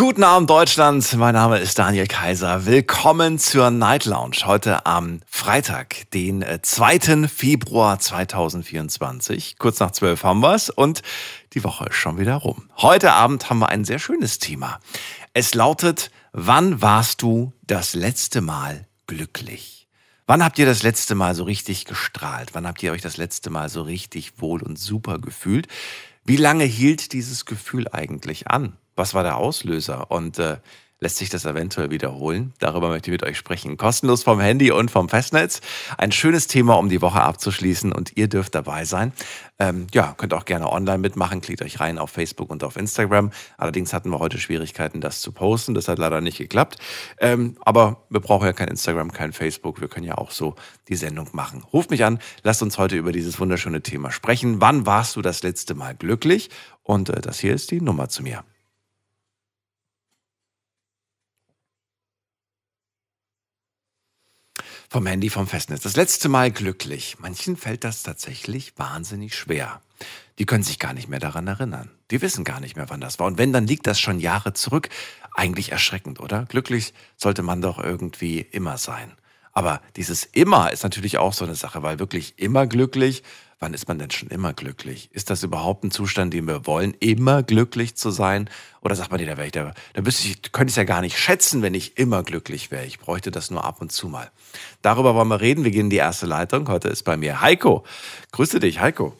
Guten Abend Deutschland, mein Name ist Daniel Kaiser. Willkommen zur Night Lounge heute am Freitag, den 2. Äh, Februar 2024. Kurz nach 12 haben wir's und die Woche ist schon wieder rum. Heute Abend haben wir ein sehr schönes Thema. Es lautet, wann warst du das letzte Mal glücklich? Wann habt ihr das letzte Mal so richtig gestrahlt? Wann habt ihr euch das letzte Mal so richtig wohl und super gefühlt? Wie lange hielt dieses Gefühl eigentlich an? Was war der Auslöser? Und äh, lässt sich das eventuell wiederholen? Darüber möchte ich mit euch sprechen. Kostenlos vom Handy und vom Festnetz. Ein schönes Thema, um die Woche abzuschließen und ihr dürft dabei sein. Ähm, ja, könnt auch gerne online mitmachen. Klickt euch rein auf Facebook und auf Instagram. Allerdings hatten wir heute Schwierigkeiten, das zu posten. Das hat leider nicht geklappt. Ähm, aber wir brauchen ja kein Instagram, kein Facebook. Wir können ja auch so die Sendung machen. Ruft mich an. Lasst uns heute über dieses wunderschöne Thema sprechen. Wann warst du das letzte Mal glücklich? Und äh, das hier ist die Nummer zu mir. Vom Handy, vom Festnetz. Das letzte Mal glücklich. Manchen fällt das tatsächlich wahnsinnig schwer. Die können sich gar nicht mehr daran erinnern. Die wissen gar nicht mehr, wann das war. Und wenn, dann liegt das schon Jahre zurück. Eigentlich erschreckend, oder? Glücklich sollte man doch irgendwie immer sein. Aber dieses immer ist natürlich auch so eine Sache, weil wirklich immer glücklich wann ist man denn schon immer glücklich? Ist das überhaupt ein Zustand, den wir wollen, immer glücklich zu sein? Oder sagt man, nee, da wäre ich da, da müsste ich, könnte ich es ja gar nicht schätzen, wenn ich immer glücklich wäre. Ich bräuchte das nur ab und zu mal. Darüber wollen wir reden. Wir gehen in die erste Leitung. Heute ist bei mir Heiko. Grüße dich, Heiko.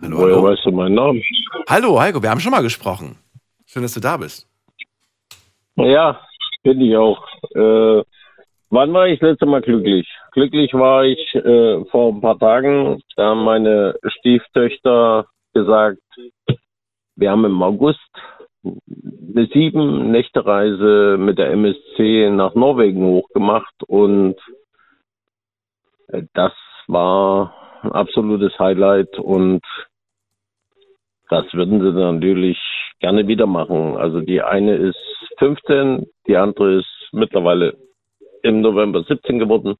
Hallo, Woher hallo. weißt du meinen Namen? Hallo, Heiko, wir haben schon mal gesprochen. Schön, dass du da bist. Ja, bin ich auch. Äh, Wann war ich das letzte Mal glücklich? Glücklich war ich äh, vor ein paar Tagen. Da haben meine Stieftöchter gesagt, wir haben im August eine sieben Nächte Reise mit der MSC nach Norwegen hochgemacht und äh, das war ein absolutes Highlight und das würden sie natürlich gerne wieder machen. Also die eine ist 15, die andere ist mittlerweile im November 17 geworden.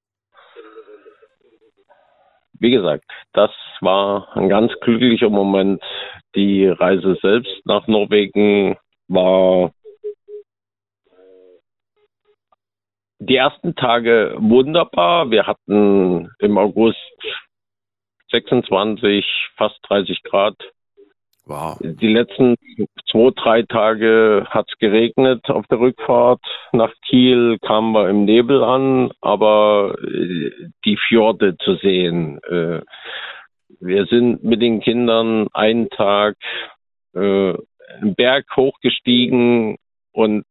Wie gesagt, das war ein ganz glücklicher Moment. Die Reise selbst nach Norwegen war die ersten Tage wunderbar. Wir hatten im August 26, fast 30 Grad. Wow. Die letzten zwei, drei Tage hat es geregnet auf der Rückfahrt. Nach Kiel kamen wir im Nebel an, aber äh, die Fjorde zu sehen. Äh, wir sind mit den Kindern einen Tag äh, einen Berg hochgestiegen und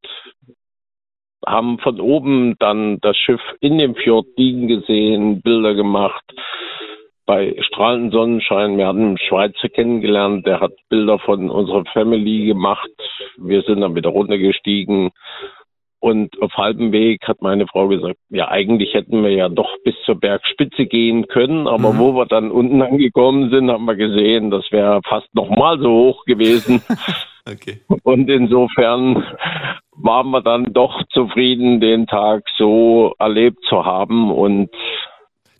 haben von oben dann das Schiff in dem Fjord liegen gesehen, Bilder gemacht bei strahlendem Sonnenschein. Wir hatten einen Schweizer kennengelernt, der hat Bilder von unserer Family gemacht. Wir sind dann wieder runtergestiegen. Und auf halbem Weg hat meine Frau gesagt, ja, eigentlich hätten wir ja doch bis zur Bergspitze gehen können, aber mhm. wo wir dann unten angekommen sind, haben wir gesehen, das wäre fast nochmal so hoch gewesen. okay. Und insofern waren wir dann doch zufrieden, den Tag so erlebt zu haben und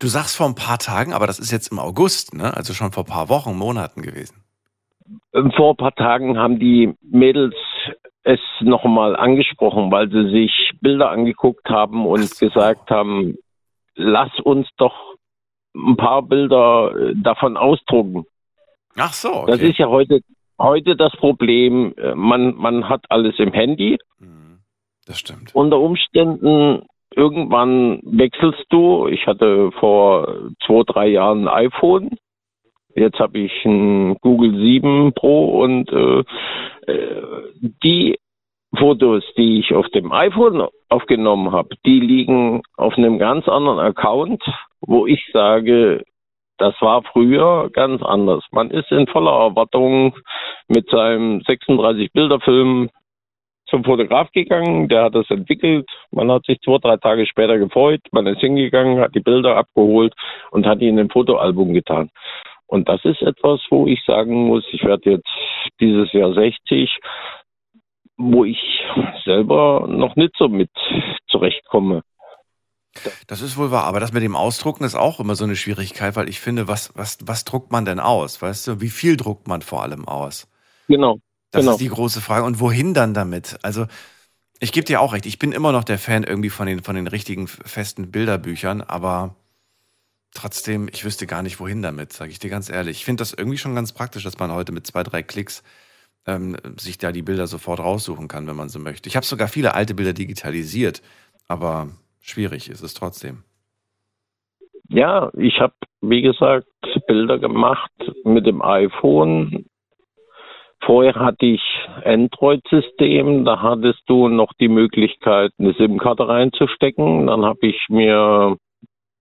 Du sagst vor ein paar Tagen, aber das ist jetzt im August, ne? Also schon vor ein paar Wochen, Monaten gewesen. Ähm, vor ein paar Tagen haben die Mädels es nochmal angesprochen, weil sie sich Bilder angeguckt haben und so. gesagt haben, lass uns doch ein paar Bilder äh, davon ausdrucken. Ach so. Okay. Das ist ja heute, heute das Problem. Äh, man, man hat alles im Handy. Mhm. Das stimmt. Unter Umständen irgendwann wechselst du. Ich hatte vor zwei, drei Jahren ein iPhone. Jetzt habe ich ein Google 7 Pro und äh, äh, die Fotos, die ich auf dem iPhone aufgenommen habe, die liegen auf einem ganz anderen Account, wo ich sage, das war früher ganz anders. Man ist in voller Erwartung mit seinem 36 Bilderfilm zum Fotograf gegangen, der hat das entwickelt. Man hat sich zwei, drei Tage später gefreut. Man ist hingegangen, hat die Bilder abgeholt und hat die in ein Fotoalbum getan. Und das ist etwas, wo ich sagen muss, ich werde jetzt dieses Jahr 60, wo ich selber noch nicht so mit zurechtkomme. Das ist wohl wahr, aber das mit dem Ausdrucken ist auch immer so eine Schwierigkeit, weil ich finde, was, was, was druckt man denn aus? Weißt du, wie viel druckt man vor allem aus? Genau. Das genau. ist die große Frage. Und wohin dann damit? Also, ich gebe dir auch recht, ich bin immer noch der Fan irgendwie von den, von den richtigen festen Bilderbüchern, aber trotzdem, ich wüsste gar nicht, wohin damit, sage ich dir ganz ehrlich. Ich finde das irgendwie schon ganz praktisch, dass man heute mit zwei, drei Klicks ähm, sich da die Bilder sofort raussuchen kann, wenn man so möchte. Ich habe sogar viele alte Bilder digitalisiert, aber schwierig ist es trotzdem. Ja, ich habe, wie gesagt, Bilder gemacht mit dem iPhone. Vorher hatte ich Android-System, da hattest du noch die Möglichkeit, eine SIM-Karte reinzustecken. Dann habe ich mir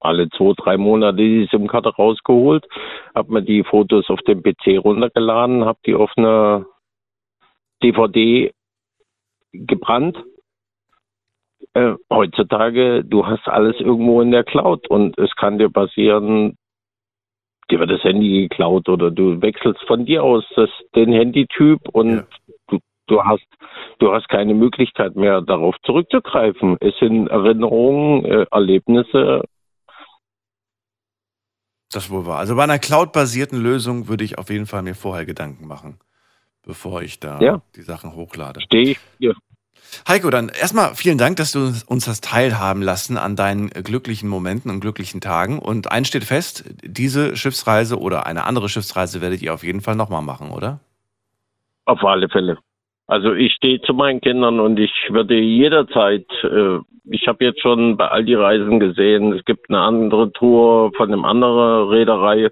alle zwei, drei Monate die SIM-Karte rausgeholt, habe mir die Fotos auf dem PC runtergeladen, habe die auf eine DVD gebrannt. Äh, heutzutage, du hast alles irgendwo in der Cloud und es kann dir passieren, dir wird das Handy geklaut oder du wechselst von dir aus das, den Handytyp und ja. du, du hast du hast keine Möglichkeit mehr darauf zurückzugreifen. Es sind Erinnerungen, äh, Erlebnisse, das wohl war. Also bei einer Cloud-basierten Lösung würde ich auf jeden Fall mir vorher Gedanken machen, bevor ich da ja. die Sachen hochlade. Stehe ich hier. Heiko, dann erstmal vielen Dank, dass du uns das teilhaben lassen an deinen glücklichen Momenten und glücklichen Tagen. Und eins steht fest, diese Schiffsreise oder eine andere Schiffsreise werdet ihr auf jeden Fall nochmal machen, oder? Auf alle Fälle. Also ich stehe zu meinen Kindern und ich würde jederzeit, äh, ich habe jetzt schon bei all die Reisen gesehen, es gibt eine andere Tour von einem anderen Reederei äh,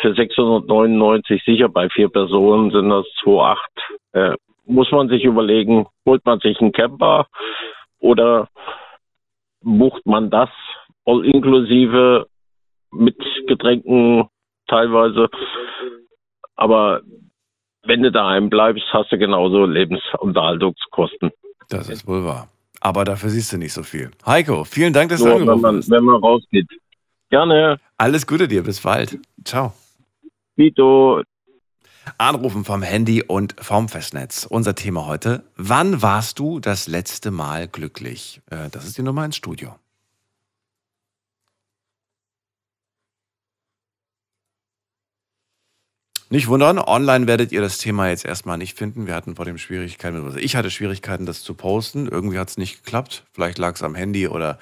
für 699, sicher bei vier Personen sind das 2,8. Äh, muss man sich überlegen, holt man sich einen Camper oder bucht man das all inklusive mit Getränken teilweise. Aber wenn du daheim bleibst, hast du genauso Lebensunterhaltungskosten. Das ist wohl wahr. Aber dafür siehst du nicht so viel. Heiko, vielen Dank, dass Nur, du angerufen wenn man, hast. Wenn man rausgeht. Gerne. Alles Gute dir, bis bald. Ciao. Vito. Anrufen vom Handy und vom Festnetz. Unser Thema heute. Wann warst du das letzte Mal glücklich? Äh, das ist die Nummer ins Studio. Nicht wundern, online werdet ihr das Thema jetzt erstmal nicht finden. Wir hatten vor dem Schwierigkeiten, also ich hatte Schwierigkeiten, das zu posten. Irgendwie hat es nicht geklappt. Vielleicht lag es am Handy oder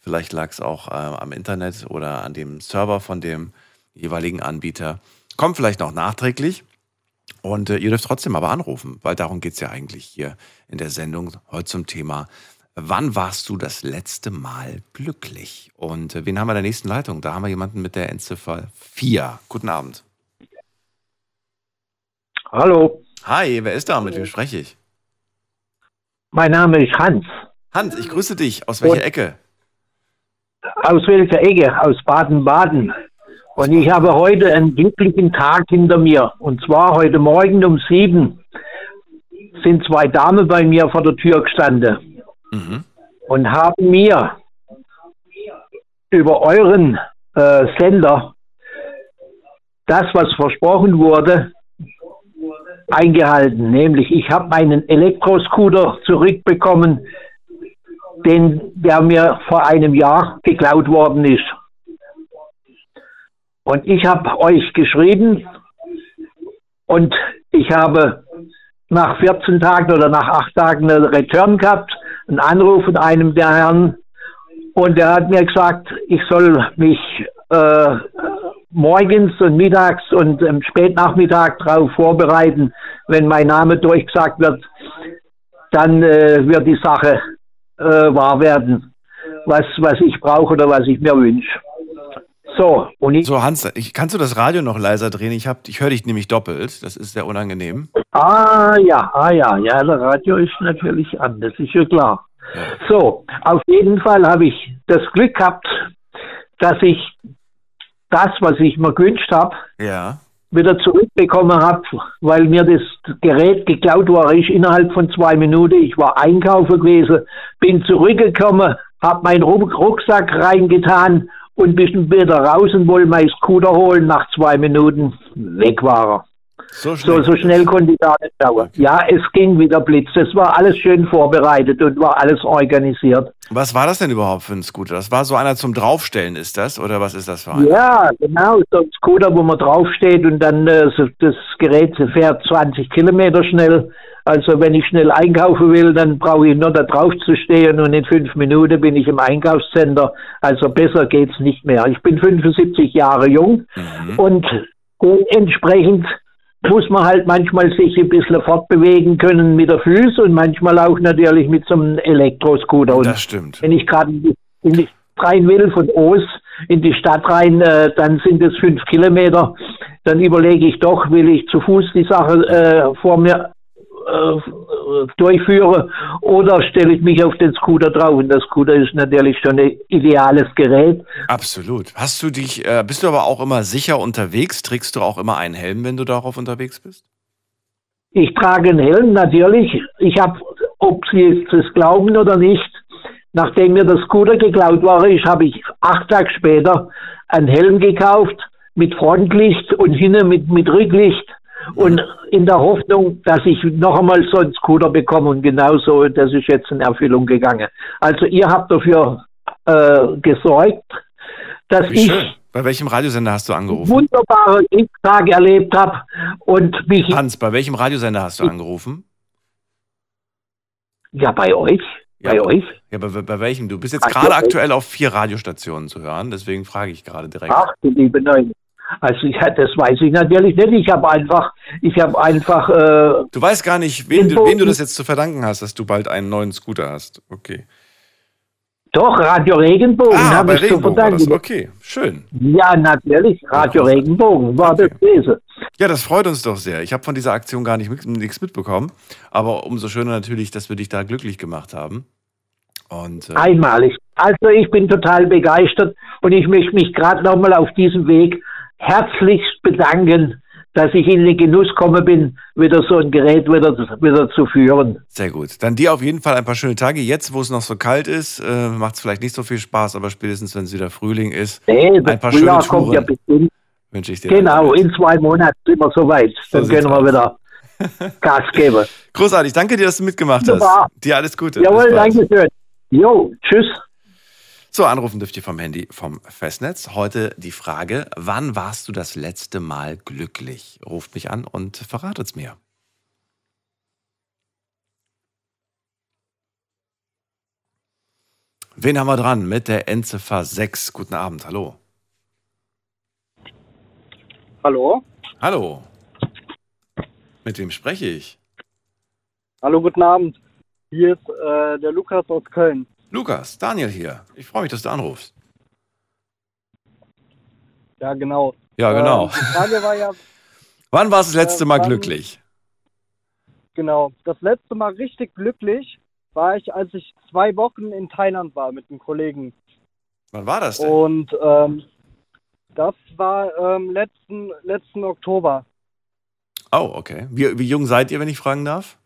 vielleicht lag es auch äh, am Internet oder an dem Server von dem jeweiligen Anbieter. Kommt vielleicht noch nachträglich. Und äh, ihr dürft trotzdem aber anrufen, weil darum geht es ja eigentlich hier in der Sendung heute zum Thema. Wann warst du das letzte Mal glücklich? Und äh, wen haben wir in der nächsten Leitung? Da haben wir jemanden mit der Endziffer 4. Guten Abend. Hallo. Hi, wer ist da? Mit wem spreche ich? Mein Name ist Hans. Hans, ich grüße dich. Aus welcher Und Ecke? Aus welcher Ecke? Aus Baden-Baden. Und ich habe heute einen glücklichen Tag hinter mir. Und zwar heute Morgen um sieben sind zwei Damen bei mir vor der Tür gestanden mhm. und haben mir über euren äh, Sender das, was versprochen wurde, eingehalten. Nämlich, ich habe meinen Elektroscooter zurückbekommen, den, der mir vor einem Jahr geklaut worden ist. Und ich habe euch geschrieben und ich habe nach 14 Tagen oder nach 8 Tagen einen Return gehabt, einen Anruf von einem der Herren und der hat mir gesagt, ich soll mich äh, morgens und mittags und am Spätnachmittag darauf vorbereiten, wenn mein Name durchgesagt wird, dann äh, wird die Sache äh, wahr werden, was, was ich brauche oder was ich mir wünsche. So, und so Hans, ich, kannst du das Radio noch leiser drehen? Ich, ich höre dich nämlich doppelt. Das ist sehr unangenehm. Ah ja, ah ja, ja, das Radio ist natürlich an, das ist ja klar. Ja. So, auf jeden Fall habe ich das Glück gehabt, dass ich das, was ich mir gewünscht habe, ja. wieder zurückbekommen habe, weil mir das Gerät geklaut war. Ich innerhalb von zwei Minuten, ich war einkaufen gewesen, bin zurückgekommen, habe meinen Rucksack reingetan und bin wieder raus und wollte meinen Scooter holen. Nach zwei Minuten weg war er. So schnell, so, so schnell konnte ich da nicht dauern. Okay. Ja, es ging wieder Blitz. Es war alles schön vorbereitet und war alles organisiert. Was war das denn überhaupt für ein Scooter? Das war so einer zum Draufstellen, ist das? Oder was ist das für einer? Ja, genau. So ein Scooter, wo man draufsteht und dann äh, das Gerät fährt 20 Kilometer schnell. Also wenn ich schnell einkaufen will, dann brauche ich nur da drauf zu stehen und in fünf Minuten bin ich im Einkaufscenter. Also besser geht's nicht mehr. Ich bin 75 Jahre jung mhm. und entsprechend muss man halt manchmal sich ein bisschen fortbewegen können mit der Füße und manchmal auch natürlich mit so einem Elektroscooter. das stimmt. Wenn ich gerade in die rein will von Oos in die Stadt rein, äh, dann sind es fünf Kilometer. Dann überlege ich doch, will ich zu Fuß die Sache äh, vor mir äh, durchführe oder stelle ich mich auf den Scooter drauf und der Scooter ist natürlich schon ein ideales Gerät. Absolut. Hast du dich, äh, bist du aber auch immer sicher unterwegs? Trägst du auch immer einen Helm, wenn du darauf unterwegs bist? Ich trage einen Helm, natürlich. Ich habe, ob Sie es glauben oder nicht, nachdem mir der Scooter geklaut war, habe ich acht Tage später einen Helm gekauft mit Frontlicht und hinten mit, mit Rücklicht und in der Hoffnung, dass ich noch einmal so einen Scooter bekomme und genauso, das ist jetzt in Erfüllung gegangen. Also ihr habt dafür äh, gesorgt, dass ich schön. Bei welchem Radiosender hast du angerufen? Wunderbare Tage erlebt habe und mich. Hans, bei welchem Radiosender hast du angerufen? Ja, bei euch. Ja, bei euch? Ja, bei, bei welchem? Du bist jetzt gerade aktuell auf vier Radiostationen zu hören, deswegen frage ich gerade direkt. Ach, du liebe Neue. Also ich, das weiß ich natürlich nicht. Ich habe einfach, ich habe einfach. Äh, du weißt gar nicht, wen du, wen du das jetzt zu verdanken hast, dass du bald einen neuen Scooter hast. Okay. Doch, Radio Regenbogen ah, habe ich Regenbogen zu verdanken. Okay, schön. Ja, natürlich. Radio ja, Regenbogen war okay. das Wesen. Ja, das freut uns doch sehr. Ich habe von dieser Aktion gar nicht, nichts mitbekommen. Aber umso schöner natürlich, dass wir dich da glücklich gemacht haben. Und, äh Einmalig. Also ich bin total begeistert und ich möchte mich gerade nochmal auf diesem Weg herzlichst bedanken, dass ich in den Genuss komme bin, wieder so ein Gerät wieder, wieder zu führen. Sehr gut. Dann dir auf jeden Fall ein paar schöne Tage. Jetzt, wo es noch so kalt ist, äh, macht es vielleicht nicht so viel Spaß, aber spätestens, wenn es wieder Frühling ist, nee, ein paar Frühjahr schöne Touren. kommt ja bestimmt. Wünsche ich dir. Genau, in zwei Monaten sind wir soweit. So Dann können wir aus. wieder Gas geben. Großartig. Danke dir, dass du mitgemacht Wunderbar. hast. Dir alles Gute. Jawohl, danke schön. Jo, tschüss. So, anrufen dürft ihr vom Handy vom Festnetz. Heute die Frage, wann warst du das letzte Mal glücklich? Ruft mich an und verratet es mir. Wen haben wir dran mit der Endziffer 6? Guten Abend, hallo. Hallo. Hallo. Mit wem spreche ich? Hallo, guten Abend. Hier ist äh, der Lukas aus Köln. Lukas, Daniel hier. Ich freue mich, dass du anrufst. Ja, genau. Ja, genau. Ähm, die Frage war ja. Wann warst du das letzte Mal wann, glücklich? Genau. Das letzte Mal richtig glücklich war ich, als ich zwei Wochen in Thailand war mit einem Kollegen. Wann war das denn? Und ähm, das war ähm, letzten, letzten Oktober. Oh, okay. Wie, wie jung seid ihr, wenn ich fragen darf?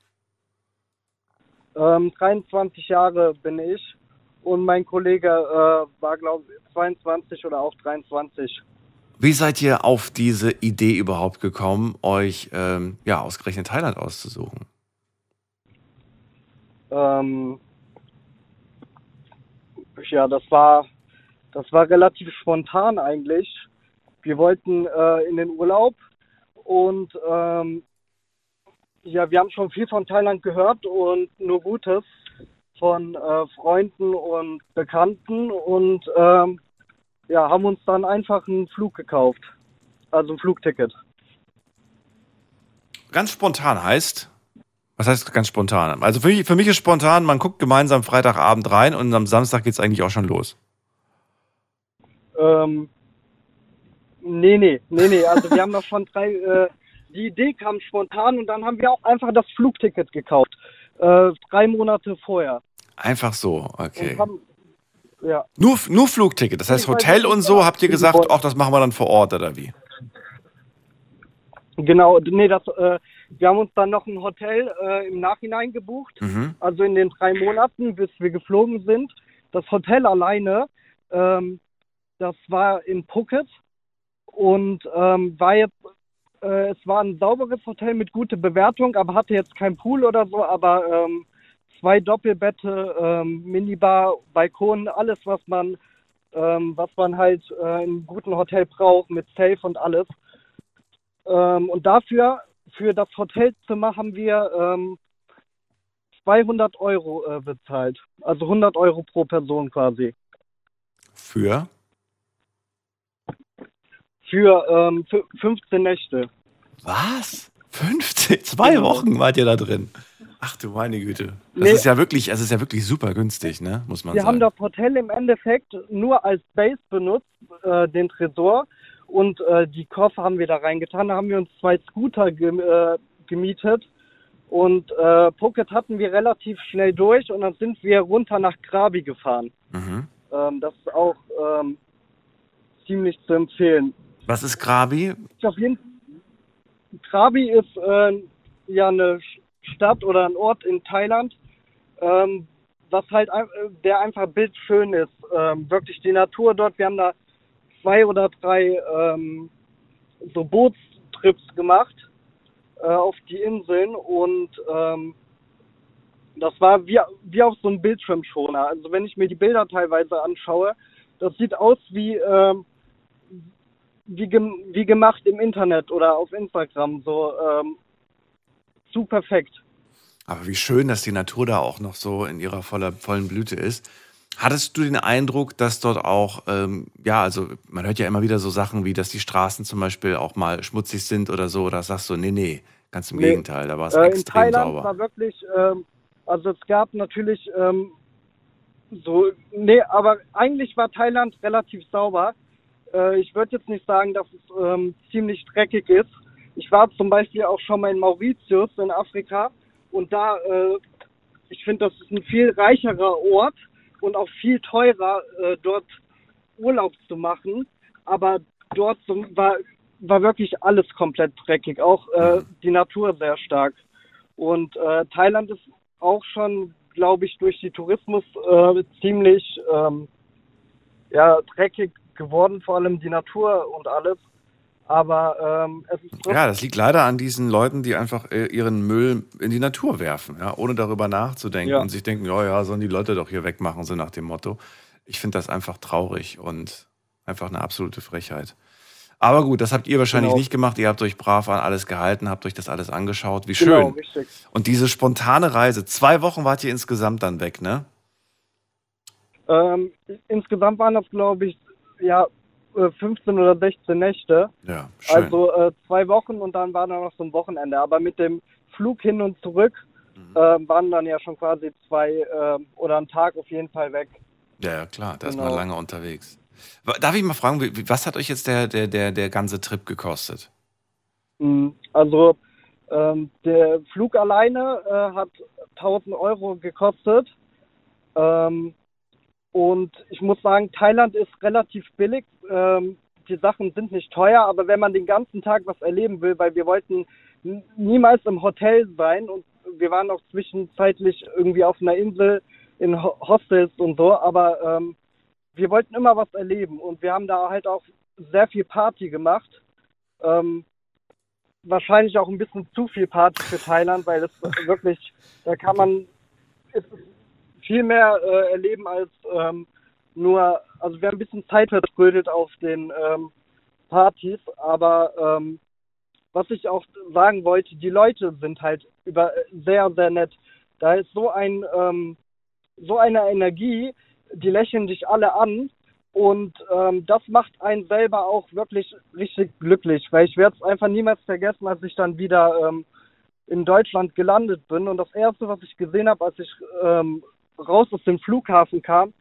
Ähm, 23 Jahre bin ich und mein Kollege äh, war, glaube ich, 22 oder auch 23. Wie seid ihr auf diese Idee überhaupt gekommen, euch ähm, ja ausgerechnet Thailand auszusuchen? Ähm, ja, das war das war relativ spontan eigentlich. Wir wollten äh, in den Urlaub und ähm, ja, wir haben schon viel von Thailand gehört und nur Gutes von äh, Freunden und Bekannten und ähm, ja, haben uns dann einfach einen Flug gekauft. Also ein Flugticket. Ganz spontan heißt? Was heißt ganz spontan? Also für mich, für mich ist spontan, man guckt gemeinsam Freitagabend rein und am Samstag geht es eigentlich auch schon los. Ähm, nee, nee, nee, nee. Also wir haben noch schon drei, äh, die Idee kam spontan und dann haben wir auch einfach das Flugticket gekauft. Äh, drei Monate vorher. Einfach so, okay. Haben, ja. Nur, nur Flugticket, das heißt Hotel und so, habt ihr gesagt, ach, das machen wir dann vor Ort oder wie? Genau, nee, das, äh, wir haben uns dann noch ein Hotel äh, im Nachhinein gebucht, mhm. also in den drei Monaten, bis wir geflogen sind. Das Hotel alleine ähm, das war in Phuket und ähm, war jetzt, äh, es war ein sauberes Hotel mit guter Bewertung, aber hatte jetzt kein Pool oder so, aber ähm, zwei Doppelbette, ähm, Minibar, Balkon, alles, was man, ähm, was man halt äh, in einem guten Hotel braucht, mit Safe und alles. Ähm, und dafür, für das Hotelzimmer haben wir ähm, 200 Euro äh, bezahlt. Also 100 Euro pro Person quasi. Für? Für ähm, 15 Nächte. Was? 15? Zwei genau. Wochen wart ihr da drin? Ach du meine Güte. Das nee. ist ja wirklich, das ist ja wirklich super günstig, ne? Muss man Wir sagen. haben das Hotel im Endeffekt nur als Base benutzt, äh, den Tresor. Und äh, die Koffer haben wir da reingetan. Da haben wir uns zwei Scooter ge äh, gemietet. Und äh, Phuket hatten wir relativ schnell durch und dann sind wir runter nach Krabi gefahren. Mhm. Ähm, das ist auch ähm, ziemlich zu empfehlen. Was ist Krabi? Auf jeden Krabi ist äh, ja eine Stadt oder ein Ort in Thailand, ähm, was halt der einfach bildschön ist. Ähm, wirklich die Natur dort. Wir haben da zwei oder drei ähm, so Bootstrips gemacht äh, auf die Inseln und ähm, das war wie, wie auf so einem Bildschirmschoner. Also wenn ich mir die Bilder teilweise anschaue, das sieht aus wie, ähm, wie, gem wie gemacht im Internet oder auf Instagram. So ähm, zu perfekt. Aber wie schön, dass die Natur da auch noch so in ihrer voller, vollen Blüte ist. Hattest du den Eindruck, dass dort auch, ähm, ja, also man hört ja immer wieder so Sachen wie, dass die Straßen zum Beispiel auch mal schmutzig sind oder so, oder sagst du, nee, nee, ganz im nee. Gegenteil, da war es äh, extrem in Thailand sauber. war wirklich, ähm, also es gab natürlich ähm, so, nee, aber eigentlich war Thailand relativ sauber. Äh, ich würde jetzt nicht sagen, dass es ähm, ziemlich dreckig ist. Ich war zum Beispiel auch schon mal in Mauritius in Afrika und da, äh, ich finde, das ist ein viel reicherer Ort und auch viel teurer, äh, dort Urlaub zu machen. Aber dort war, war wirklich alles komplett dreckig, auch äh, die Natur sehr stark. Und äh, Thailand ist auch schon, glaube ich, durch die Tourismus äh, ziemlich ähm, ja, dreckig geworden, vor allem die Natur und alles. Aber ähm, es ist Ja, das liegt leider an diesen Leuten, die einfach äh, ihren Müll in die Natur werfen, ja, ohne darüber nachzudenken ja. und sich denken, ja, ja, sollen die Leute doch hier wegmachen, so nach dem Motto. Ich finde das einfach traurig und einfach eine absolute Frechheit. Aber gut, das habt ihr wahrscheinlich genau. nicht gemacht. Ihr habt euch brav an alles gehalten, habt euch das alles angeschaut. Wie genau, schön. Genau, richtig. Und diese spontane Reise, zwei Wochen wart ihr insgesamt dann weg, ne? Ähm, insgesamt waren das, glaube ich, ja, 15 äh, oder 16 Nächte. Ja, schön. Also äh, zwei Wochen und dann war da noch so ein Wochenende. Aber mit dem Flug hin und zurück mhm. äh, waren dann ja schon quasi zwei äh, oder ein Tag auf jeden Fall weg. Ja, ja klar, da genau. ist man lange unterwegs. Darf ich mal fragen, was hat euch jetzt der, der, der, der ganze Trip gekostet? Hm, also ähm, der Flug alleine äh, hat 1000 Euro gekostet. Ähm, und ich muss sagen, Thailand ist relativ billig. Ähm, die Sachen sind nicht teuer, aber wenn man den ganzen Tag was erleben will, weil wir wollten niemals im Hotel sein und wir waren auch zwischenzeitlich irgendwie auf einer Insel in Hostels und so, aber ähm, wir wollten immer was erleben und wir haben da halt auch sehr viel Party gemacht. Ähm, wahrscheinlich auch ein bisschen zu viel Party für Thailand, weil es wirklich, da kann man, es ist viel mehr äh, erleben als ähm, nur, also wir haben ein bisschen Zeit vertrödelt auf den ähm, Partys, aber ähm, was ich auch sagen wollte, die Leute sind halt über sehr, sehr nett. Da ist so ein ähm, so eine Energie, die lächeln dich alle an und ähm, das macht einen selber auch wirklich richtig glücklich, weil ich werde es einfach niemals vergessen, als ich dann wieder ähm, in Deutschland gelandet bin und das erste, was ich gesehen habe, als ich ähm, raus aus dem Flughafen kam,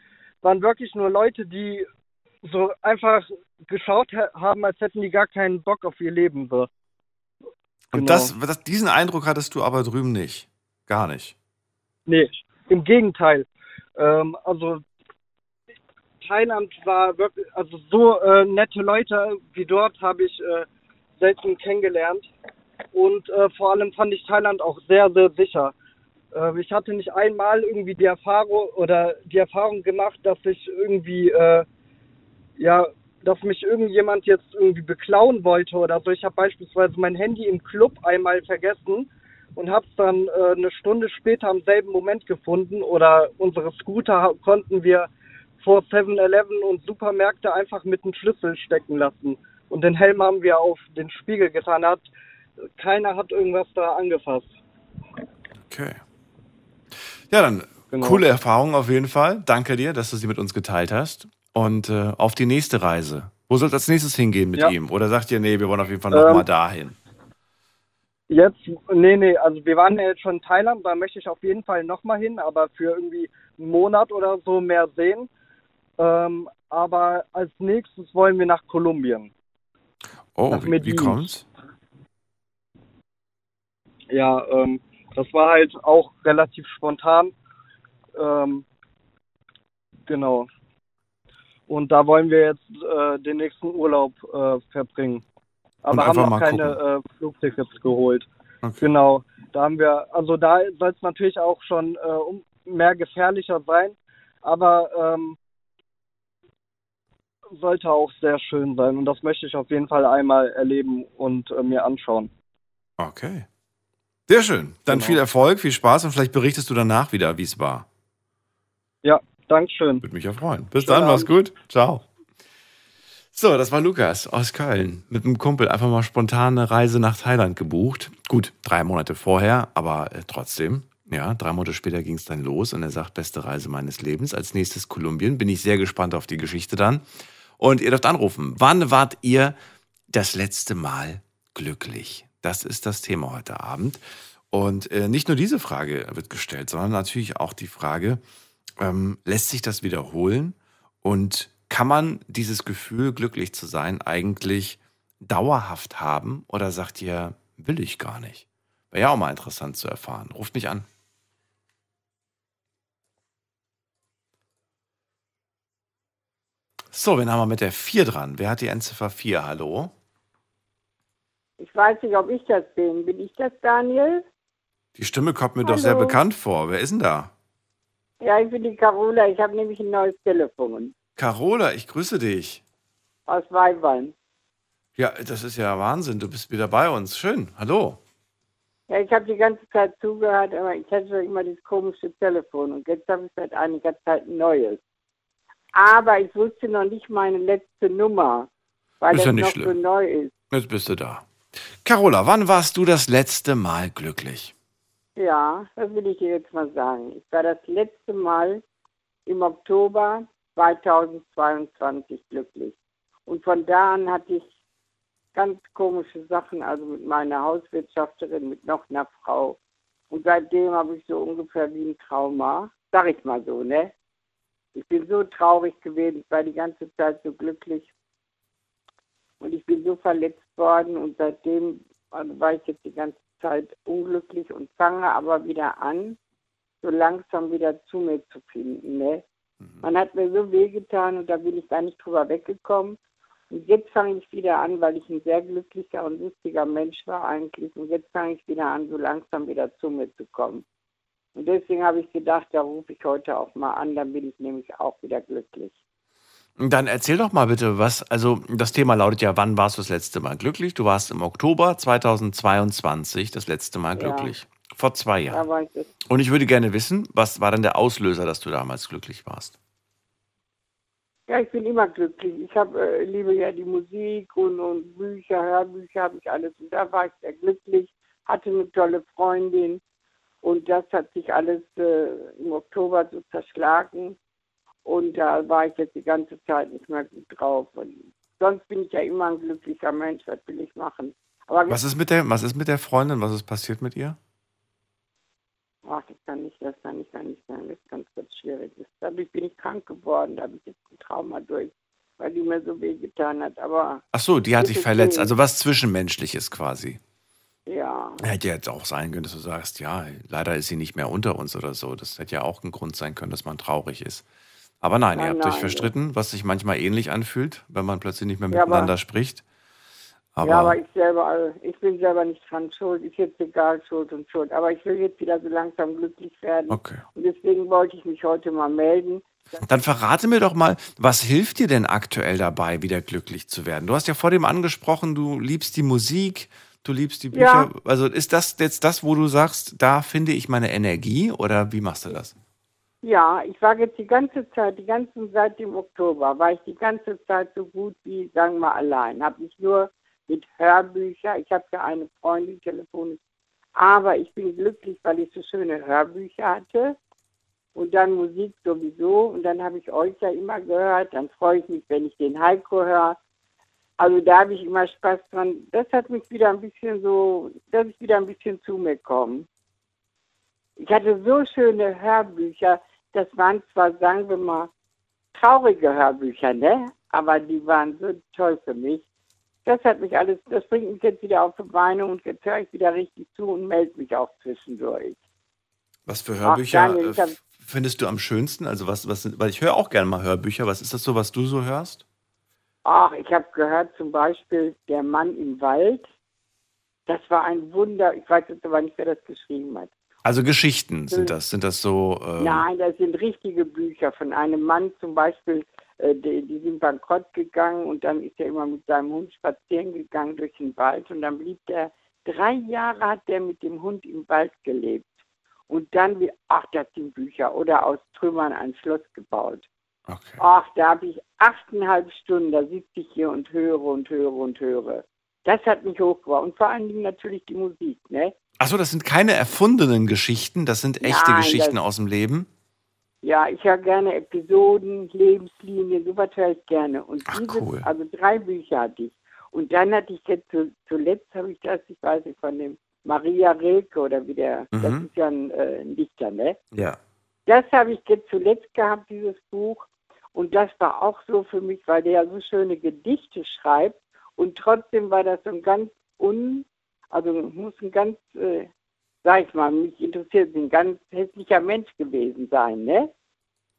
waren wirklich nur Leute, die so einfach geschaut haben, als hätten die gar keinen Bock auf ihr Leben. So. Und genau. das, das, diesen Eindruck hattest du aber drüben nicht. Gar nicht. Nee, im Gegenteil. Ähm, also Thailand war wirklich, also so äh, nette Leute wie dort habe ich äh, selten kennengelernt. Und äh, vor allem fand ich Thailand auch sehr, sehr sicher. Äh, ich hatte nicht einmal irgendwie die Erfahrung oder die Erfahrung gemacht, dass ich irgendwie äh, ja, dass mich irgendjemand jetzt irgendwie beklauen wollte oder so. Ich habe beispielsweise mein Handy im Club einmal vergessen und habe es dann äh, eine Stunde später am selben Moment gefunden oder unsere Scooter konnten wir vor 7-Eleven und Supermärkte einfach mit dem Schlüssel stecken lassen. Und den Helm haben wir auf den Spiegel getan. Hat, keiner hat irgendwas da angefasst. Okay. Ja, dann genau. coole Erfahrung auf jeden Fall. Danke dir, dass du sie mit uns geteilt hast. Und äh, auf die nächste Reise. Wo soll es als nächstes hingehen mit ja. ihm? Oder sagt ihr, nee, wir wollen auf jeden Fall nochmal ähm, dahin? Jetzt, nee, nee, also wir waren ja jetzt schon in Thailand, da möchte ich auf jeden Fall nochmal hin, aber für irgendwie einen Monat oder so mehr sehen. Ähm, aber als nächstes wollen wir nach Kolumbien. Oh, nach wie, wie kommt's? Ja, ähm, das war halt auch relativ spontan. Ähm, genau. Und da wollen wir jetzt äh, den nächsten Urlaub äh, verbringen aber haben noch keine äh, Flugtickets geholt. Okay. Genau, da haben wir, also da soll es natürlich auch schon äh, mehr gefährlicher sein, aber ähm, sollte auch sehr schön sein und das möchte ich auf jeden Fall einmal erleben und äh, mir anschauen. Okay. Sehr schön. Dann genau. viel Erfolg, viel Spaß und vielleicht berichtest du danach wieder, wie es war. Ja, Dankeschön. Würde mich ja freuen. Bis Schönen dann, mach's gut. Ciao. So, das war Lukas aus Köln. Mit einem Kumpel einfach mal spontane Reise nach Thailand gebucht. Gut, drei Monate vorher, aber äh, trotzdem. Ja, drei Monate später ging es dann los und er sagt, beste Reise meines Lebens. Als nächstes Kolumbien. Bin ich sehr gespannt auf die Geschichte dann. Und ihr dürft anrufen. Wann wart ihr das letzte Mal glücklich? Das ist das Thema heute Abend. Und äh, nicht nur diese Frage wird gestellt, sondern natürlich auch die Frage, ähm, lässt sich das wiederholen? Und kann man dieses Gefühl, glücklich zu sein, eigentlich dauerhaft haben oder sagt ihr, will ich gar nicht? Wäre ja auch mal interessant zu erfahren. Ruft mich an. So, wen haben wir mit der 4 dran? Wer hat die Endziffer 4? Hallo? Ich weiß nicht, ob ich das bin. Bin ich das, Daniel? Die Stimme kommt mir Hallo. doch sehr bekannt vor. Wer ist denn da? Ja, ich bin die Carola. Ich habe nämlich ein neues Telefon. Carola, ich grüße dich. Aus Weibwein. Ja, das ist ja Wahnsinn. Du bist wieder bei uns. Schön. Hallo. Ja, ich habe die ganze Zeit zugehört, aber ich hatte immer dieses komische Telefon und jetzt habe ich seit einiger Zeit ein neues. Aber ich wusste noch nicht meine letzte Nummer, weil ist das ja noch schlimm. so neu ist. Jetzt bist du da. Carola, wann warst du das letzte Mal glücklich? Ja, das will ich dir jetzt mal sagen. Ich war das letzte Mal im Oktober 2022 glücklich. Und von da an hatte ich ganz komische Sachen, also mit meiner Hauswirtschafterin, mit noch einer Frau. Und seitdem habe ich so ungefähr wie ein Trauma, sag ich mal so, ne? Ich bin so traurig gewesen, ich war die ganze Zeit so glücklich. Und ich bin so verletzt worden und seitdem war ich jetzt die ganze Zeit unglücklich und fange aber wieder an, so langsam wieder zu mir zu finden. Ne? Mhm. Man hat mir so wehgetan und da bin ich gar nicht drüber weggekommen. Und jetzt fange ich wieder an, weil ich ein sehr glücklicher und lustiger Mensch war eigentlich. Und jetzt fange ich wieder an, so langsam wieder zu mir zu kommen. Und deswegen habe ich gedacht, da rufe ich heute auch mal an, dann bin ich nämlich auch wieder glücklich. Dann erzähl doch mal bitte, was, also das Thema lautet ja, wann warst du das letzte Mal glücklich? Du warst im Oktober 2022 das letzte Mal glücklich. Ja. Vor zwei Jahren. Da war ich Und ich würde gerne wissen, was war denn der Auslöser, dass du damals glücklich warst? Ja, ich bin immer glücklich. Ich hab, äh, liebe ja die Musik und, und Bücher, Hörbücher habe ich alles. Und da war ich sehr glücklich, hatte eine tolle Freundin. Und das hat sich alles äh, im Oktober so zerschlagen. Und da war ich jetzt die ganze Zeit nicht mehr gut drauf. Und sonst bin ich ja immer ein glücklicher Mensch. Was will ich machen? Aber was ist mit der, was ist mit der Freundin? Was ist passiert mit ihr? ach, das kann nicht, das kann nicht, kann nicht sein, das ist ganz, ganz schwierig. dadurch bin ich krank geworden, da habe ich jetzt ein Trauma durch, weil die mir so weh getan hat. Aber ach so, die hat dich verletzt, also was Zwischenmenschliches quasi. Ja. Hätte ja jetzt auch sein können, dass du sagst, ja, leider ist sie nicht mehr unter uns oder so. Das hätte ja auch ein Grund sein können, dass man traurig ist. Aber nein, nein ihr habt nein, euch verstritten, was sich manchmal ähnlich anfühlt, wenn man plötzlich nicht mehr miteinander ja, spricht. Aber ja, aber ich selber, ich bin selber nicht dran schuld. Ist jetzt egal, Schuld und Schuld. Aber ich will jetzt wieder so langsam glücklich werden. Okay. Und deswegen wollte ich mich heute mal melden, Dann verrate mir doch mal, was hilft dir denn aktuell dabei, wieder glücklich zu werden? Du hast ja vor dem angesprochen, du liebst die Musik, du liebst die Bücher. Ja. Also ist das jetzt das, wo du sagst, da finde ich meine Energie oder wie machst du das? Ja, ich war jetzt die ganze Zeit, die ganze seit dem Oktober, war ich die ganze Zeit so gut wie, sagen wir, allein. Habe mich nur mit Hörbüchern, ich habe ja eine Freundin telefonisch, aber ich bin glücklich, weil ich so schöne Hörbücher hatte und dann Musik sowieso und dann habe ich euch ja immer gehört, dann freue ich mich, wenn ich den Heiko höre. Also da habe ich immer Spaß dran. Das hat mich wieder ein bisschen so, dass ich wieder ein bisschen zu mir komme. Ich hatte so schöne Hörbücher, das waren zwar, sagen wir mal, traurige Hörbücher, ne? Aber die waren so toll für mich. Das hat mich alles, das bringt mich jetzt wieder auf die Beine und jetzt höre ich wieder richtig zu und melde mich auch zwischendurch. Was für Hörbücher Ach, Daniel, hab, findest du am schönsten? Also was, was, weil ich höre auch gerne mal Hörbücher. Was ist das so, was du so hörst? Ach, ich habe gehört zum Beispiel Der Mann im Wald. Das war ein Wunder. Ich weiß jetzt aber nicht, wer das geschrieben hat. Also Geschichten sind das? Sind das so? Ähm Nein, das sind richtige Bücher von einem Mann zum Beispiel, äh, die, die, sind bankrott gegangen und dann ist er immer mit seinem Hund spazieren gegangen durch den Wald und dann blieb der, drei Jahre hat der mit dem Hund im Wald gelebt. Und dann, ach, das sind Bücher oder aus Trümmern ein Schloss gebaut. Okay. Ach, da habe ich achteinhalb Stunden, da sitze ich hier und höre und höre und höre. Das hat mich hochgebracht. Und vor allen Dingen natürlich die Musik, ne? Achso, das sind keine erfundenen Geschichten, das sind echte Nein, Geschichten aus dem Leben? Ja, ich höre gerne Episoden, Lebenslinien, sowas höre ich gerne. Und Ach, dieses, cool. also drei Bücher hatte ich. Und dann hatte ich jetzt zuletzt habe ich das, ich weiß nicht, von dem Maria Rilke oder wie der, mhm. das ist ja ein, äh, ein Dichter, ne? Ja. Das habe ich jetzt zuletzt gehabt, dieses Buch. Und das war auch so für mich, weil der ja so schöne Gedichte schreibt. Und trotzdem war das so ein ganz un, also muss ein ganz, äh, sag ich mal, mich interessiert, ein ganz hässlicher Mensch gewesen sein, ne?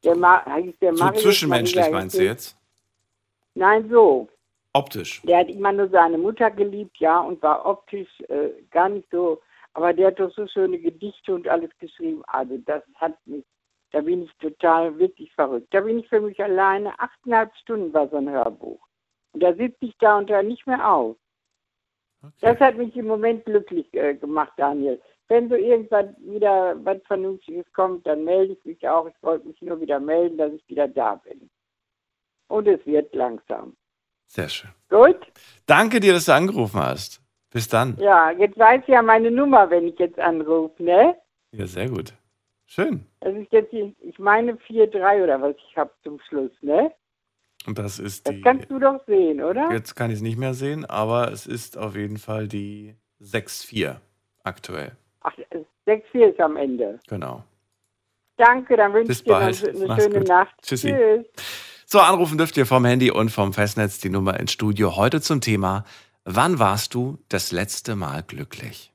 Der, Ma der so zwischenmenschlich Maria meinst du jetzt? Nein, so. Optisch. Der hat immer nur seine Mutter geliebt, ja, und war optisch äh, gar nicht so. Aber der hat doch so schöne Gedichte und alles geschrieben. Also das hat mich, da bin ich total wirklich verrückt. Da bin ich für mich alleine. Achteinhalb Stunden war so ein Hörbuch. Und da sitze ich da und höre nicht mehr auf. Okay. Das hat mich im Moment glücklich äh, gemacht, Daniel. Wenn so irgendwann wieder was Vernünftiges kommt, dann melde ich mich auch. Ich wollte mich nur wieder melden, dass ich wieder da bin. Und es wird langsam. Sehr schön. Gut. Danke dir, dass du angerufen hast. Bis dann. Ja, jetzt weiß ich ja meine Nummer, wenn ich jetzt anrufe, ne? Ja, sehr gut. Schön. Das ist jetzt, die, ich meine 4-3 oder was ich habe zum Schluss, ne? Und das ist die. Das kannst du doch sehen, oder? Jetzt kann ich es nicht mehr sehen, aber es ist auf jeden Fall die 6-4 aktuell. Ach, 6-4 ist am Ende. Genau. Danke, dann wünsche ich dir eine schöne gut. Nacht. Tschüssi. Tschüss. So, anrufen dürft ihr vom Handy und vom Festnetz die Nummer ins Studio. Heute zum Thema, wann warst du das letzte Mal glücklich?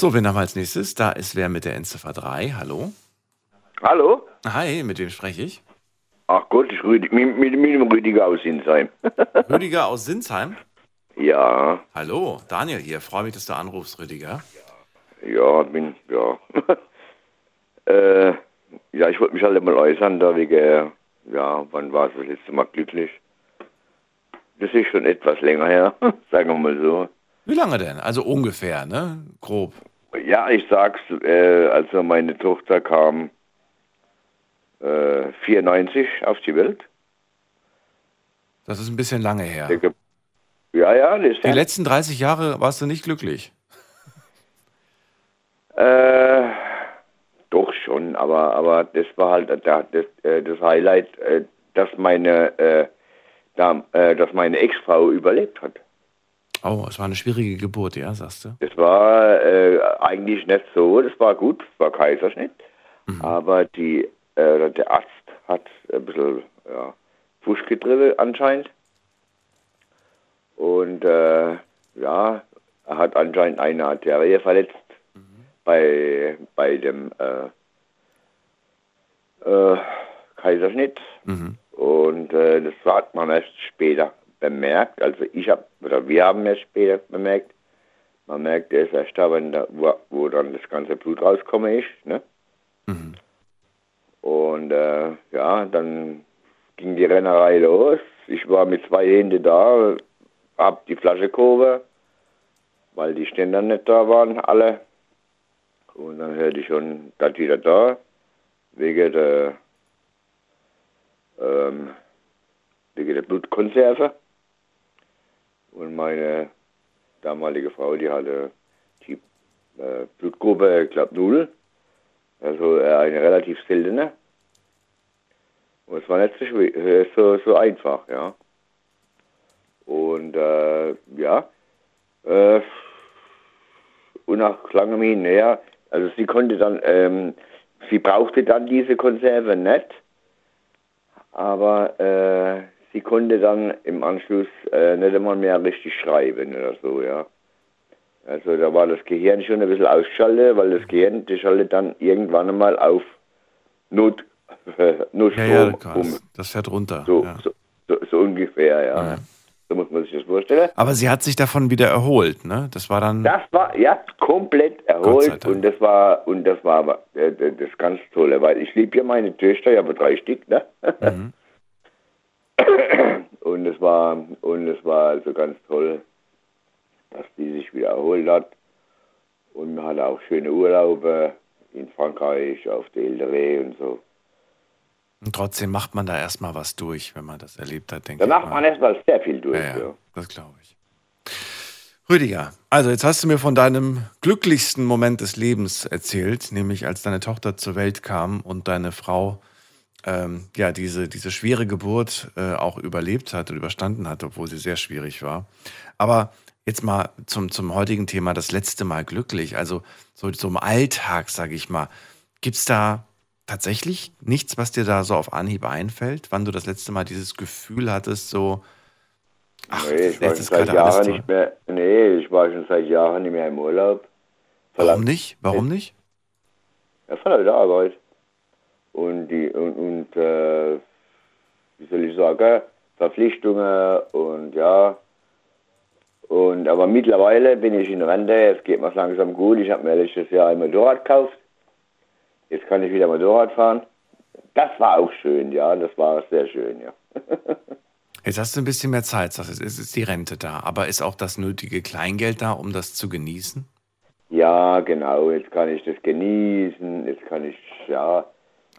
So, wen haben wir als nächstes? Da ist wer mit der Endziffer 3. Hallo. Hallo. Hi, mit wem spreche ich? Ach Gott, ich Rüdi, mit, mit, mit dem Rüdiger aus Sinsheim. Rüdiger aus Sinsheim? Ja. Hallo, Daniel hier. Freue mich, dass du anrufst, Rüdiger. Ja, bin, ja. äh, ja, ich wollte mich halt mal äußern, da wegen, ja, wann war es das letzte Mal glücklich? Das ist schon etwas länger her, sagen wir mal so. Wie lange denn? Also ungefähr, ne? Grob. Ja, ich sag's, äh, also meine Tochter kam äh, 94 auf die Welt. Das ist ein bisschen lange her. Ja, ja. Das die letzten 30 Jahre warst du nicht glücklich. Äh, doch schon, aber, aber das war halt das, das, äh, das Highlight, äh, dass meine, äh, da, dass meine Ex-Frau überlebt hat. Oh, es war eine schwierige Geburt, ja, sagst du? Es war äh, eigentlich nicht so, das war gut, es war Kaiserschnitt, mhm. aber die, äh, der Arzt hat ein bisschen ja, Fuß gedrillt anscheinend. Und äh, ja, er hat anscheinend eine Arterie verletzt bei, bei dem äh, äh, Kaiserschnitt. Mhm. Und äh, das hat man erst später bemerkt. Also ich habe, oder wir haben es später bemerkt. Man merkt erst erst da, wenn da, wo, wo dann das ganze Blut rauskommen ist. Ne? Mhm. Und äh, ja, dann ging die Rennerei los. Ich war mit zwei Händen da, hab die Flasche gehoben, weil die Ständer nicht da waren, alle. Und dann hörte ich schon, das wieder da, wegen der, ähm, wegen der Blutkonserve. Und meine damalige Frau, die hatte die äh, Blutgruppe, glaube, null. Also äh, eine relativ seltene. Und es war nicht so, schwer, so, so einfach, ja. Und äh, ja, äh, und nach langem Hin her, also sie konnte dann, ähm, sie brauchte dann diese Konserve nicht, aber äh, sie konnte dann im Anschluss äh, nicht einmal mehr richtig schreiben oder so, ja. Also da war das Gehirn schon ein bisschen ausgeschaltet, weil das Gehirn, das schaltet dann irgendwann einmal auf Not, Notstrom Ja, ja, krass. um. das fährt runter. So, ja. so, so, so ungefähr, ja. Ja. So muss man sich das vorstellen. Aber sie hat sich davon wieder erholt, ne? Das war dann. Das war ja komplett erholt und das war und das war aber äh, das ganz Tolle, weil ich liebe ja meine Töchter, ich habe drei Stück, ne? Mhm. Und es war und es war also ganz toll, dass die sich wieder erholt hat. Und wir hatten auch schöne Urlaube in Frankreich, auf der Ile und so. Und trotzdem macht man da erstmal was durch, wenn man das erlebt hat, denke Da ich. macht mal. man erstmal sehr viel durch. Ja, ja, das glaube ich. Rüdiger, also jetzt hast du mir von deinem glücklichsten Moment des Lebens erzählt, nämlich als deine Tochter zur Welt kam und deine Frau ähm, ja diese, diese schwere Geburt äh, auch überlebt hat und überstanden hat, obwohl sie sehr schwierig war. Aber jetzt mal zum, zum heutigen Thema, das letzte Mal glücklich. Also so, so im Alltag, sage ich mal, gibt es da tatsächlich nichts, was dir da so auf Anhieb einfällt, wann du das letzte Mal dieses Gefühl hattest, so, ach, nee, ich war schon seit Jahren nicht mehr. Nee, ich war schon seit Jahren nicht mehr im Urlaub. Warum nicht? Warum nicht? Ja, von der Arbeit. Und die und, und äh, wie soll ich sagen, Verpflichtungen und ja. Und aber mittlerweile bin ich in Rente, es geht mir langsam gut. Ich habe mir letztes Jahr ein Motorrad gekauft. Jetzt kann ich wieder Motorrad fahren. Das war auch schön, ja, das war sehr schön, ja. Jetzt hast du ein bisschen mehr Zeit, sagst du, es ist die Rente da, aber ist auch das nötige Kleingeld da, um das zu genießen? Ja, genau, jetzt kann ich das genießen, jetzt kann ich, ja,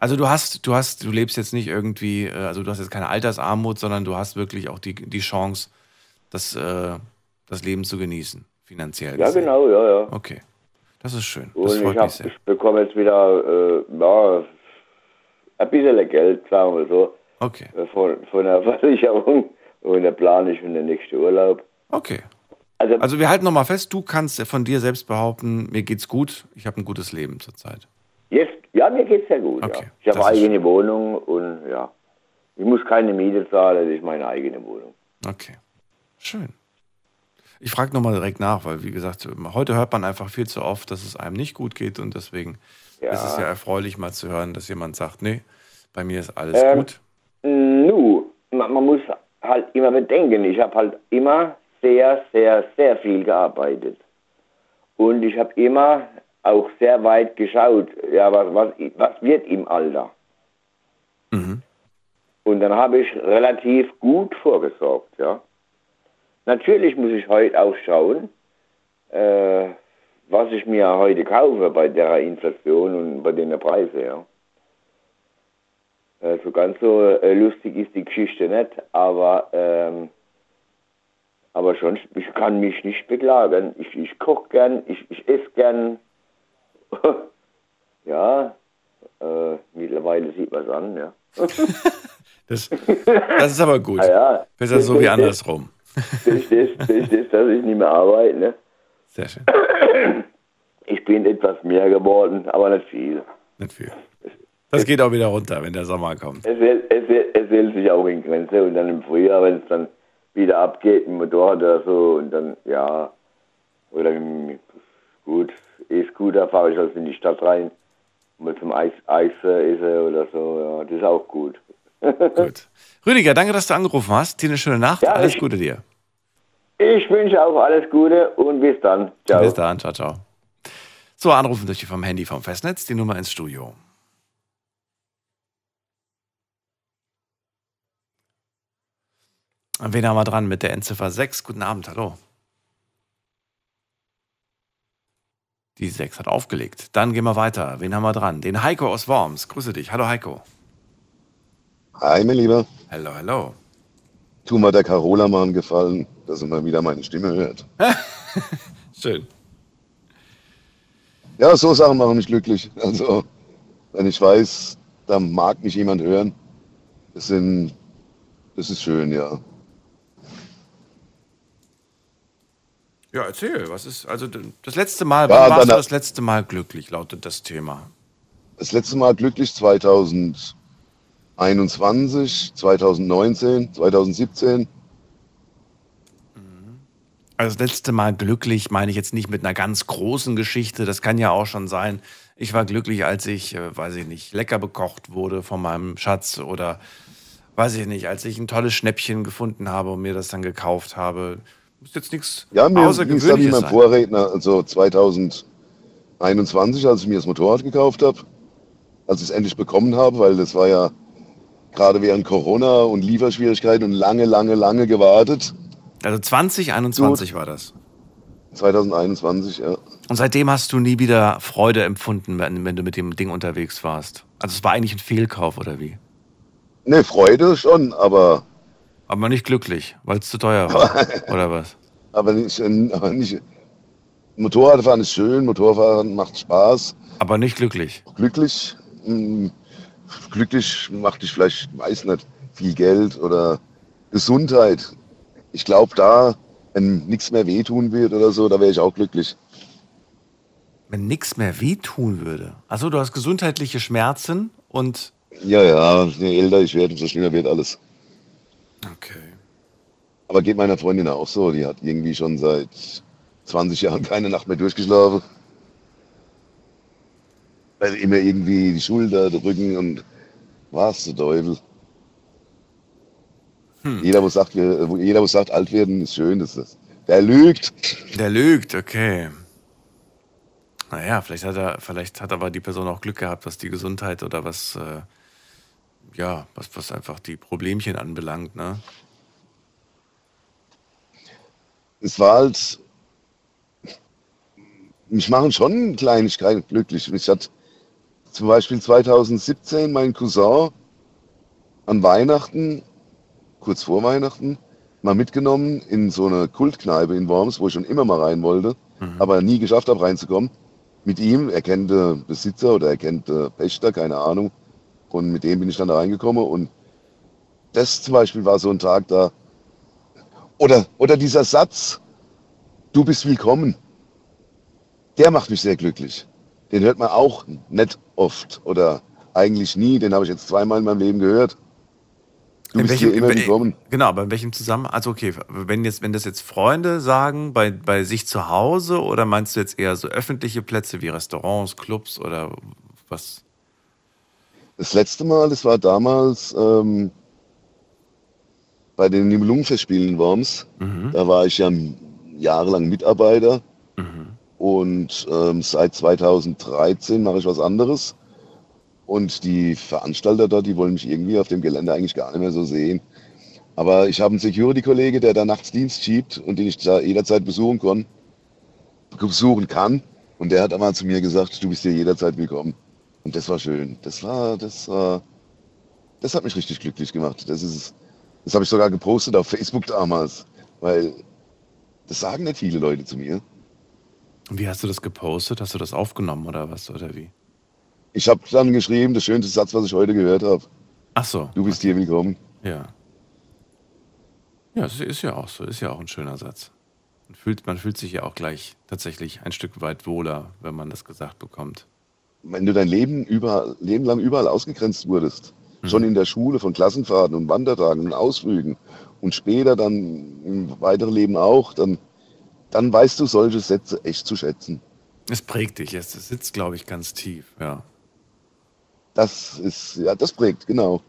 Also du hast, du hast, du lebst jetzt nicht irgendwie, äh, also du hast jetzt keine Altersarmut, sondern du hast wirklich auch die, die Chance, das, äh, das Leben zu genießen, finanziell. ja gesehen. genau, ja, ja. Okay, das ist schön. Und Das ich, freut hab, mich sehr. ich bekomme jetzt wieder äh, ja, ein bisschen Geld, sagen wir so, Okay, äh, von, von der Versicherung. Und da plane ich für den nächsten Urlaub. okay. Also, Also wir halten nochmal fest, du kannst von dir selbst behaupten, mir geht's gut, ich habe ein gutes Leben zurzeit. jetzt, ja, mir geht's sehr gut. Okay, ja. Ich habe das ist eigene Wohnung und ja, ich muss keine Miete zahlen, das ist meine eigene Wohnung. Okay, schön. Ich frage nochmal direkt nach, weil wie gesagt, heute hört man einfach viel zu oft, dass es einem nicht gut geht und deswegen Ja. ist es ja erfreulich mal zu hören, dass jemand sagt, nee, bei mir ist alles Ähm, gut. Nu, man, man muss halt immer bedenken, ich habe halt immer sehr, sehr, sehr viel gearbeitet. Und ich habe immer auch sehr weit geschaut, ja, was, was, was wird im Alter. Mhm. Und dann habe ich relativ gut vorgesorgt, ja. Natürlich muss ich heute auch schauen, äh, was ich mir heute kaufe bei der Inflation und bei den Preisen, ja. So ganz so äh, lustig ist die Geschichte nicht, aber, ähm, aber schon, ich kann mich nicht beklagen. Ich, ich koche gern, ich, ich esse gern. ja, äh, mittlerweile sieht man es an, ja. Das, das ist aber gut. Ah, ja. Besser so wie andersrum. Das ist das, das, ist das, dass ich nicht mehr arbeite. Ne? Sehr schön. Ich bin etwas mehr geworden, aber nicht viel. Nicht viel. Das geht auch wieder runter, wenn der Sommer kommt. Es hält, es, hält, es hält sich auch in Grenze und dann im Frühjahr, wenn es dann wieder abgeht, im Motorrad oder so und dann, ja, oder gut, E-Scooter fahre ich also in die Stadt rein, mal zum Eis, Eis äh, essen oder so, ja, das ist auch gut. Gut. Rüdiger, danke, dass du angerufen hast. Dir eine schöne Nacht. Ja, Alles ich- Gute dir. Ich wünsche auch alles Gute und bis dann. Ciao. Bis dann, ciao, ciao. So, anrufen durch vom Handy vom Festnetz, die Nummer ins Studio. Wen haben wir dran mit der Endziffer 6? Guten Abend, hallo. Die 6 hat aufgelegt. Dann gehen wir weiter. Wen haben wir dran? Den Heiko aus Worms. Grüße dich. Hallo Heiko. Hi, mein Lieber. Hallo, hallo. Tu mal der Carola mal einen Gefallen, dass er mal wieder meine Stimme hört. Schön. Ja, so Sachen machen mich glücklich. Also, wenn ich weiß, da mag mich jemand hören, das, sind, das ist schön, ja. Ja, erzähl, was ist, also das letzte Mal, wann warst du das letzte Mal glücklich, lautet das Thema? Das letzte Mal glücklich 2021, 2019, 2017. Also das letzte Mal glücklich meine ich jetzt nicht mit einer ganz großen Geschichte. Das kann ja auch schon sein. Ich war glücklich, als ich, äh, weiß ich nicht, lecker bekocht wurde von meinem Schatz oder weiß ich nicht, als ich ein tolles Schnäppchen gefunden habe und mir das dann gekauft habe. Muss jetzt nichts ja, mir Außergewöhnliches dann wie mein Vorredner, also 2021, als ich mir das Motorrad gekauft habe, als ich es endlich bekommen habe, weil das war ja gerade während Corona und Lieferschwierigkeiten und lange, lange, lange gewartet. Also 2021 war das. 2021, ja. Und seitdem hast du nie wieder Freude empfunden, wenn, wenn, du mit dem Ding unterwegs warst. Also es war eigentlich ein Fehlkauf, oder wie? Ne, Freude schon, aber. Aber nicht glücklich, weil es zu teuer war, oder was? Aber nicht, aber nicht. Motorradfahren ist schön, Motorradfahren macht Spaß. Aber nicht glücklich. Glücklich. Mh, hm, glücklich macht dich vielleicht, weiß nicht, viel Geld oder Gesundheit ich glaube, da, wenn nichts mehr wehtun wird oder so, da wäre ich auch glücklich. Wenn nichts mehr wehtun würde? Achso, du hast gesundheitliche Schmerzen und. Ja, ja, je älter ich werde, umso schlimmer wird alles. Okay. Aber geht meiner Freundin auch so. Die hat irgendwie schon seit 20 Jahren keine Nacht mehr durchgeschlafen. Weil immer irgendwie die Schulter, der Rücken und was der Teufel. Hm. Jeder, wo sagt, jeder, wo sagt, alt werden ist schön, ist das. Der lügt. Der lügt, okay. Naja, vielleicht hat er, vielleicht hat aber die Person auch Glück gehabt, was die Gesundheit oder was, äh, ja, was, was einfach die Problemchen anbelangt, ne? Es war halt, mich machen schon Kleinigkeiten glücklich. Ich hatte zum Beispiel 2017 meinen Cousin an Weihnachten kurz vor Weihnachten mal mitgenommen in so eine Kultkneipe in Worms, wo ich schon immer mal rein wollte, mhm. aber nie geschafft habe reinzukommen. Mit ihm, er kennt Besitzer oder er kennt Pächter, keine Ahnung. Und mit dem bin ich dann da reingekommen und das zum Beispiel war so ein Tag da. Oder, oder dieser Satz, du bist willkommen, der macht mich sehr glücklich. Den hört man auch nicht oft oder eigentlich nie. Den habe ich jetzt zweimal in meinem Leben gehört. Du in bist welchem, hier immer willkommen. Genau, aber in welchem Zusammenhang? Also okay, wenn jetzt, wenn das jetzt Freunde sagen, bei, bei sich zu Hause oder meinst du jetzt eher so öffentliche Plätze wie Restaurants, Clubs oder was? Das letzte Mal, das war damals ähm, bei den Nibelungenfestspielen in Worms. Mhm. Da war ich ja jahrelang Mitarbeiter mhm. und ähm, seit 2013 mache ich was anderes. Und die Veranstalter dort, die wollen mich irgendwie auf dem Gelände eigentlich gar nicht mehr so sehen. Aber ich habe einen Security-Kollege, der da nachts Dienst schiebt und den ich da jederzeit besuchen kann. Besuchen kann. Und der hat einmal zu mir gesagt, du bist hier jederzeit willkommen. Und das war schön. Das war, das war, das hat mich richtig glücklich gemacht. Das ist, das habe ich sogar gepostet auf Facebook damals, weil das sagen nicht viele Leute zu mir. Und wie hast du das gepostet? Hast du das aufgenommen oder was oder wie? Ich habe dann geschrieben, der schönste Satz, was ich heute gehört habe. Ach so. Du bist hier willkommen. Ja. Ja, das ist ja auch so. Ist ja auch ein schöner Satz. Man fühlt, man fühlt sich ja auch gleich tatsächlich ein Stück weit wohler, wenn man das gesagt bekommt. Wenn du dein Leben, überall, Leben lang überall ausgegrenzt wurdest, mhm. schon in der Schule von Klassenfahrten und Wandertagen und Ausflügen und später dann im weiteren Leben auch, dann, dann weißt du solche Sätze echt zu schätzen. Es prägt dich, es sitzt, glaube ich, ganz tief, ja. Das ist, ja, das prägt, genau.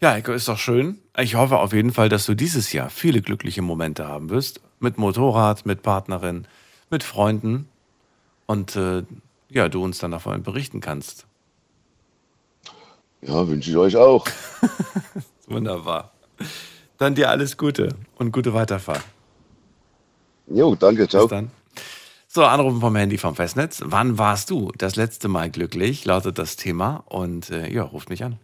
Ja, Heiko, ist doch schön. Ich hoffe auf jeden Fall, dass du dieses Jahr viele glückliche Momente haben wirst. Mit Motorrad, mit Partnerin, mit Freunden. Und äh, ja, du uns dann davon berichten kannst. Ja, wünsche ich euch auch. Wunderbar. Dann dir alles Gute und gute Weiterfahrt. Jo, danke, ciao. Bis dann. So, Anrufen vom Handy vom Festnetz. Wann warst du das letzte Mal glücklich? Lautet das Thema. Und äh, ja, ruft mich an.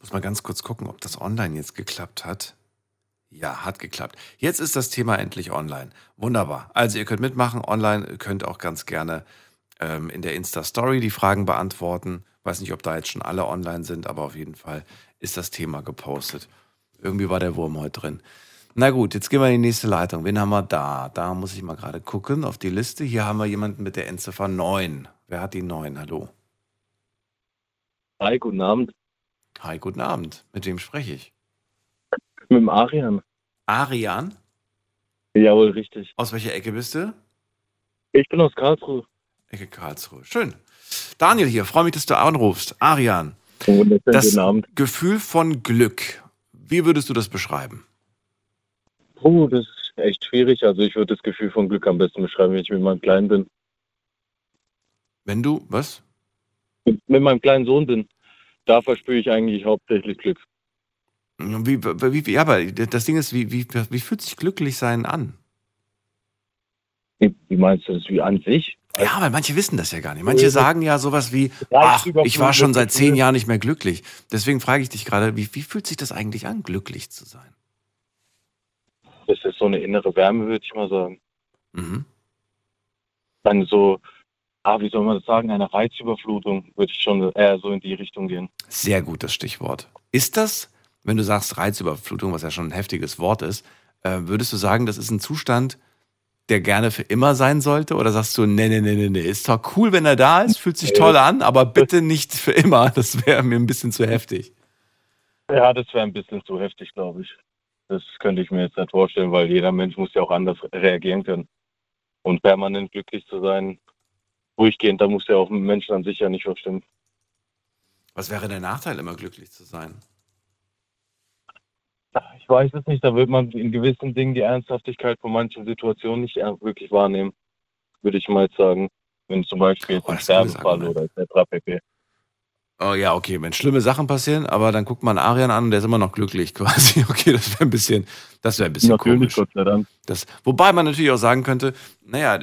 Muss mal ganz kurz gucken, ob das online jetzt geklappt hat. Ja, hat geklappt. Jetzt ist das Thema endlich online. Wunderbar. Also ihr könnt mitmachen online, ihr könnt auch ganz gerne ähm, in der Insta-Story die Fragen beantworten. Weiß nicht, ob da jetzt schon alle online sind, aber auf jeden Fall ist das Thema gepostet. Irgendwie war der Wurm heute drin. Na gut, jetzt gehen wir in die nächste Leitung. Wen haben wir da? Da muss ich mal gerade gucken auf die Liste. Hier haben wir jemanden mit der Endziffer 9. Wer hat die 9? Hallo. Hi, guten Abend. Hi, guten Abend. Mit wem spreche ich? Mit dem Arian. Arian? Jawohl, richtig. Aus welcher Ecke bist du? Ich bin aus Karlsruhe. Ecke Karlsruhe. Schön. Daniel hier, freue mich, dass du anrufst. Arian, das. Gefühl von Glück, wie würdest du das beschreiben? Puh, das ist echt schwierig. Also ich würde das Gefühl von Glück am besten beschreiben, wenn ich mit meinem Kleinen bin. Wenn du, was? Mit, mit meinem kleinen Sohn bin. Da verspüre ich eigentlich hauptsächlich Glück. Wie, wie, wie, ja, aber das Ding ist, wie, wie, wie fühlt sich glücklich sein an? Wie, meinst du das? Wie an sich? Ja, weil manche wissen das ja gar nicht. Manche sagen ja sowas wie, ach, ich war schon seit zehn Jahren nicht mehr glücklich. Deswegen frage ich dich gerade, wie, wie fühlt sich das eigentlich an, glücklich zu sein? Das ist so eine innere Wärme, würde ich mal sagen. Mhm. Dann so, ah, wie soll man das sagen, eine Reizüberflutung, würde ich schon eher so in die Richtung gehen. Sehr gut, das Stichwort. Ist das, wenn du sagst Reizüberflutung, was ja schon ein heftiges Wort ist, äh, würdest du sagen, das ist ein Zustand, der gerne für immer sein sollte? Oder sagst du, nee, nee, nee, nee, nee, ist zwar cool, wenn er da ist, fühlt sich toll an, aber bitte nicht für immer. Das wäre mir ein bisschen zu heftig. Ja, das wäre ein bisschen zu heftig, glaube ich. Das könnte ich mir jetzt nicht vorstellen, weil jeder Mensch muss ja auch anders reagieren können. Und permanent glücklich zu sein, durchgehend, da muss ja auch ein Mensch an sich ja nicht verstimmen. Was wäre der Nachteil, immer glücklich zu sein? Ich weiß es nicht, da wird man in gewissen Dingen die Ernsthaftigkeit von manchen Situationen nicht wirklich wahrnehmen, würde ich mal jetzt sagen. Wenn zum Beispiel jetzt Oh, ein Sterbenfall oder etc. pp. Oh ja, okay, wenn schlimme Sachen passieren, aber dann guckt man Arian an und der ist immer noch glücklich quasi. Okay, das wäre ein bisschen, das wäre ein bisschen Natürlich, komisch. Gott sei Dank. Das, wobei man natürlich auch sagen könnte, naja,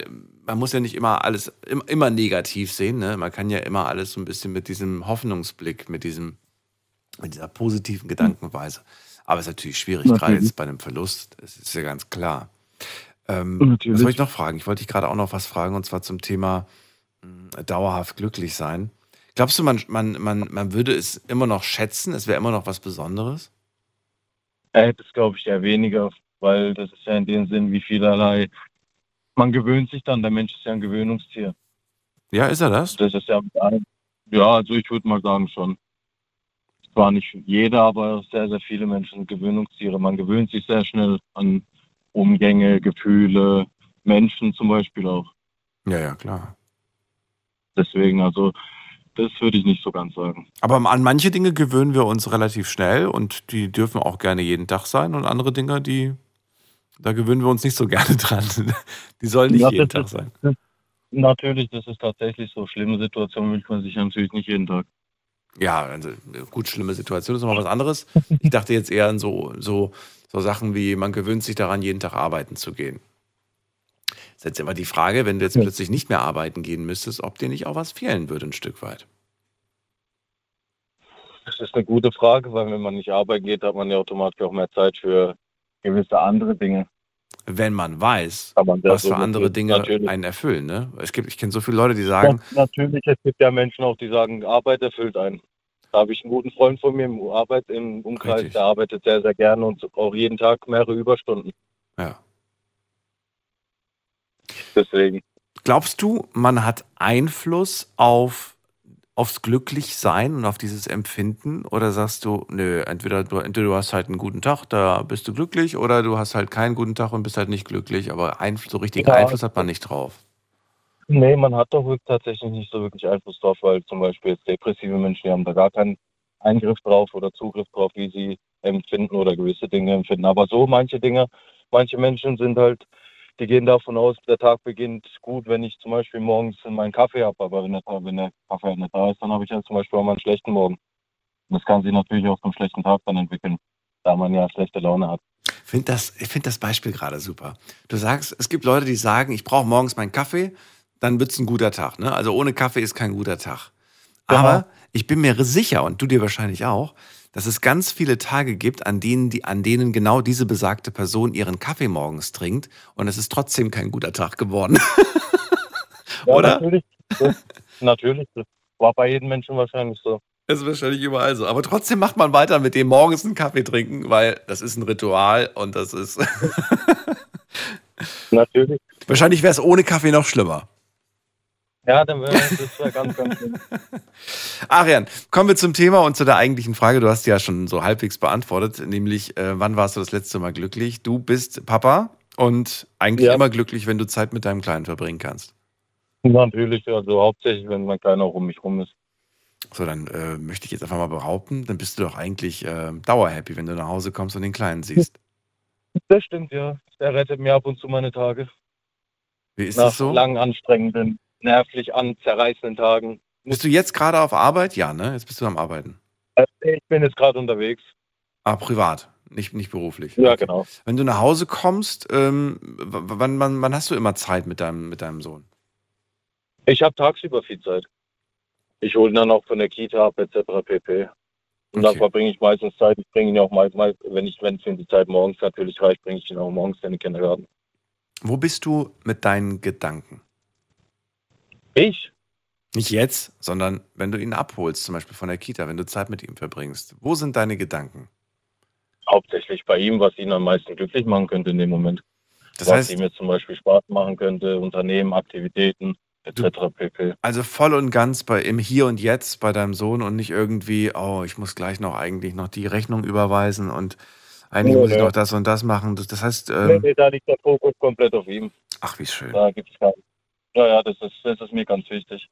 man muss ja nicht immer alles im- immer negativ sehen. Ne? Man kann ja immer alles so ein bisschen mit diesem Hoffnungsblick, mit diesem, mit dieser positiven Gedankenweise. Aber es ist natürlich schwierig, gerade Natürlich. jetzt bei einem Verlust. Das ist ja ganz klar. Ähm, Natürlich. was wollte ich noch fragen? Ich wollte dich gerade auch noch was fragen, und zwar zum Thema mh, dauerhaft glücklich sein. Glaubst du, man, man, man, man würde es immer noch schätzen? Es wäre immer noch was Besonderes? Äh, das glaube ich eher weniger, weil das ist ja in dem Sinn wie vielerlei. Man gewöhnt sich dann, der Mensch ist ja ein Gewöhnungstier. Ja, ist er das? Das ist ja mit allem. Ja, also ich würde mal sagen schon. Zwar nicht jeder, aber sehr, sehr viele Menschen sind Gewöhnungstiere. Man gewöhnt sich sehr schnell an Umgänge, Gefühle, Menschen zum Beispiel auch. Ja, ja, klar. Deswegen, also, das würde ich nicht so ganz sagen. Aber an manche Dinge gewöhnen wir uns relativ schnell und die dürfen auch gerne jeden Tag sein und andere Dinge, die da gewöhnen wir uns nicht so gerne dran. Die sollen nicht Ja, jeden Tag ist- sein. Natürlich, das ist tatsächlich so. Schlimme Situationen wünscht man sich natürlich nicht jeden Tag. Ja, also gut, schlimme Situation ist nochmal was anderes. Ich dachte jetzt eher an so, so, so Sachen wie, man gewöhnt sich daran, jeden Tag arbeiten zu gehen. Das ist jetzt immer die Frage, wenn du jetzt plötzlich nicht mehr arbeiten gehen müsstest, ob dir nicht auch was fehlen würde, ein Stück weit. Das ist eine gute Frage, weil wenn man nicht arbeiten geht, hat man ja automatisch auch mehr Zeit für gewisse andere Dinge. Wenn man weiß, man was so für andere. Dinge Natürlich. einen erfüllen. Ne? Es gibt, ich kenne so viele Leute, die sagen, Ja, natürlich, es gibt ja Menschen auch, die sagen, Arbeit erfüllt einen. Da habe ich einen guten Freund von mir im Arbeit im Umkreis, Richtig. der arbeitet sehr, sehr gerne und auch jeden Tag mehrere Überstunden. ja. Deswegen. Glaubst du, man hat Einfluss auf, aufs Glücklichsein und auf dieses Empfinden? Oder sagst du, nö, entweder du, entweder du hast halt einen guten Tag, da bist du glücklich, oder du hast halt keinen guten Tag und bist halt nicht glücklich, aber Einfluss, so richtigen Ja. Einfluss hat man nicht drauf. Nee, man hat doch tatsächlich nicht so wirklich Einfluss drauf, weil zum Beispiel jetzt depressive Menschen, die haben da gar keinen Eingriff drauf oder Zugriff drauf, wie sie empfinden oder gewisse Dinge empfinden. Aber so manche Dinge, manche Menschen sind halt, die gehen davon aus, der Tag beginnt gut, wenn ich zum Beispiel morgens meinen Kaffee habe. Aber wenn der, wenn der Kaffee halt nicht da ist, dann habe ich ja zum Beispiel auch mal einen schlechten Morgen. Und das kann sich natürlich auch zum schlechten Tag dann entwickeln, da man ja schlechte Laune hat. Find das, ich finde das Beispiel gerade super. Du sagst, es gibt Leute, die sagen, ich brauche morgens meinen Kaffee, dann wird es ein guter Tag. Ne? Also ohne Kaffee ist kein guter Tag. Aber ich bin mir sicher, und du dir wahrscheinlich auch, dass es ganz viele Tage gibt, an denen, die, an denen genau diese besagte Person ihren Kaffee morgens trinkt und es ist trotzdem kein guter Tag geworden. ja, Oder? Natürlich. natürlich. War bei jedem Menschen wahrscheinlich so. Das ist wahrscheinlich überall so. Aber trotzdem macht man weiter mit dem morgens einen Kaffee trinken, weil das ist ein Ritual und das ist. natürlich. Wahrscheinlich wäre es ohne Kaffee noch schlimmer. Ja, dann wäre das wär ganz, ganz schön. Arian, kommen wir zum Thema und zu der eigentlichen Frage. Du hast ja schon so halbwegs beantwortet, nämlich, äh, wann warst du das letzte Mal glücklich? Du bist Papa und eigentlich ja. immer glücklich, wenn du Zeit mit deinem Kleinen verbringen kannst. Natürlich, also hauptsächlich, wenn mein Kleiner um mich rum ist. So, dann äh, möchte ich jetzt einfach mal behaupten, dann bist du doch eigentlich äh, dauerhappy, wenn du nach Hause kommst und den Kleinen siehst. Das stimmt, ja. Der rettet mir ab und zu meine Tage. Wie ist Nach das so? langen, anstrengenden nervlich an zerreißenden Tagen. Bist du jetzt gerade auf Arbeit? Ja, ne? Jetzt bist du am Arbeiten. Äh, ich bin jetzt gerade unterwegs. Ah, privat, nicht, nicht beruflich. Ja, okay. genau. Wenn du nach Hause kommst, ähm, wann, wann, wann hast du immer Zeit mit deinem, mit deinem Sohn? Ich habe tagsüber viel Zeit. Ich hole ihn dann auch von der Kita ab, etc. pp. Und okay. dann verbringe ich meistens Zeit. Ich bringe ihn auch mal, wenn ich, wenn es die Zeit morgens natürlich reicht, bringe ich ihn auch morgens in den Kindergarten. Wo bist du mit deinen Gedanken? Ich? Nicht jetzt, sondern wenn du ihn abholst, zum Beispiel von der Kita, wenn du Zeit mit ihm verbringst. Wo sind deine Gedanken? Hauptsächlich bei ihm, was ihn am meisten glücklich machen könnte in dem Moment. Das was heißt, ihm jetzt zum Beispiel Spaß machen könnte, Unternehmen, Aktivitäten etc. pp. Also voll und ganz bei im Hier und Jetzt bei deinem Sohn und nicht irgendwie, oh, ich muss gleich noch eigentlich noch die Rechnung überweisen und eigentlich nee, muss ich noch das und das machen. Das, das heißt. Ähm, nee, nee, da liegt der Fokus komplett auf ihm. Ach, wie schön. Da gibt es keinen. Ja, ja, das ist, das ist mir ganz wichtig.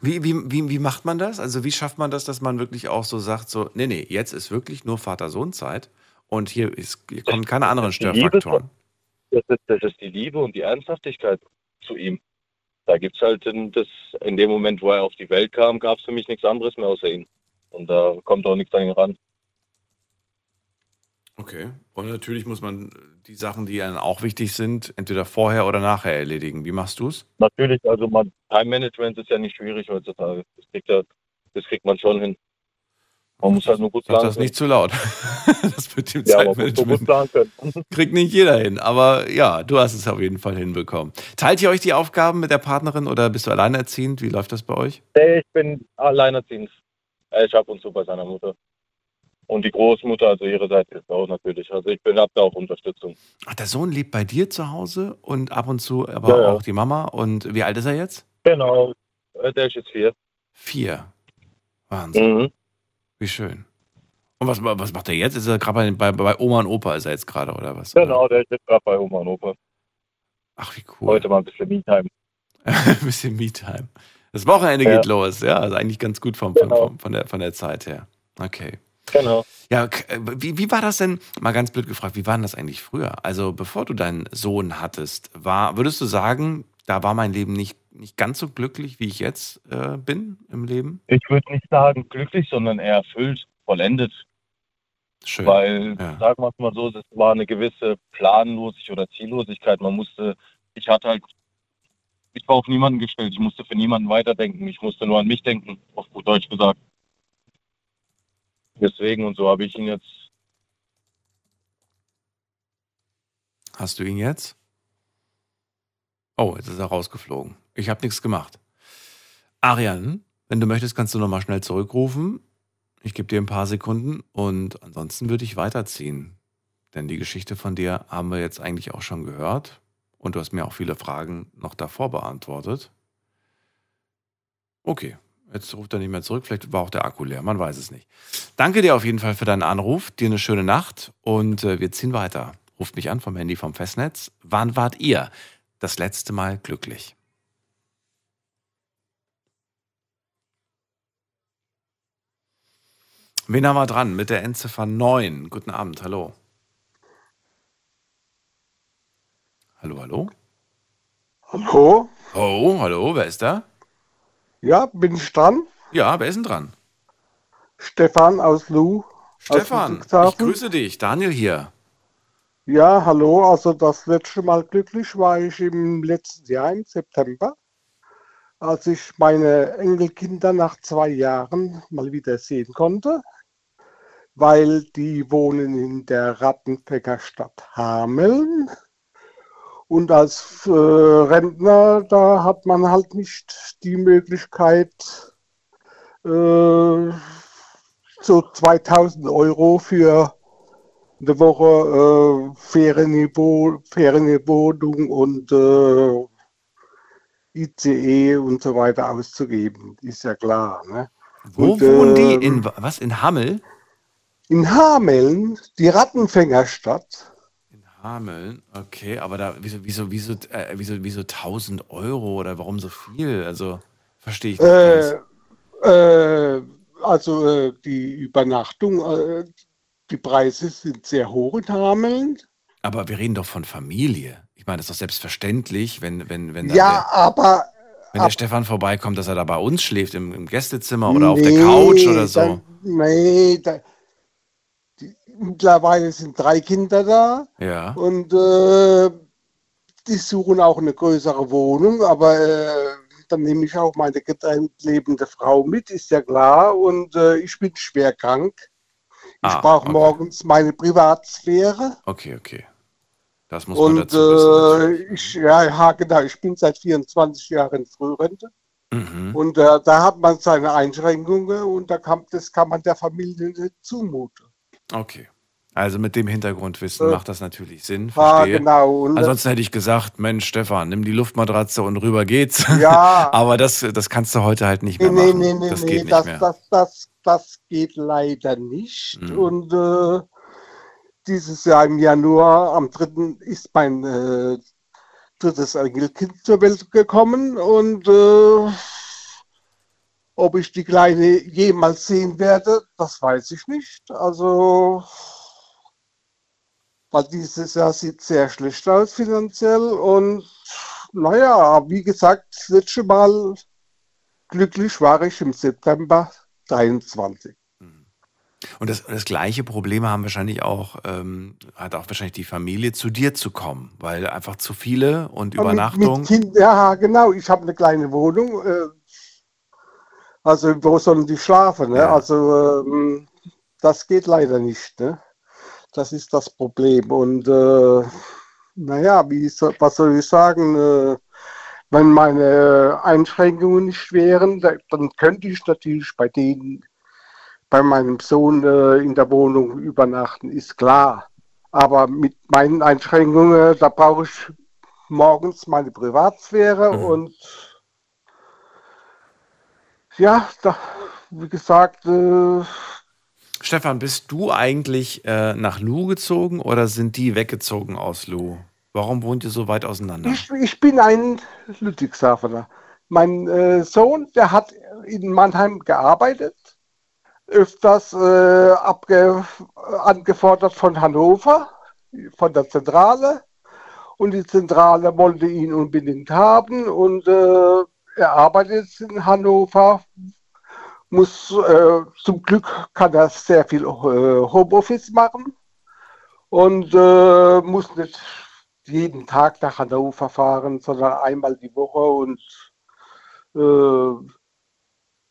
Wie, wie, wie, wie macht man das? Also wie schafft man das, dass man wirklich auch so sagt, so, nee, nee, jetzt ist wirklich nur Vater-Sohn-Zeit und hier, ist, hier kommen keine anderen Störfaktoren. das, ist, das ist die Liebe und die Ernsthaftigkeit zu ihm. Da gibt es halt in, das, in dem Moment, wo er auf die Welt kam, gab es für mich nichts anderes mehr außer ihn. Und da kommt auch nichts an ihn ran. Okay. Und natürlich muss man die Sachen, die einem auch wichtig sind, entweder vorher oder nachher erledigen. Wie machst du es? Natürlich, also man, Time Management ist ja nicht schwierig heutzutage. Das kriegt, ja, das kriegt man schon hin. Man muss halt nur gut planen. Das ist nicht zu laut. das mit dem ja, Zeitmanagement kriegt nicht jeder hin. Aber ja, du hast es auf jeden Fall hinbekommen. Teilt ihr euch die Aufgaben mit der Partnerin oder bist du alleinerziehend? Wie läuft das bei euch? Nee, ich bin alleinerziehend. Ich ab und zu bei seiner Mutter. Und die Großmutter, also ihre Seite ist auch natürlich. Also ich bin habe da auch Unterstützung. Ach, der Sohn lebt bei dir zu Hause und ab und zu aber ja, auch die Mama. Und wie alt ist er jetzt? Genau, äh, der ist jetzt vier. Vier. Wahnsinn. Mhm. Wie schön. Und was, was macht er jetzt? Ist er gerade bei, bei, bei, Oma und Opa ist er jetzt gerade, oder was? Genau, der ist jetzt gerade bei Oma und Opa. Ach, wie cool. Heute mal ein bisschen Me-Time. ein bisschen Me-Time. Das Wochenende ja. geht los, ja. Also eigentlich ganz gut vom, genau. von, von, der, von der Zeit her. Okay. Genau. Ja, äh, wie, wie war das denn, mal ganz blöd gefragt, wie war denn das eigentlich früher? Also bevor du deinen Sohn hattest, war, würdest du sagen, da war mein Leben nicht, nicht ganz so glücklich, wie ich jetzt äh, bin im Leben? Ich würde nicht sagen glücklich, sondern eher erfüllt, vollendet. Schön. Weil, ja. sagen wir es mal so, es war eine gewisse Planlosigkeit oder Ziellosigkeit. Man musste, ich hatte halt, ich war auf niemanden gestellt, ich musste für niemanden weiterdenken, ich musste nur an mich denken, auf gut Deutsch gesagt. Deswegen und so habe ich ihn jetzt. Hast du ihn jetzt? Oh, jetzt ist er rausgeflogen. Ich habe nichts gemacht. Arian, wenn du möchtest, kannst du nochmal schnell zurückrufen. Ich gebe dir ein paar Sekunden und ansonsten würde ich weiterziehen. Denn die Geschichte von dir haben wir jetzt eigentlich auch schon gehört und du hast mir auch viele Fragen noch davor beantwortet. Okay, Jetzt ruft er nicht mehr zurück. Vielleicht war auch der Akku leer. Man weiß es nicht. Danke dir auf jeden Fall für deinen Anruf. Dir eine schöne Nacht und äh, wir ziehen weiter. Ruft mich an vom Handy vom Festnetz. Wann wart ihr das letzte Mal glücklich? Wen haben wir dran? Mit der Endziffer 9. Guten Abend. Hallo. Hallo, hallo. Hallo. Oh, hallo. Wer ist da? Ja, bin ich dran? Ja, wer ist denn dran? Stefan aus Lu. Stefan, ich grüße dich. Daniel hier. Ja, hallo. Also das letzte Mal glücklich war ich im letzten Jahr im September, als ich meine Enkelkinder nach zwei Jahren mal wieder sehen konnte, weil die wohnen in der Rattenfäckerstadt Hameln. Und als äh, Rentner, da hat man halt nicht die Möglichkeit, äh, so 2000 Euro für eine Woche äh, Ferienwohnung und äh, ICE und so weiter auszugeben. Ist ja klar. Ne? Wo und, wohnen die? Ähm, in was? In Hammel? In Hameln, die Rattenfängerstadt. Hameln, okay, aber da, wieso, wieso, wieso, äh, wieso, wieso 1000 Euro oder warum so viel? Also, verstehe ich nicht. Äh, äh, also, äh, die Übernachtung, äh, die Preise sind sehr hoch in Hameln. Aber wir reden doch von Familie. Ich meine, das ist doch selbstverständlich, wenn, wenn, wenn Ja, der, aber. Wenn ab, der Stefan vorbeikommt, dass er da bei uns schläft, im, im Gästezimmer oder nee, auf der Couch oder so. Dann, nee, da, mittlerweile sind drei Kinder da. Ja. Und äh, die suchen auch eine größere Wohnung, aber äh, dann nehme ich auch meine getrennt lebende Frau mit, ist ja klar. Und äh, ich bin schwer krank. Ich ah, brauche okay. morgens meine Privatsphäre. Okay, okay. Das muss und, man dazu wissen. Äh, ich, ja, genau. Ich bin seit 24 Jahren in Frührente. Mhm. Und äh, da hat man seine Einschränkungen und da kann, das kann man der Familie nicht zumuten. Okay. Also mit dem Hintergrundwissen macht das natürlich Sinn. Verstehe. Ja, genau. Und Ansonsten hätte ich gesagt, Mensch, Stefan, nimm die Luftmatratze und rüber geht's. Ja. Aber das, das kannst du heute halt nicht mehr nee, machen. Nee, nee, das nee, geht nicht das. Das, das, das geht leider nicht. Mhm. Und äh, dieses Jahr im Januar, am 3. ist mein äh, drittes Enkelkind zur Welt gekommen und äh, ob ich die Kleine jemals sehen werde, das weiß ich nicht. Also, weil dieses Jahr sieht sehr schlecht aus finanziell und naja, wie gesagt, das letzte Mal glücklich war ich im September 23. Und das, das gleiche Problem haben wahrscheinlich auch, ähm, hat auch wahrscheinlich die Familie, zu dir zu kommen, weil einfach zu viele und Übernachtung. Mit, mit kind, ja, genau. Ich habe eine kleine Wohnung. Äh, also wo sollen die schlafen? Ne? Ja. Also ähm, das geht leider nicht. Ne? Das ist das Problem. Und äh, naja, wie, was soll ich sagen? Äh, wenn meine Einschränkungen nicht wären, dann könnte ich natürlich bei denen, bei meinem Sohn äh, in der Wohnung übernachten, ist klar. Aber mit meinen Einschränkungen, da brauche ich morgens meine Privatsphäre mhm. und ja, da, wie gesagt. Äh, Stefan, bist du eigentlich äh, nach Lu gezogen oder sind die weggezogen aus Lu? Warum wohnt ihr so weit auseinander? Ich, ich bin ein Ludwigshafener. Mein äh, Sohn, der hat in Mannheim gearbeitet, öfters äh, angefordert von Hannover, von der Zentrale. Und die Zentrale wollte ihn unbedingt haben und äh, er arbeitet jetzt in Hannover, muss äh, zum Glück kann er sehr viel äh, Homeoffice machen und äh, muss nicht jeden Tag nach Hannover fahren, sondern einmal die Woche und äh,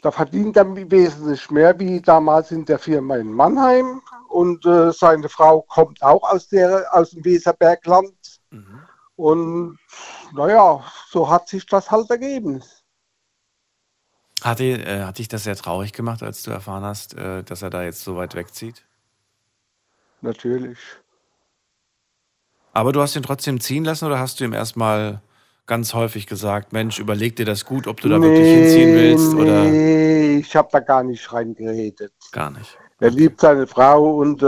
da verdient er wesentlich mehr wie damals in der Firma in Mannheim und äh, seine Frau kommt auch aus, der, aus dem Weserbergland. Mhm. Und naja, so hat sich das halt ergeben. Hat, äh, hat dich das sehr traurig gemacht, als du erfahren hast, äh, dass er da jetzt so weit wegzieht? Natürlich. Aber du hast ihn trotzdem ziehen lassen oder hast du ihm erstmal ganz häufig gesagt, Mensch, überleg dir das gut, ob du da nee, wirklich hinziehen willst? Oder? Nee, ich habe da gar nicht reingeredet. Gar nicht. Er liebt seine Frau und äh,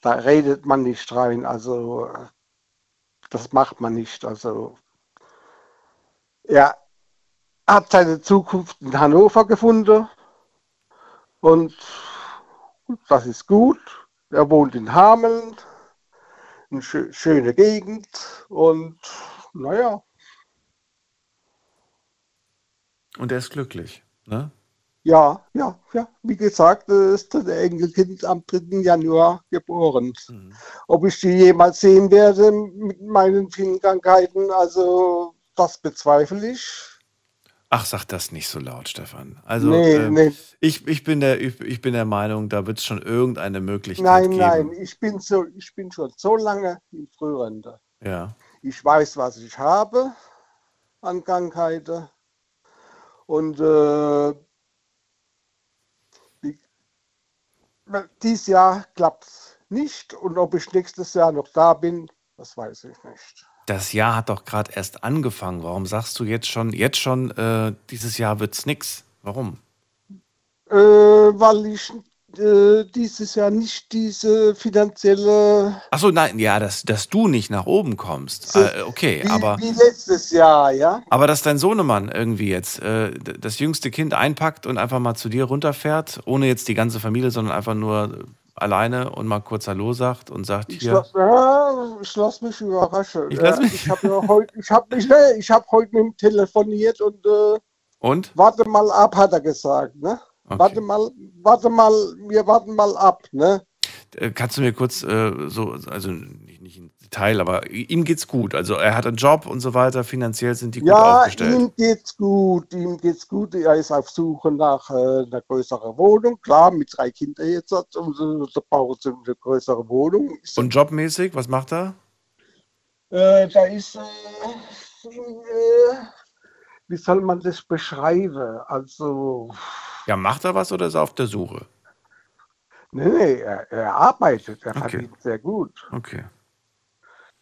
da redet man nicht rein. Also das macht man nicht. Also er hat seine Zukunft in Hannover gefunden Und das ist gut. Er wohnt in Hameln, eine schö schöne Gegend und naja. Und er ist glücklich, ne? Ja, ja, ja. Wie gesagt, ist das Enkelkind am 3. Januar geboren. Mhm. Ob ich die jemals sehen werde mit meinen vielen Krankheiten, also das bezweifle ich. Ach, sag das nicht so laut, Stefan. Also nee, ähm, nee. Ich, ich, bin der, ich, ich bin der Meinung, da wird es schon irgendeine Möglichkeit nein, geben. Nein, nein, ich bin, so, ich bin schon so lange in Frührente. Ja. Ich weiß, was ich habe an Krankheiten. Und äh, dieses Jahr klappt es nicht. Und ob ich nächstes Jahr noch da bin, das weiß ich nicht. Das Jahr hat doch gerade erst angefangen. Warum sagst du jetzt schon, jetzt schon, äh, dieses Jahr wird es nichts? Warum? Äh, weil ich äh, dieses Jahr nicht diese finanzielle. Achso, nein, ja, dass, dass du nicht nach oben kommst. Äh, okay, wie, aber. Wie letztes Jahr, ja. Aber dass dein Sohnemann irgendwie jetzt äh, das jüngste Kind einpackt und einfach mal zu dir runterfährt, ohne jetzt die ganze Familie, sondern einfach nur alleine und mal kurz Hallo sagt und sagt ich hier. Lass, ja, ich lasse mich überraschen. Ich, lass mich. ich habe ja heute, ich habe mich, ne, ich habe heute mit ihm telefoniert und. Äh, und? Warte mal ab, hat er gesagt, ne? Okay. Warte mal, warte mal, wir warten mal ab, ne? Äh, kannst du mir kurz äh, so, also nicht, nicht im Detail, aber ihm geht's gut. Also er hat einen Job und so weiter, finanziell sind die gut ja, aufgestellt. Ja, ihm geht's gut, ihm geht's gut. Er ist auf Suche nach äh, einer größeren Wohnung. Klar, mit drei Kindern jetzt hat und so, so braucht er eine größere Wohnung. Und jobmäßig, was macht er? Äh, da ist, äh, äh, wie soll man das beschreiben? Also ja, macht er was oder ist er auf der Suche? Nee, nee, er, er arbeitet, er okay. verdient sehr gut. Okay.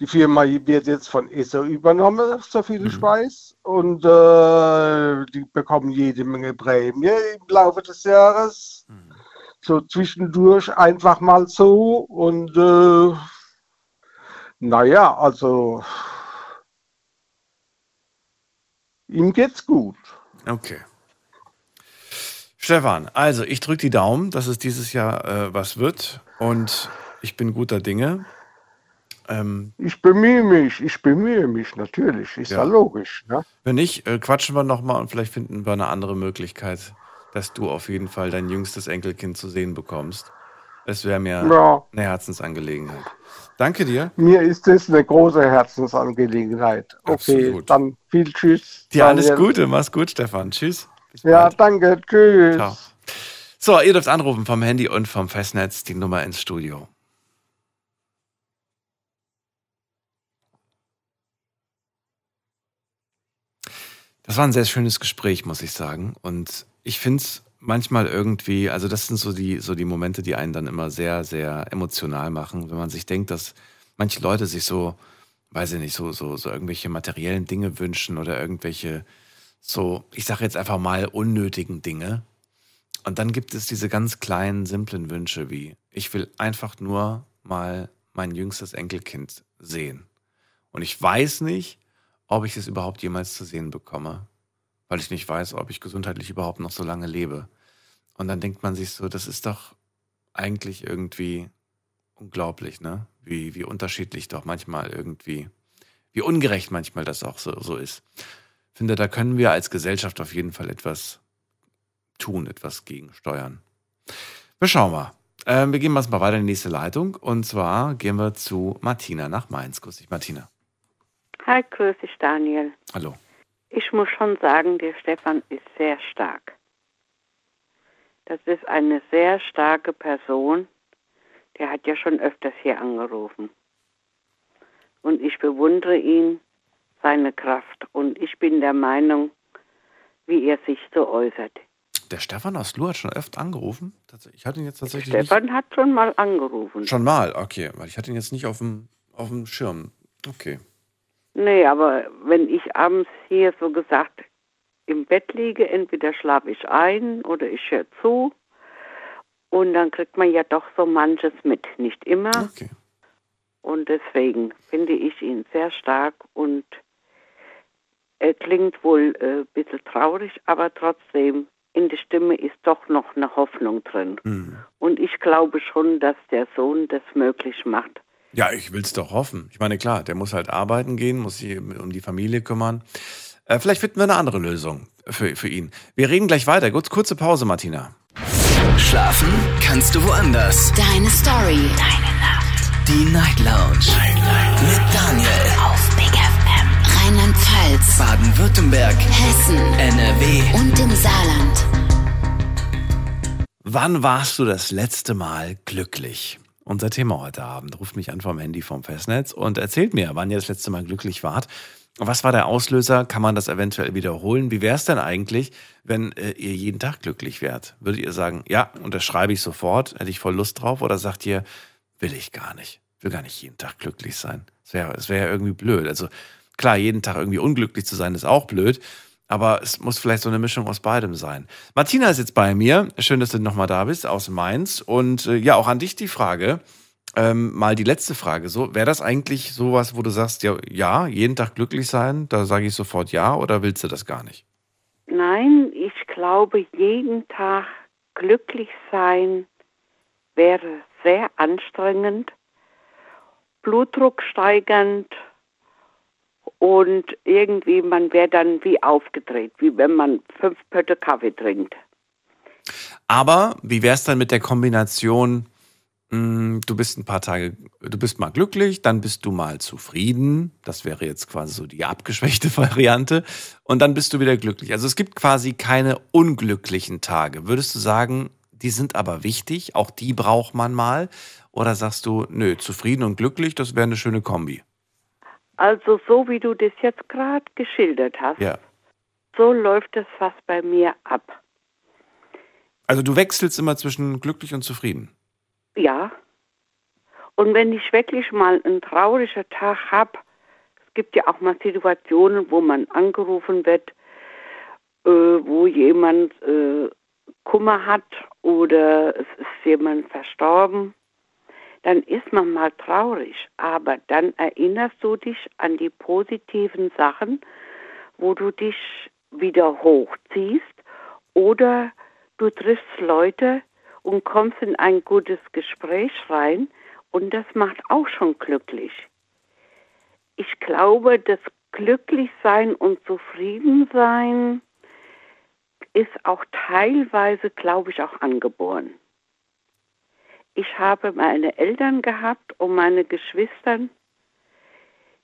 Die Firma wird jetzt von ESO übernommen, soviel ich mhm. weiß. Und äh, die bekommen jede Menge Prämie im Laufe des Jahres. Mhm. So zwischendurch einfach mal so. Und äh, naja, also ihm geht's gut. Okay. Stefan, also ich drücke die Daumen, dass es dieses Jahr äh, was wird und ich bin guter Dinge. Ähm, ich bemühe mich, ich bemühe mich natürlich, ist ja, ja logisch. Ne? Wenn nicht, äh, quatschen wir nochmal und vielleicht finden wir eine andere Möglichkeit, dass du auf jeden Fall dein jüngstes Enkelkind zu sehen bekommst. Es wäre mir ja. eine Herzensangelegenheit. Danke dir. Mir ist es eine große Herzensangelegenheit. Okay, Absolut. dann viel Tschüss. Dir alles Gute, mach's gut, Stefan. Tschüss. Ja, danke. Tschüss. Ciao. So, ihr dürft anrufen vom Handy und vom Festnetz die Nummer ins Studio. Das war ein sehr schönes Gespräch, muss ich sagen. Und ich finde es manchmal irgendwie, also das sind so die, so die Momente, die einen dann immer sehr, sehr emotional machen, wenn man sich denkt, dass manche Leute sich so, weiß ich nicht, so, so, so irgendwelche materiellen Dinge wünschen oder irgendwelche so, ich sage jetzt einfach mal, unnötigen Dinge. Und dann gibt es diese ganz kleinen, simplen Wünsche wie, ich will einfach nur mal mein jüngstes Enkelkind sehen. Und ich weiß nicht, ob ich es überhaupt jemals zu sehen bekomme, weil ich nicht weiß, ob ich gesundheitlich überhaupt noch so lange lebe. Und dann denkt man sich so, das ist doch eigentlich irgendwie unglaublich, ne? Wie, wie unterschiedlich doch manchmal irgendwie, wie ungerecht manchmal das auch so, so ist finde, da können wir als Gesellschaft auf jeden Fall etwas tun, etwas gegensteuern. Wir schauen mal. Ähm, wir gehen mal weiter in die nächste Leitung. Und zwar gehen wir zu Martina nach Mainz. Grüß dich, Martina. Hi, grüß dich, Daniel. Hallo. Ich muss schon sagen, der Stefan ist sehr stark. Das ist eine sehr starke Person. Der hat ja schon öfters hier angerufen. Und ich bewundere ihn seine Kraft. Und ich bin der Meinung, wie er sich so äußert. Der Stefan aus Lu hat schon öfter angerufen. Ich hatte ihn jetzt tatsächlich. Stefan nicht... hat schon mal angerufen. Schon mal, okay. Weil ich hatte ihn jetzt nicht auf dem, auf dem Schirm. Okay. Nee, aber wenn ich abends hier so gesagt im Bett liege, entweder schlafe ich ein oder ich höre zu. Und dann kriegt man ja doch so manches mit. Nicht immer. Okay. Und deswegen finde ich ihn sehr stark und er klingt wohl ein äh, bisschen traurig, aber trotzdem in der Stimme ist doch noch eine Hoffnung drin. Mhm. Und ich glaube schon, dass der Sohn das möglich macht. Ja, ich will es doch hoffen. Ich meine, klar, der muss halt arbeiten gehen, muss sich um die Familie kümmern. Äh, vielleicht finden wir eine andere Lösung für, für ihn. Wir reden gleich weiter. Kurz, kurze Pause, Martina. Schlafen kannst du woanders. Deine Story. Deine Nacht. Die Night Lounge. Night, Night. Mit Daniel. Rheinland-Pfalz. Baden-Württemberg. Hessen. NRW. Und im Saarland. Wann warst du das letzte Mal glücklich? Unser Thema heute Abend. Ruft mich an vom Handy vom Festnetz und erzählt mir, wann ihr das letzte Mal glücklich wart. Was war der Auslöser? Kann man das eventuell wiederholen? Wie wäre es denn eigentlich, wenn äh, ihr jeden Tag glücklich wärt? Würdet ihr sagen, ja, unterschreibe ich sofort, hätte ich voll Lust drauf? Oder sagt ihr, will ich gar nicht, will gar nicht jeden Tag glücklich sein? Es wäre es wär ja irgendwie blöd. Also klar, jeden Tag irgendwie unglücklich zu sein, ist auch blöd. Aber es muss vielleicht so eine Mischung aus beidem sein. Martina ist jetzt bei mir. Schön, dass du nochmal da bist aus Mainz. Und äh, ja, auch an dich die Frage. Ähm, mal die letzte Frage. So, wäre das eigentlich sowas, wo du sagst, ja, ja, jeden Tag glücklich sein? Da sage ich sofort ja oder willst du das gar nicht? Nein, ich glaube, jeden Tag glücklich sein wäre sehr anstrengend, Blutdruck steigernd und irgendwie man wäre dann wie aufgedreht, wie wenn man fünf Pötte Kaffee trinkt. Aber wie wäre es dann mit der Kombination, mh, hm, du bist ein paar Tage, du bist mal glücklich, dann bist du mal zufrieden, das wäre jetzt quasi so die abgeschwächte Variante, und dann bist du wieder glücklich. Also es gibt quasi keine unglücklichen Tage. Würdest du sagen, die sind aber wichtig, auch die braucht man mal? Oder sagst du, nö, zufrieden und glücklich, das wäre eine schöne Kombi? Also so wie du das jetzt gerade geschildert hast, ja. so läuft es fast bei mir ab. Also du wechselst immer zwischen glücklich und zufrieden? Ja. Und wenn ich wirklich mal einen traurigen Tag habe, es gibt ja auch mal Situationen, wo man angerufen wird, äh, wo jemand äh, Kummer hat oder es ist jemand verstorben dann ist man mal traurig, aber dann erinnerst du dich an die positiven Sachen, wo du dich wieder hochziehst oder du triffst Leute und kommst in ein gutes Gespräch rein und das macht auch schon glücklich. Ich glaube, das Glücklichsein und Zufriedensein ist auch teilweise, glaube ich, auch angeboren. Ich habe meine Eltern gehabt und meine Geschwister,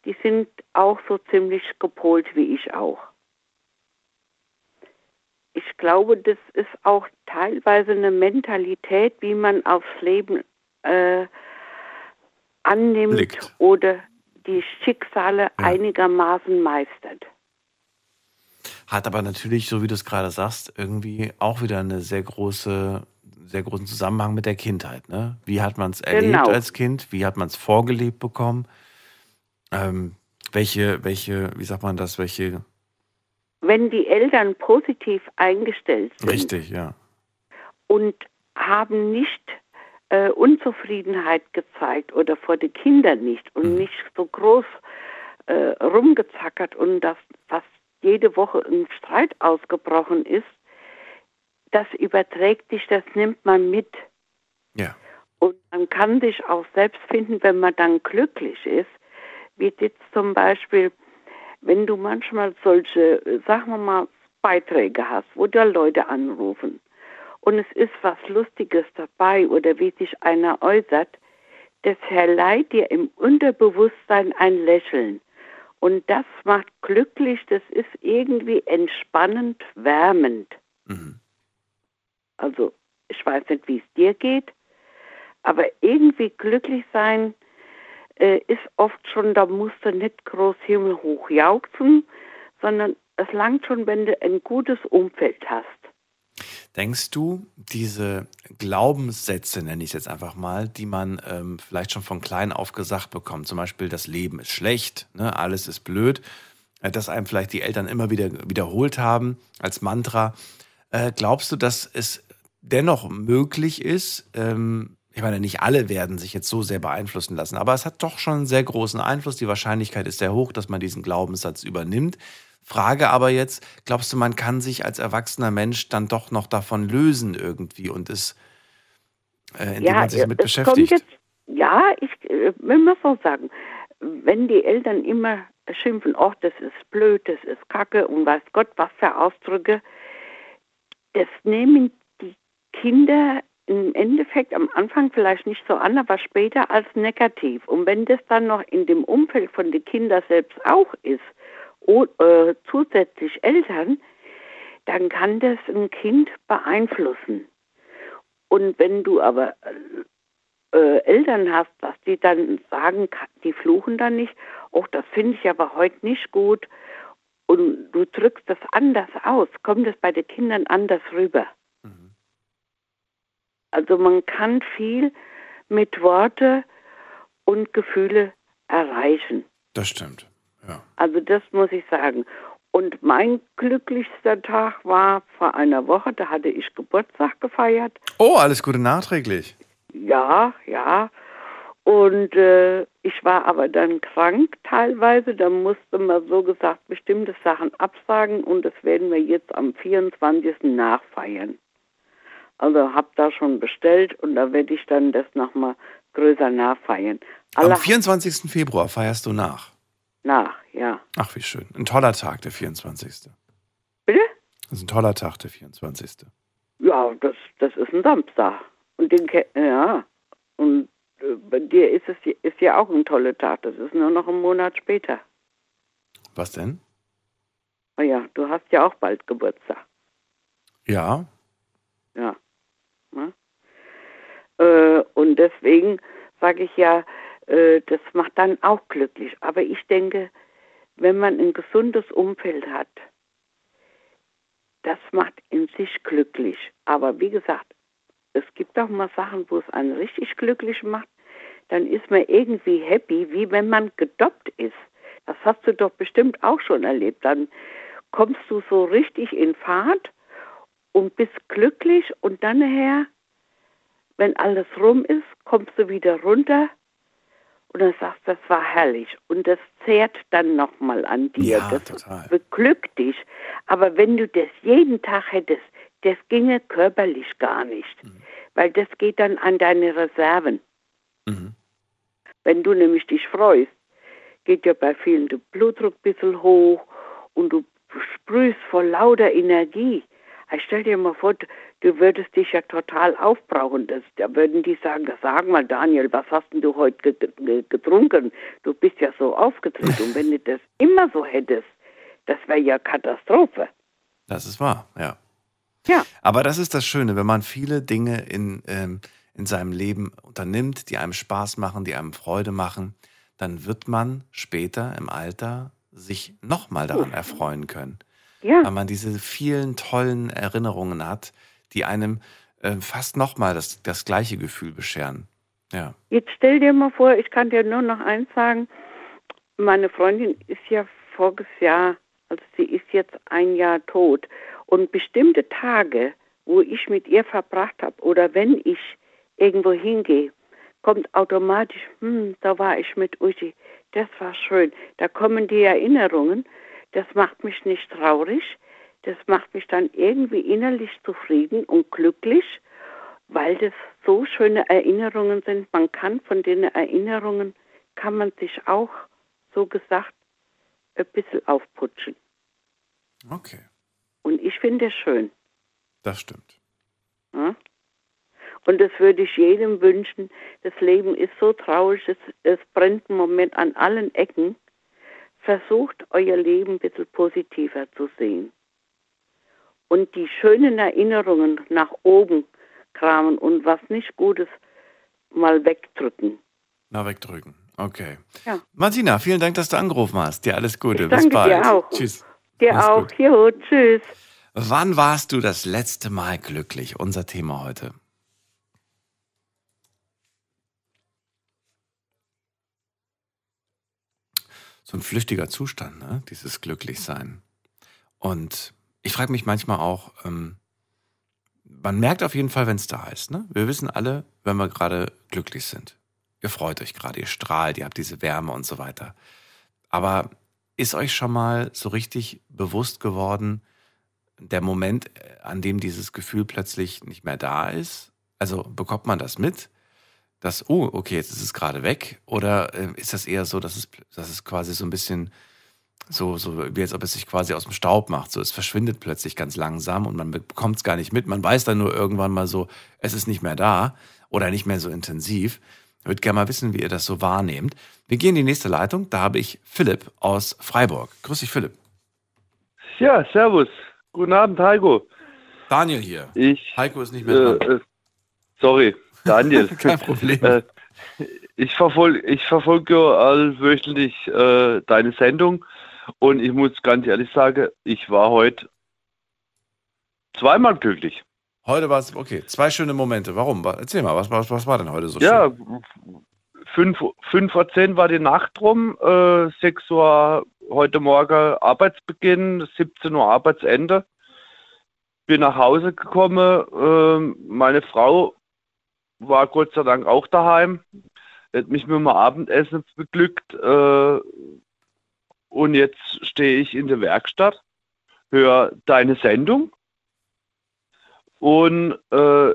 die sind auch so ziemlich gepolt wie ich auch. Ich glaube, das ist auch teilweise eine Mentalität, wie man aufs Leben äh, annimmt Blickt. oder die Schicksale ja. einigermaßen meistert. Hat aber natürlich, so wie du es gerade sagst, irgendwie auch wieder eine sehr große sehr großen Zusammenhang mit der Kindheit. Ne? Wie hat man es erlebt genau. als Kind? Wie hat man es vorgelebt bekommen? Ähm, welche, welche, wie sagt man das, welche. Wenn die Eltern positiv eingestellt sind. Richtig, ja. Und haben nicht äh, Unzufriedenheit gezeigt oder vor den Kindern nicht und mhm. nicht so groß äh, rumgezackert und dass fast jede Woche ein Streit ausgebrochen ist, das überträgt sich, das nimmt man mit. Ja. Und man kann sich auch selbst finden, wenn man dann glücklich ist. Wie jetzt zum Beispiel, wenn du manchmal solche, sagen wir mal, Beiträge hast, wo da Leute anrufen und es ist was Lustiges dabei oder wie sich einer äußert, das verleiht dir im Unterbewusstsein ein Lächeln. Und das macht glücklich, das ist irgendwie entspannend, wärmend. Mhm. Also ich weiß nicht, wie es dir geht, aber irgendwie glücklich sein äh, ist oft schon, da musst du nicht groß himmelhoch jauchzen, sondern es langt schon, wenn du ein gutes Umfeld hast. Denkst du, diese Glaubenssätze, nenne ich es jetzt einfach mal, die man ähm, vielleicht schon von klein auf gesagt bekommt, zum Beispiel das Leben ist schlecht, ne, alles ist blöd, äh, dass einem vielleicht die Eltern immer wieder wiederholt haben als Mantra, äh, glaubst du, dass es dennoch möglich ist, ähm, ich meine, nicht alle werden sich jetzt so sehr beeinflussen lassen, aber es hat doch schon einen sehr großen Einfluss. Die Wahrscheinlichkeit ist sehr hoch, dass man diesen Glaubenssatz übernimmt. Frage aber jetzt, glaubst du, man kann sich als erwachsener Mensch dann doch noch davon lösen irgendwie und es, äh, indem ja, man sich damit es beschäftigt? Jetzt, ja, ich äh, will mal so sagen, wenn die Eltern immer schimpfen, ach, das ist blöd, das ist kacke und weiß Gott, was für Ausdrücke, das nehmen die Kinder im Endeffekt am Anfang vielleicht nicht so an, aber später als negativ. Und wenn das dann noch in dem Umfeld von den Kindern selbst auch ist, und, äh, zusätzlich Eltern, dann kann das ein Kind beeinflussen. Und wenn du aber äh, Eltern hast, dass die dann sagen, die fluchen dann nicht, oh, das finde ich aber heute nicht gut, und du drückst das anders aus, kommt es bei den Kindern anders rüber. Mhm. Also man kann viel mit Worte und Gefühle erreichen. Das stimmt. Ja. Also das muss ich sagen. Und mein glücklichster Tag war vor einer Woche, da hatte ich Geburtstag gefeiert. Oh, alles Gute nachträglich. Ja, ja. Und äh, ich war aber dann krank teilweise. Da musste man so gesagt bestimmte Sachen absagen und das werden wir jetzt am 24. nachfeiern. Also habe da schon bestellt und da werde ich dann das nochmal größer nachfeiern. Alle am 24. Februar feierst du nach? Nach, ja. Ach, wie schön. Ein toller Tag, der 24. Bitte? Das ist ein toller Tag, der 24. Ja, das, das ist ein Samstag. Und den, ja, und bei dir ist es ist ja auch ein toller Tag. Das ist nur noch ein Monat später. Was denn? Oh ja, du hast ja auch bald Geburtstag. Ja. Ja. ja. Äh, und deswegen sage ich ja, äh, das macht dann auch glücklich. Aber ich denke, wenn man ein gesundes Umfeld hat, das macht in sich glücklich. Aber wie gesagt, es gibt auch mal Sachen, wo es einen richtig glücklich macht. Dann ist man irgendwie happy, wie wenn man gedoppt ist. Das hast du doch bestimmt auch schon erlebt. Dann kommst du so richtig in Fahrt und bist glücklich und dann nachher, wenn alles rum ist, kommst du wieder runter und dann sagst, das war herrlich. Und das zehrt dann nochmal an dir. Ja, das total. beglückt dich. Aber wenn du das jeden Tag hättest, das ginge körperlich gar nicht. Mhm. Weil das geht dann an deine Reserven. Mhm. Wenn du nämlich dich freust, geht ja bei vielen der Blutdruck ein bisschen hoch und du sprühst vor lauter Energie. Ich stell dir mal vor, du würdest dich ja total aufbrauchen. Das, da würden die sagen, sag mal Daniel, was hast denn du heute getrunken? Du bist ja so aufgetreten. Und wenn du das immer so hättest, das wäre ja Katastrophe. Das ist wahr, ja. Ja. Aber das ist das Schöne, wenn man viele Dinge in, ähm, in seinem Leben unternimmt, die einem Spaß machen, die einem Freude machen, dann wird man später im Alter sich nochmal daran erfreuen können. Ja. Weil man diese vielen tollen Erinnerungen hat, die einem äh, fast nochmal das, das gleiche Gefühl bescheren. Ja. Jetzt stell dir mal vor, ich kann dir nur noch eins sagen. Meine Freundin ist ja voriges Jahr, also sie ist jetzt ein Jahr tot. Und bestimmte Tage, wo ich mit ihr verbracht habe oder wenn ich irgendwo hingehe, kommt automatisch, hm, da war ich mit Uschi, das war schön. Da kommen die Erinnerungen das macht mich nicht traurig, das macht mich dann irgendwie innerlich zufrieden und glücklich, weil das so schöne Erinnerungen sind. Man kann von den Erinnerungen, kann man sich auch, so gesagt, ein bisschen aufputschen. Okay. Und ich finde es schön. Das stimmt. Ja? Und das würde ich jedem wünschen. Das Leben ist so traurig, es, es brennt im Moment an allen Ecken versucht euer Leben ein bisschen positiver zu sehen. Und die schönen Erinnerungen nach oben kramen und was nicht Gutes mal wegdrücken. Na, wegdrücken. Okay. Ja. Martina, vielen Dank, dass du angerufen hast. Dir alles Gute. Ich danke Bis bald. Dir auch. Tschüss. Dir Mach's auch. gut. Jo, tschüss. Wann warst du das letzte Mal glücklich? Unser Thema heute. So ein flüchtiger Zustand, ne? dieses Glücklichsein. Und ich frage mich manchmal auch, ähm, man merkt auf jeden Fall, wenn es da ist. Ne? Wir wissen alle, wenn wir gerade glücklich sind. Ihr freut euch gerade, ihr strahlt, ihr habt diese Wärme und so weiter. Aber ist euch schon mal so richtig bewusst geworden, der Moment, an dem dieses Gefühl plötzlich nicht mehr da ist? Also bekommt man das mit? Dass, oh, okay, jetzt ist es gerade weg? Oder äh, ist das eher so, dass es, dass es quasi so ein bisschen so, so wie als ob es sich quasi aus dem Staub macht. So, es verschwindet plötzlich ganz langsam und man bekommt es gar nicht mit. Man weiß dann nur irgendwann mal so, es ist nicht mehr da oder nicht mehr so intensiv. Ich würde gerne mal wissen, wie ihr das so wahrnehmt. Wir gehen in die nächste Leitung. Da habe ich Philipp aus Freiburg. Grüß dich, Philipp. Ja, servus. Guten Abend, Heiko. Daniel hier. Ich, Heiko ist nicht mehr dran. Äh, sorry, Daniel. Kein Problem. Äh, ich verfolge ich verfolg ja allwöchentlich äh, deine Sendung und ich muss ganz ehrlich sagen, ich war heute zweimal glücklich. Heute war es, okay, zwei schöne Momente. Warum? Erzähl mal, was, was, was war denn heute so ja, schön? fünf, fünf vor zehn war die Nacht rum, äh, sechs Uhr heute Morgen Arbeitsbeginn, 17 Uhr Arbeitsende. Bin nach Hause gekommen, äh, meine Frau war Gott sei Dank auch daheim, hat mich mit dem Abendessen beglückt äh, und jetzt stehe ich in der Werkstatt, höre deine Sendung und äh,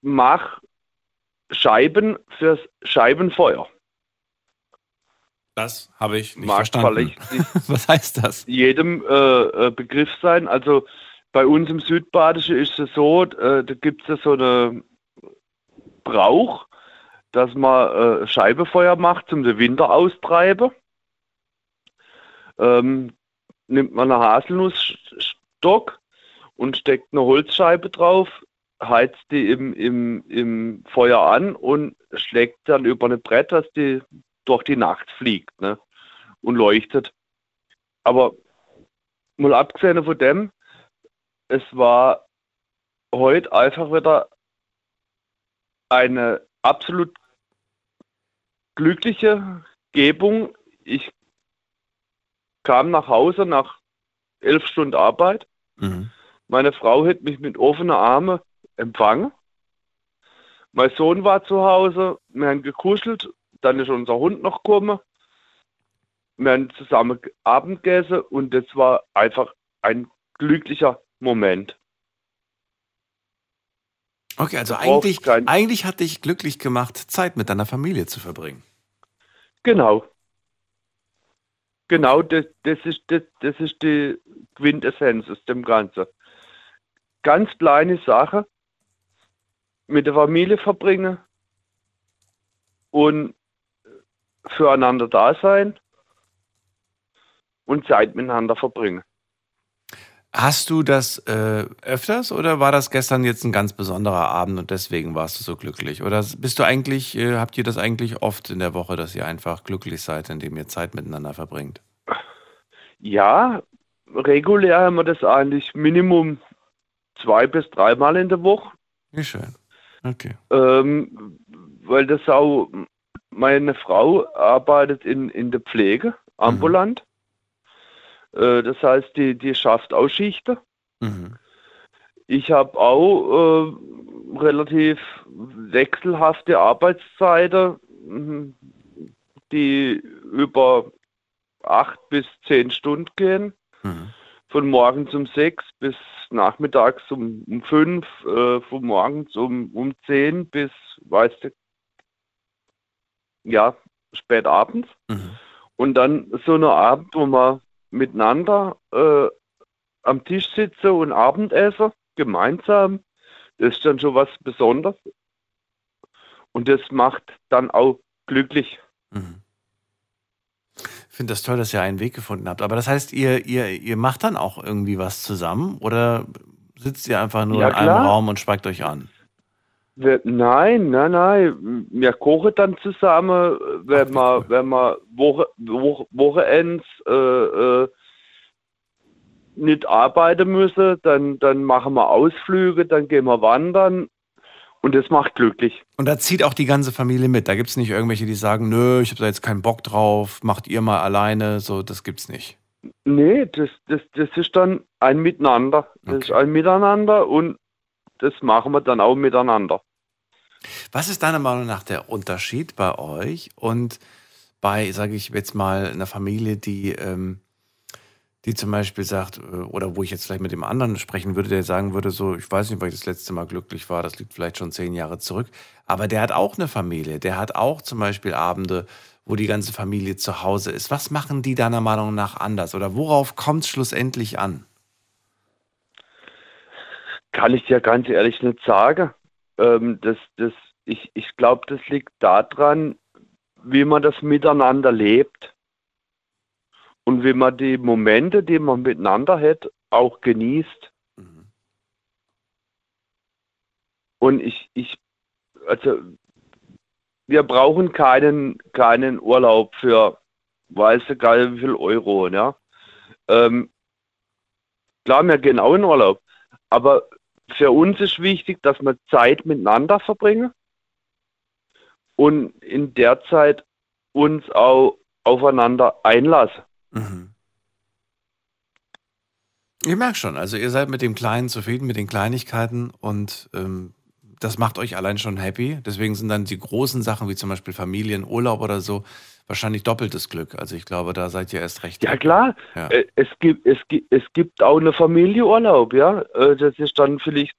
mach Scheiben fürs Scheibenfeuer. Das habe ich nicht Mag verstanden. Was heißt das? Jedem äh, äh, Begriff sein. Also bei uns im Südbadischen ist es so, äh, da gibt es ja so eine Brauch, dass man äh, Scheibefeuer macht zum den Winter austreiben. Ähm, nimmt man einen Haselnussstock und steckt eine Holzscheibe drauf, heizt die im, im, im Feuer an und schlägt dann über eine Brett, dass die durch die Nacht fliegt ne? und leuchtet. Aber mal abgesehen von dem, es war heute einfach wieder eine absolut glückliche Gebung. Ich kam nach Hause nach elf Stunden Arbeit. Mhm. Meine Frau hat mich mit offenen Armen empfangen. Mein Sohn war zu Hause, wir haben gekuschelt, dann ist unser Hund noch gekommen. Wir haben zusammen Abend gegessen und das war einfach ein glücklicher Moment. Okay, also eigentlich, eigentlich hat dich glücklich gemacht, Zeit mit deiner Familie zu verbringen. Genau. Genau, das, das, ist, das, das ist die Quintessenz aus dem Ganzen ganz kleine Sache mit der Familie verbringen und füreinander da sein und Zeit miteinander verbringen. Hast du das äh, öfters oder war das gestern jetzt ein ganz besonderer Abend und deswegen warst du so glücklich? Oder bist du eigentlich, äh, habt ihr das eigentlich oft in der Woche, dass ihr einfach glücklich seid, indem ihr Zeit miteinander verbringt? Ja, regulär haben wir das eigentlich Minimum zwei bis dreimal in der Woche. Wie schön. Okay. Ähm, weil das auch, meine Frau arbeitet in, in der Pflege, ambulant. Äh, das heißt, die, die schafft auch Schichten. Mhm. Ich habe auch äh, relativ wechselhafte Arbeitszeiten, mhm, die über acht bis zehn Stunden gehen. Mhm von morgens um sechs bis nachmittags um, um fünf, äh, von morgens um, um zehn bis, weißt du, ja, spät abends. Mhm. Und dann so eine Abend, wo man miteinander äh, am Tisch sitze und Abendessen, gemeinsam, das ist dann schon was Besonderes. Und das macht dann auch glücklich. Mhm. Ich finde das toll, dass ihr einen Weg gefunden habt. Aber das heißt, ihr, ihr, ihr macht dann auch irgendwie was zusammen oder sitzt ihr einfach nur ja, in einem Raum und schweigt euch an? Nein, nein, nein. Wir kochen dann zusammen, wenn Ach, wir, cool. wenn wir Woche, Woche, Wochenends äh, äh, nicht arbeiten müssen, dann, dann machen wir Ausflüge, dann gehen wir wandern und das macht glücklich. Und da zieht auch die ganze Familie mit. Da gibt es nicht irgendwelche, die sagen, nö, ich habe da jetzt keinen Bock drauf, macht ihr mal alleine. So, das gibt's nicht. Nee, das, das, das ist dann ein Miteinander. Das okay. ist ein Miteinander und das machen wir dann auch miteinander. Was ist deiner Meinung nach der Unterschied bei euch und bei, sage ich jetzt mal, einer Familie, die, ähm, die zum Beispiel sagt, äh, oder wo ich jetzt vielleicht mit dem anderen sprechen würde, der sagen würde, so, ich weiß nicht, weil ich das letzte Mal glücklich war, das liegt vielleicht schon zehn Jahre zurück, aber der hat auch eine Familie, der hat auch zum Beispiel Abende, wo die ganze Familie zu Hause ist. Was machen die deiner Meinung nach anders oder worauf kommt es schlussendlich an? Kann ich dir ganz ehrlich nicht sagen. Ähm, das, das, ich ich glaube, das liegt daran, wie man das miteinander lebt und wie man die Momente, die man miteinander hat, auch genießt. Mhm. Und ich, ich, also wir brauchen keinen, keinen Urlaub für weiß egal wie viel Euro, ja. Ähm, klar, wir gehen auch in Urlaub, aber für uns ist wichtig, dass wir Zeit miteinander verbringen und in der Zeit uns auch aufeinander einlassen. Mhm. Ich merke schon, also ihr seid mit dem Kleinen zufrieden, mit den Kleinigkeiten und ähm, das macht euch allein schon happy. Deswegen sind dann die großen Sachen wie zum Beispiel Familienurlaub oder so wahrscheinlich doppeltes Glück. Also ich glaube, da seid ihr erst recht. Ja klar, ja. Äh, es, gibt, es, gibt, es gibt auch eine Familienurlaub, ja. Äh, das ist dann vielleicht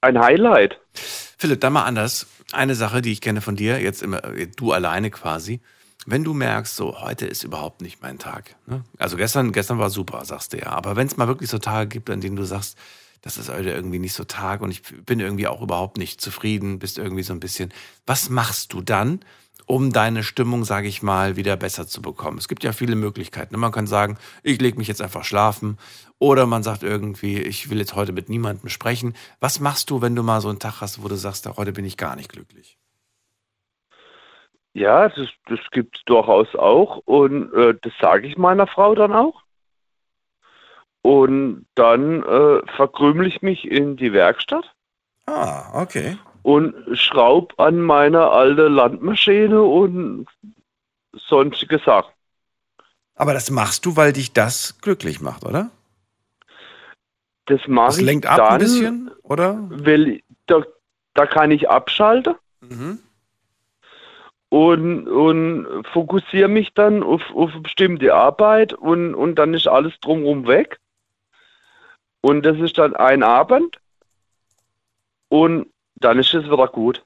ein Highlight. Philipp, dann mal anders. Eine Sache, die ich kenne von dir, jetzt immer, du alleine quasi. Wenn du merkst, so heute ist überhaupt nicht mein Tag. Ne? Also gestern, gestern war super, sagst du ja. Aber wenn es mal wirklich so Tage gibt, an denen du sagst, das ist heute irgendwie nicht so Tag und ich bin irgendwie auch überhaupt nicht zufrieden, bist irgendwie so ein bisschen. Was machst du dann, um deine Stimmung, sage ich mal, wieder besser zu bekommen? Es gibt ja viele Möglichkeiten. Man kann sagen, ich lege mich jetzt einfach schlafen oder man sagt irgendwie, ich will jetzt heute mit niemandem sprechen. Was machst du, wenn du mal so einen Tag hast, wo du sagst, heute bin ich gar nicht glücklich? Ja, das, das gibt es durchaus auch und äh, das sage ich meiner Frau dann auch. Und dann äh, verkrümel ich mich in die Werkstatt. Ah, okay. Und schraub an meiner alte Landmaschine und sonstige Sachen. Aber das machst du, weil dich das glücklich macht, oder? Das mache ich. Das lenkt ab dann, ein bisschen, oder? Weil da, da kann ich abschalten. Mhm. Und, und fokussiere mich dann auf, auf bestimmte Arbeit und, und dann ist alles drumherum weg. Und das ist dann ein Abend und dann ist es wieder gut.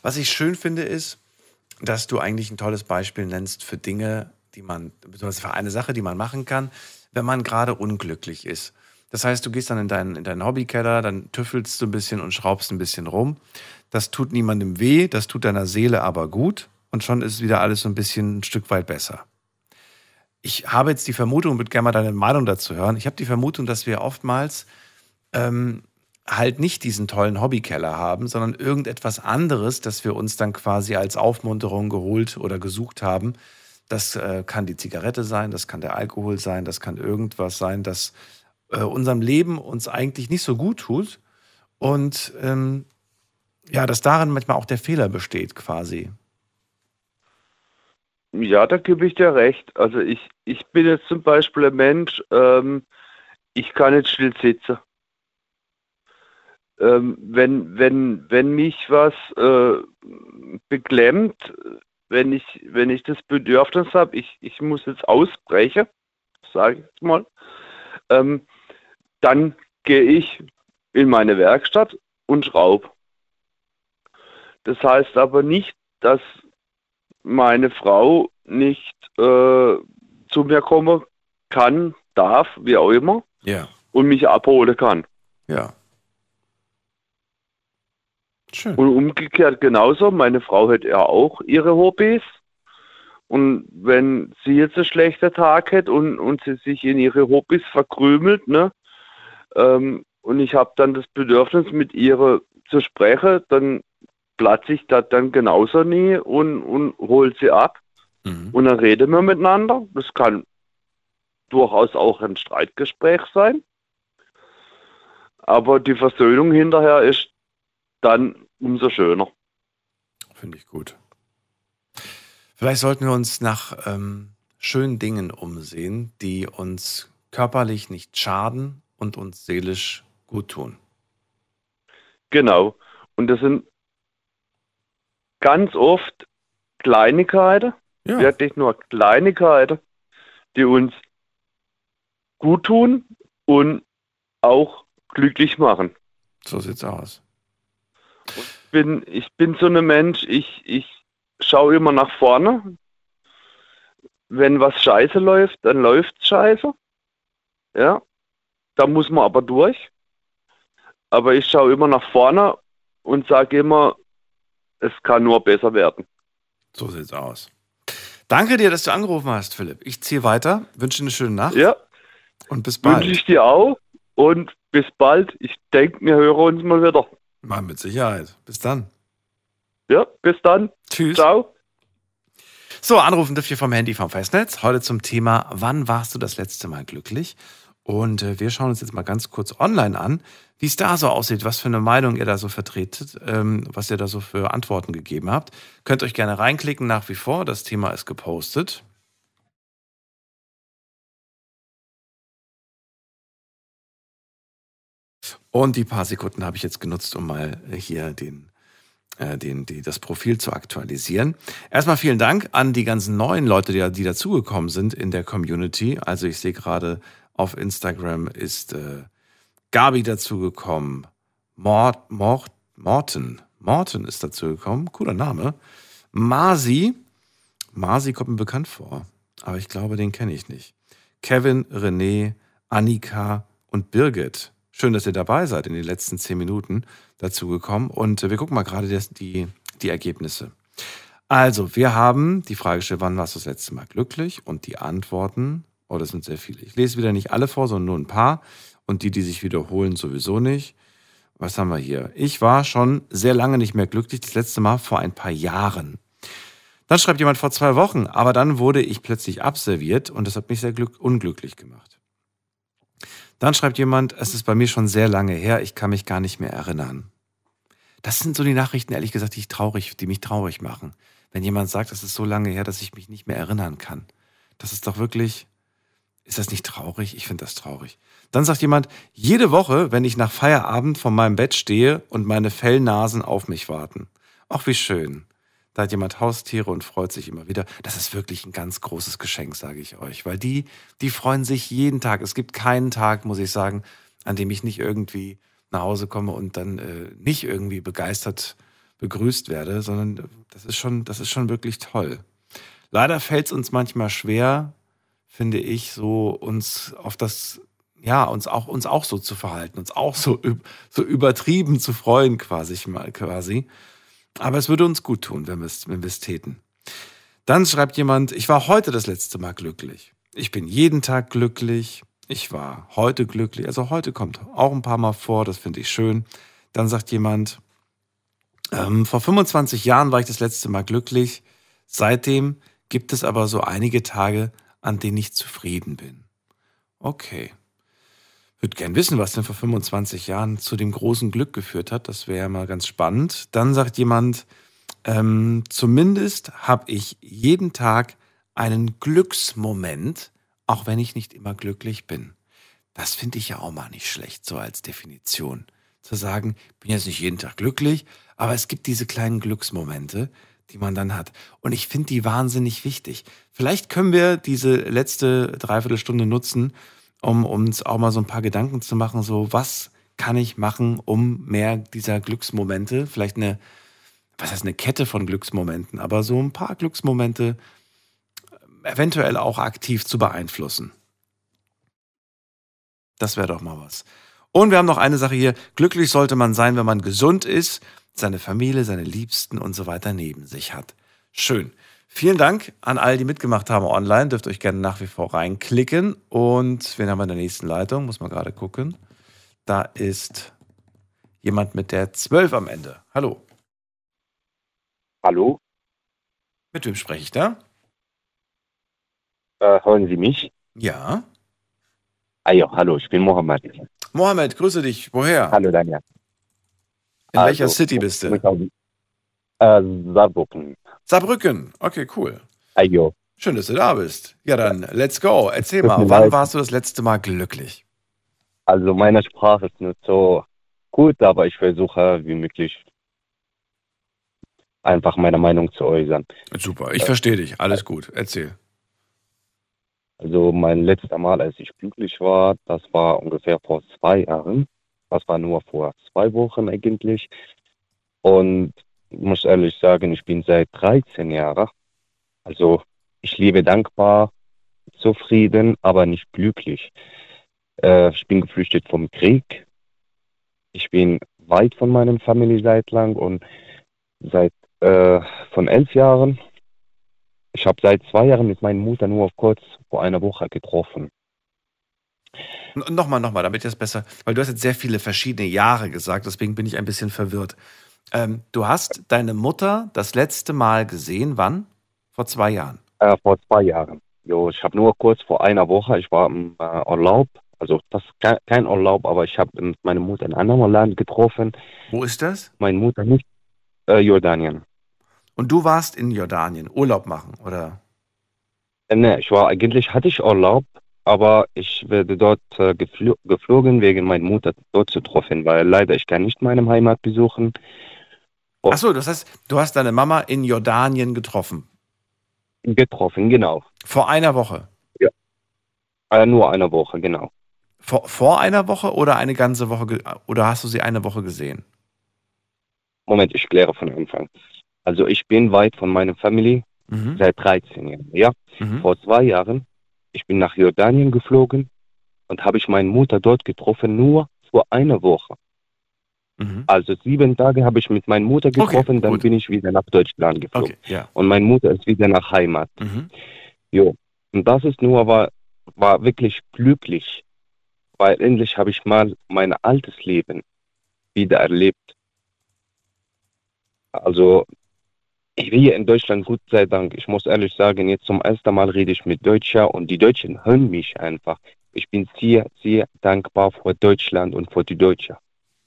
Was ich schön finde, ist, dass du eigentlich ein tolles Beispiel nennst für Dinge, die man, besonders für eine Sache, die man machen kann, wenn man gerade unglücklich ist. Das heißt, du gehst dann in deinen, in deinen Hobbykeller, dann tüffelst du ein bisschen und schraubst ein bisschen rum. Das tut niemandem weh, das tut deiner Seele aber gut und schon ist wieder alles so ein bisschen ein Stück weit besser ich habe jetzt die Vermutung, und würde gerne mal deine Meinung dazu hören. Ich habe die Vermutung, dass wir oftmals ähm, halt nicht diesen tollen Hobbykeller haben, sondern irgendetwas anderes, das wir uns dann quasi als Aufmunterung geholt oder gesucht haben. Das äh, kann die Zigarette sein, das kann der Alkohol sein, das kann irgendwas sein, das äh, unserem Leben uns eigentlich nicht so gut tut. Und ähm, ja, dass darin manchmal auch der Fehler besteht, quasi. Ja, da gebe ich dir recht. Also ich, ich bin jetzt zum Beispiel ein Mensch, ähm, ich kann nicht still sitzen. Ähm, wenn, wenn, wenn mich was äh, beklemmt, wenn ich, wenn ich das Bedürfnis habe, ich, ich muss jetzt ausbrechen, sage ich jetzt mal, ähm, dann gehe ich in meine Werkstatt und schraube. Das heißt aber nicht, dass meine Frau nicht äh, zu mir kommen kann, darf, wie auch immer, ja. und mich abholen kann. Ja. Schön. Und umgekehrt genauso, meine Frau hat ja auch ihre Hobbys. Und wenn sie jetzt einen schlechten Tag hat und, und sie sich in ihre Hobbys verkrümelt, ne, ähm, und ich habe dann das Bedürfnis, mit ihr zu sprechen, dann platze ich das dann genauso nie und, und hol sie ab. Mhm. Und dann reden wir miteinander. Das kann durchaus auch ein Streitgespräch sein. Aber die Versöhnung hinterher ist dann umso schöner. Finde ich gut. Vielleicht sollten wir uns nach ähm, schönen Dingen umsehen, die uns körperlich nicht schaden und uns seelisch gut tun. Genau. Und das sind ganz oft Kleinigkeiten, Ja. wirklich nur Kleinigkeiten, die uns gut tun und auch glücklich machen. So sieht's aus. bin, ich bin so ein Mensch, ich, ich schaue immer nach vorne. Wenn was scheiße läuft, dann läuft's scheiße. Ja, da muss man aber durch. Aber ich schaue immer nach vorne und sage immer, es kann nur besser werden. So sieht's aus. Danke dir, dass du angerufen hast, Philipp. Ich ziehe weiter, wünsche dir eine schöne Nacht. Ja. Und bis bald. Wünsche ich dir auch und bis bald. Ich denke, wir hören uns mal wieder. Mal mit Sicherheit. Bis dann. Ja, bis dann. Tschüss. Ciao. So, anrufen dürft ihr vom Handy vom Festnetz. Heute zum Thema, wann warst du das letzte Mal glücklich? Und äh, wir schauen uns jetzt mal ganz kurz online an, wie es da so aussieht, was für eine Meinung ihr da so vertretet, ähm, was ihr da so für Antworten gegeben habt. Könnt euch gerne reinklicken nach wie vor. Das Thema ist gepostet. Und die paar Sekunden habe ich jetzt genutzt, um mal hier den, äh, den, die, das Profil zu aktualisieren. Erstmal vielen Dank an die ganzen neuen Leute, die, die dazugekommen sind in der Community. Also ich sehe gerade auf Instagram ist äh, Gabi dazugekommen, Mort, Mort, Morten, Morten ist dazugekommen, cooler Name. Masi, Masi kommt mir bekannt vor, aber ich glaube, den kenne ich nicht. Kevin, René, Annika und Birgit. Schön, dass ihr dabei seid in den letzten zehn Minuten dazugekommen. Und äh, wir gucken mal gerade die, die Ergebnisse. Also, wir haben die Frage gestellt, wann warst du das letzte Mal glücklich? Und die Antworten, oh, das sind sehr viele. Ich lese wieder nicht alle vor, sondern nur ein paar. Und die, die sich wiederholen, sowieso nicht. Was haben wir hier? Ich war schon sehr lange nicht mehr glücklich. Das letzte Mal vor ein paar Jahren. Dann schreibt jemand vor zwei Wochen, aber dann wurde ich plötzlich abserviert und das hat mich sehr glück unglücklich gemacht. Dann schreibt jemand, es ist bei mir schon sehr lange her, ich kann mich gar nicht mehr erinnern. Das sind so die Nachrichten, ehrlich gesagt, die, ich traurig, die mich traurig machen. Wenn jemand sagt, es ist so lange her, dass ich mich nicht mehr erinnern kann. Das ist doch wirklich, ist das nicht traurig? Ich finde das traurig. Dann sagt jemand, jede Woche, wenn ich nach Feierabend vor meinem Bett stehe und meine Fellnasen auf mich warten. Ach, wie schön. Da hat jemand Haustiere und freut sich immer wieder. Das ist wirklich ein ganz großes Geschenk, sage ich euch, weil die, die freuen sich jeden Tag. Es gibt keinen Tag, muss ich sagen, an dem ich nicht irgendwie nach Hause komme und dann äh, nicht irgendwie begeistert begrüßt werde, sondern das ist schon, das ist schon wirklich toll. Leider fällt es uns manchmal schwer, finde ich, so uns auf das, ja, uns auch, uns auch so zu verhalten, uns auch so, so übertrieben zu freuen, quasi, quasi. Aber es würde uns gut tun, wenn wir es, wenn wir es täten. Dann schreibt jemand, ich war heute das letzte Mal glücklich. Ich bin jeden Tag glücklich. Ich war heute glücklich. Also heute kommt auch ein paar Mal vor, das finde ich schön. Dann sagt jemand, ähm, vor 25 Jahren war ich das letzte Mal glücklich. Seitdem gibt es aber so einige Tage, an denen ich zufrieden bin. Okay. Würde gern wissen, was denn vor 25 Jahren zu dem großen Glück geführt hat. Das wäre ja mal ganz spannend. Dann sagt jemand, ähm, zumindest habe ich jeden Tag einen Glücksmoment, auch wenn ich nicht immer glücklich bin. Das finde ich ja auch mal nicht schlecht, so als Definition. Zu sagen, bin jetzt nicht jeden Tag glücklich, aber es gibt diese kleinen Glücksmomente, die man dann hat. Und ich finde die wahnsinnig wichtig. Vielleicht können wir diese letzte Dreiviertelstunde nutzen, um uns auch mal so ein paar Gedanken zu machen, so was kann ich machen, um mehr dieser Glücksmomente, vielleicht eine, was heißt eine Kette von Glücksmomenten, aber so ein paar Glücksmomente äh, eventuell auch aktiv zu beeinflussen. Das wäre doch mal was. Und wir haben noch eine Sache hier. Glücklich sollte man sein, wenn man gesund ist, seine Familie, seine Liebsten und so weiter neben sich hat. Schön. Vielen Dank an all, die mitgemacht haben online. Dürft euch gerne nach wie vor reinklicken. Und wen haben wir in der nächsten Leitung? Muss man gerade gucken. Da ist jemand mit der 12 am Ende. Hallo. Hallo, Mit wem spreche ich da? äh, hören Sie mich? Ja. Ah ja, hallo, ich bin Mohammed. Mohammed, grüße dich. Woher? Hallo Daniel. In welcher Also, City bist du? Äh, Saarbrücken. Saarbrücken. Okay, cool. Ayo. Schön, dass du da bist. Ja, dann let's go. Erzähl mal, wann leid. warst du das letzte Mal glücklich? Also meine Sprache ist nicht so gut, aber ich versuche wie möglich. einfach meine Meinung zu äußern. Super, ich verstehe dich. Alles gut. Erzähl. Also mein letzter Mal, als ich glücklich war, das war ungefähr vor zwei Jahren. Das war nur vor zwei Wochen eigentlich. Und ich muss ehrlich sagen, ich bin seit 13 Jahren. Also ich lebe dankbar, zufrieden, aber nicht glücklich. Äh, ich bin geflüchtet vom Krieg. Ich bin weit von meinem Familie seit lang und seit äh, von elf Jahren. Ich habe seit zwei Jahren mit meiner Mutter nur kurz vor einer Woche getroffen. Nochmal, nochmal, damit das besser, weil du hast jetzt sehr viele verschiedene Jahre gesagt, deswegen bin ich ein bisschen verwirrt. Ähm, du hast deine Mutter das letzte Mal gesehen, wann? Vor zwei Jahren? Äh, vor zwei Jahren. Jo, ich habe nur kurz vor einer Woche, ich war im äh, Urlaub, also das ist kein Urlaub, aber ich habe mit meiner Mutter in einem anderen Land getroffen. Wo ist das? Meine Mutter nicht, äh, Jordanien. Und du warst in Jordanien, Urlaub machen, oder? Äh, ne, ich war eigentlich, hatte ich Urlaub, aber ich werde dort äh, gefl geflogen, wegen meiner Mutter dort zu treffen, weil leider ich kann nicht meine Heimat besuchen. Oh. Achso, das heißt, du hast deine Mama in Jordanien getroffen. Getroffen, genau. Vor einer Woche? Ja. Äh, nur eine Woche, genau. Vor, vor einer Woche oder eine ganze Woche oder hast du sie eine Woche gesehen? Moment, ich kläre von Anfang. Also ich bin weit von meiner Familie mhm. seit 13 Jahren. Ja, mhm. vor zwei Jahren. Ich bin nach Jordanien geflogen und habe ich meine Mutter dort getroffen, nur vor einer Woche. Mhm. Also sieben Tage habe ich mit meiner Mutter getroffen, okay, dann bin ich wieder nach Deutschland geflogen. Okay, ja. Und meine Mutter ist wieder nach Heimat. Mhm. Jo. Und das ist nur, war, war wirklich glücklich, weil endlich habe ich mal mein altes Leben wieder erlebt. Also ich bin hier in Deutschland, Gott sei Dank. Ich muss ehrlich sagen, jetzt zum ersten Mal rede ich mit Deutscher und die Deutschen hören mich einfach. Ich bin sehr, sehr dankbar vor Deutschland und vor die Deutschen,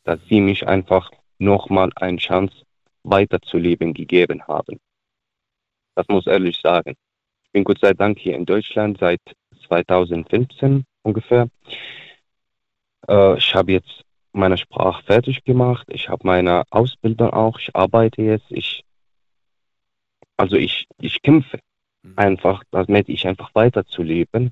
dass sie mich einfach nochmal eine Chance weiterzuleben gegeben haben. Das muss ich ehrlich sagen. Ich bin Gott sei Dank hier in Deutschland seit 2015 ungefähr. Äh, ich habe jetzt meine Sprache fertig gemacht. Ich habe meine Ausbildung auch. Ich arbeite jetzt. Ich, also ich, ich kämpfe mhm. einfach, damit ich einfach weiterzuleben,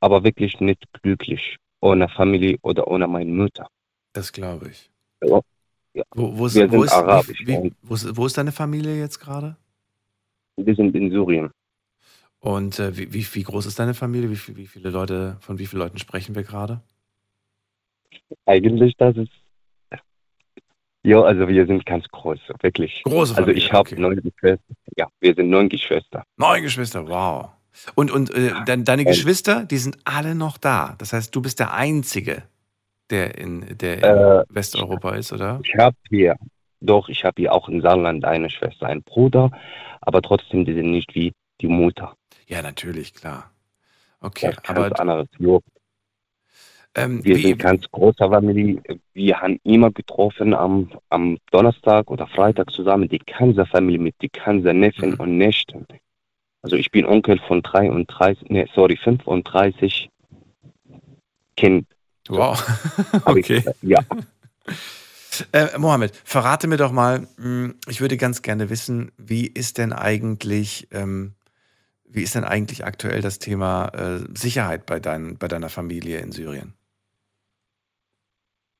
aber wirklich nicht glücklich ohne Familie oder ohne meine Mutter. Das glaube ich. Ja. Ja. Wo, wo, ist, wo, ist, Arabisch, wie, wo, ist, wo ist deine Familie jetzt gerade? Wir sind in Syrien. Und äh, wie, wie, wie, groß ist deine Familie? Wie, wie viele Leute, von wie vielen Leuten sprechen wir gerade? Eigentlich, das ist. Ja, also wir sind ganz groß, wirklich. Große Familie, Also ich habe okay. neun Geschwister. Ja, wir sind neun Geschwister. Neun Geschwister, wow. Und, und äh, de deine Geschwister, die sind alle noch da. Das heißt, du bist der Einzige, der in, der in äh, Westeuropa ist, oder? Ich habe hier, doch, ich habe hier auch in Saarland eine Schwester, einen Bruder, aber trotzdem, die sind nicht wie die Mutter. Ja, natürlich, klar. Okay, aber. Anderes. Ähm, wir sind ganz großer Familie. Wir haben immer getroffen am, am Donnerstag oder Freitag zusammen die ganze Familie mit die ganzen Neffen mhm. und Nächten. Also ich bin Onkel von 33, nee, sorry, 35 Kind. Wow. okay. Ich, ja. Äh, Mohammed, verrate mir doch mal, hm, ich würde ganz gerne wissen, wie ist denn eigentlich, ähm, wie ist denn eigentlich aktuell das Thema äh, Sicherheit bei, dein, bei deiner Familie in Syrien?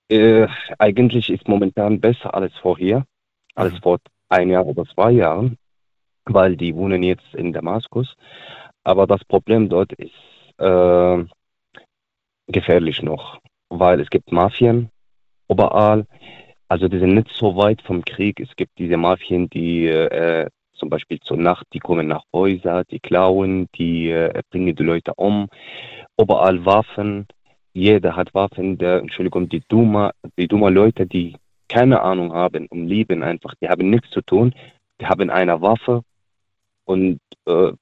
Äh, eigentlich ist momentan besser als vorher, als mhm. vor ein Jahr oder zwei Jahren, weil die wohnen jetzt in Damaskus. Aber das Problem dort ist äh, gefährlich noch, weil es gibt Mafien überall. Also die sind nicht so weit vom Krieg. Es gibt diese Mafien, die äh, zum Beispiel zur Nacht, die kommen nach Häusern, die klauen, die äh, bringen die Leute um. Überall Waffen jeder hat Waffen, der, Entschuldigung, die Duma, die Duma Leute, die keine Ahnung haben und lieben einfach, die haben nichts zu tun, die haben eine Waffe und äh,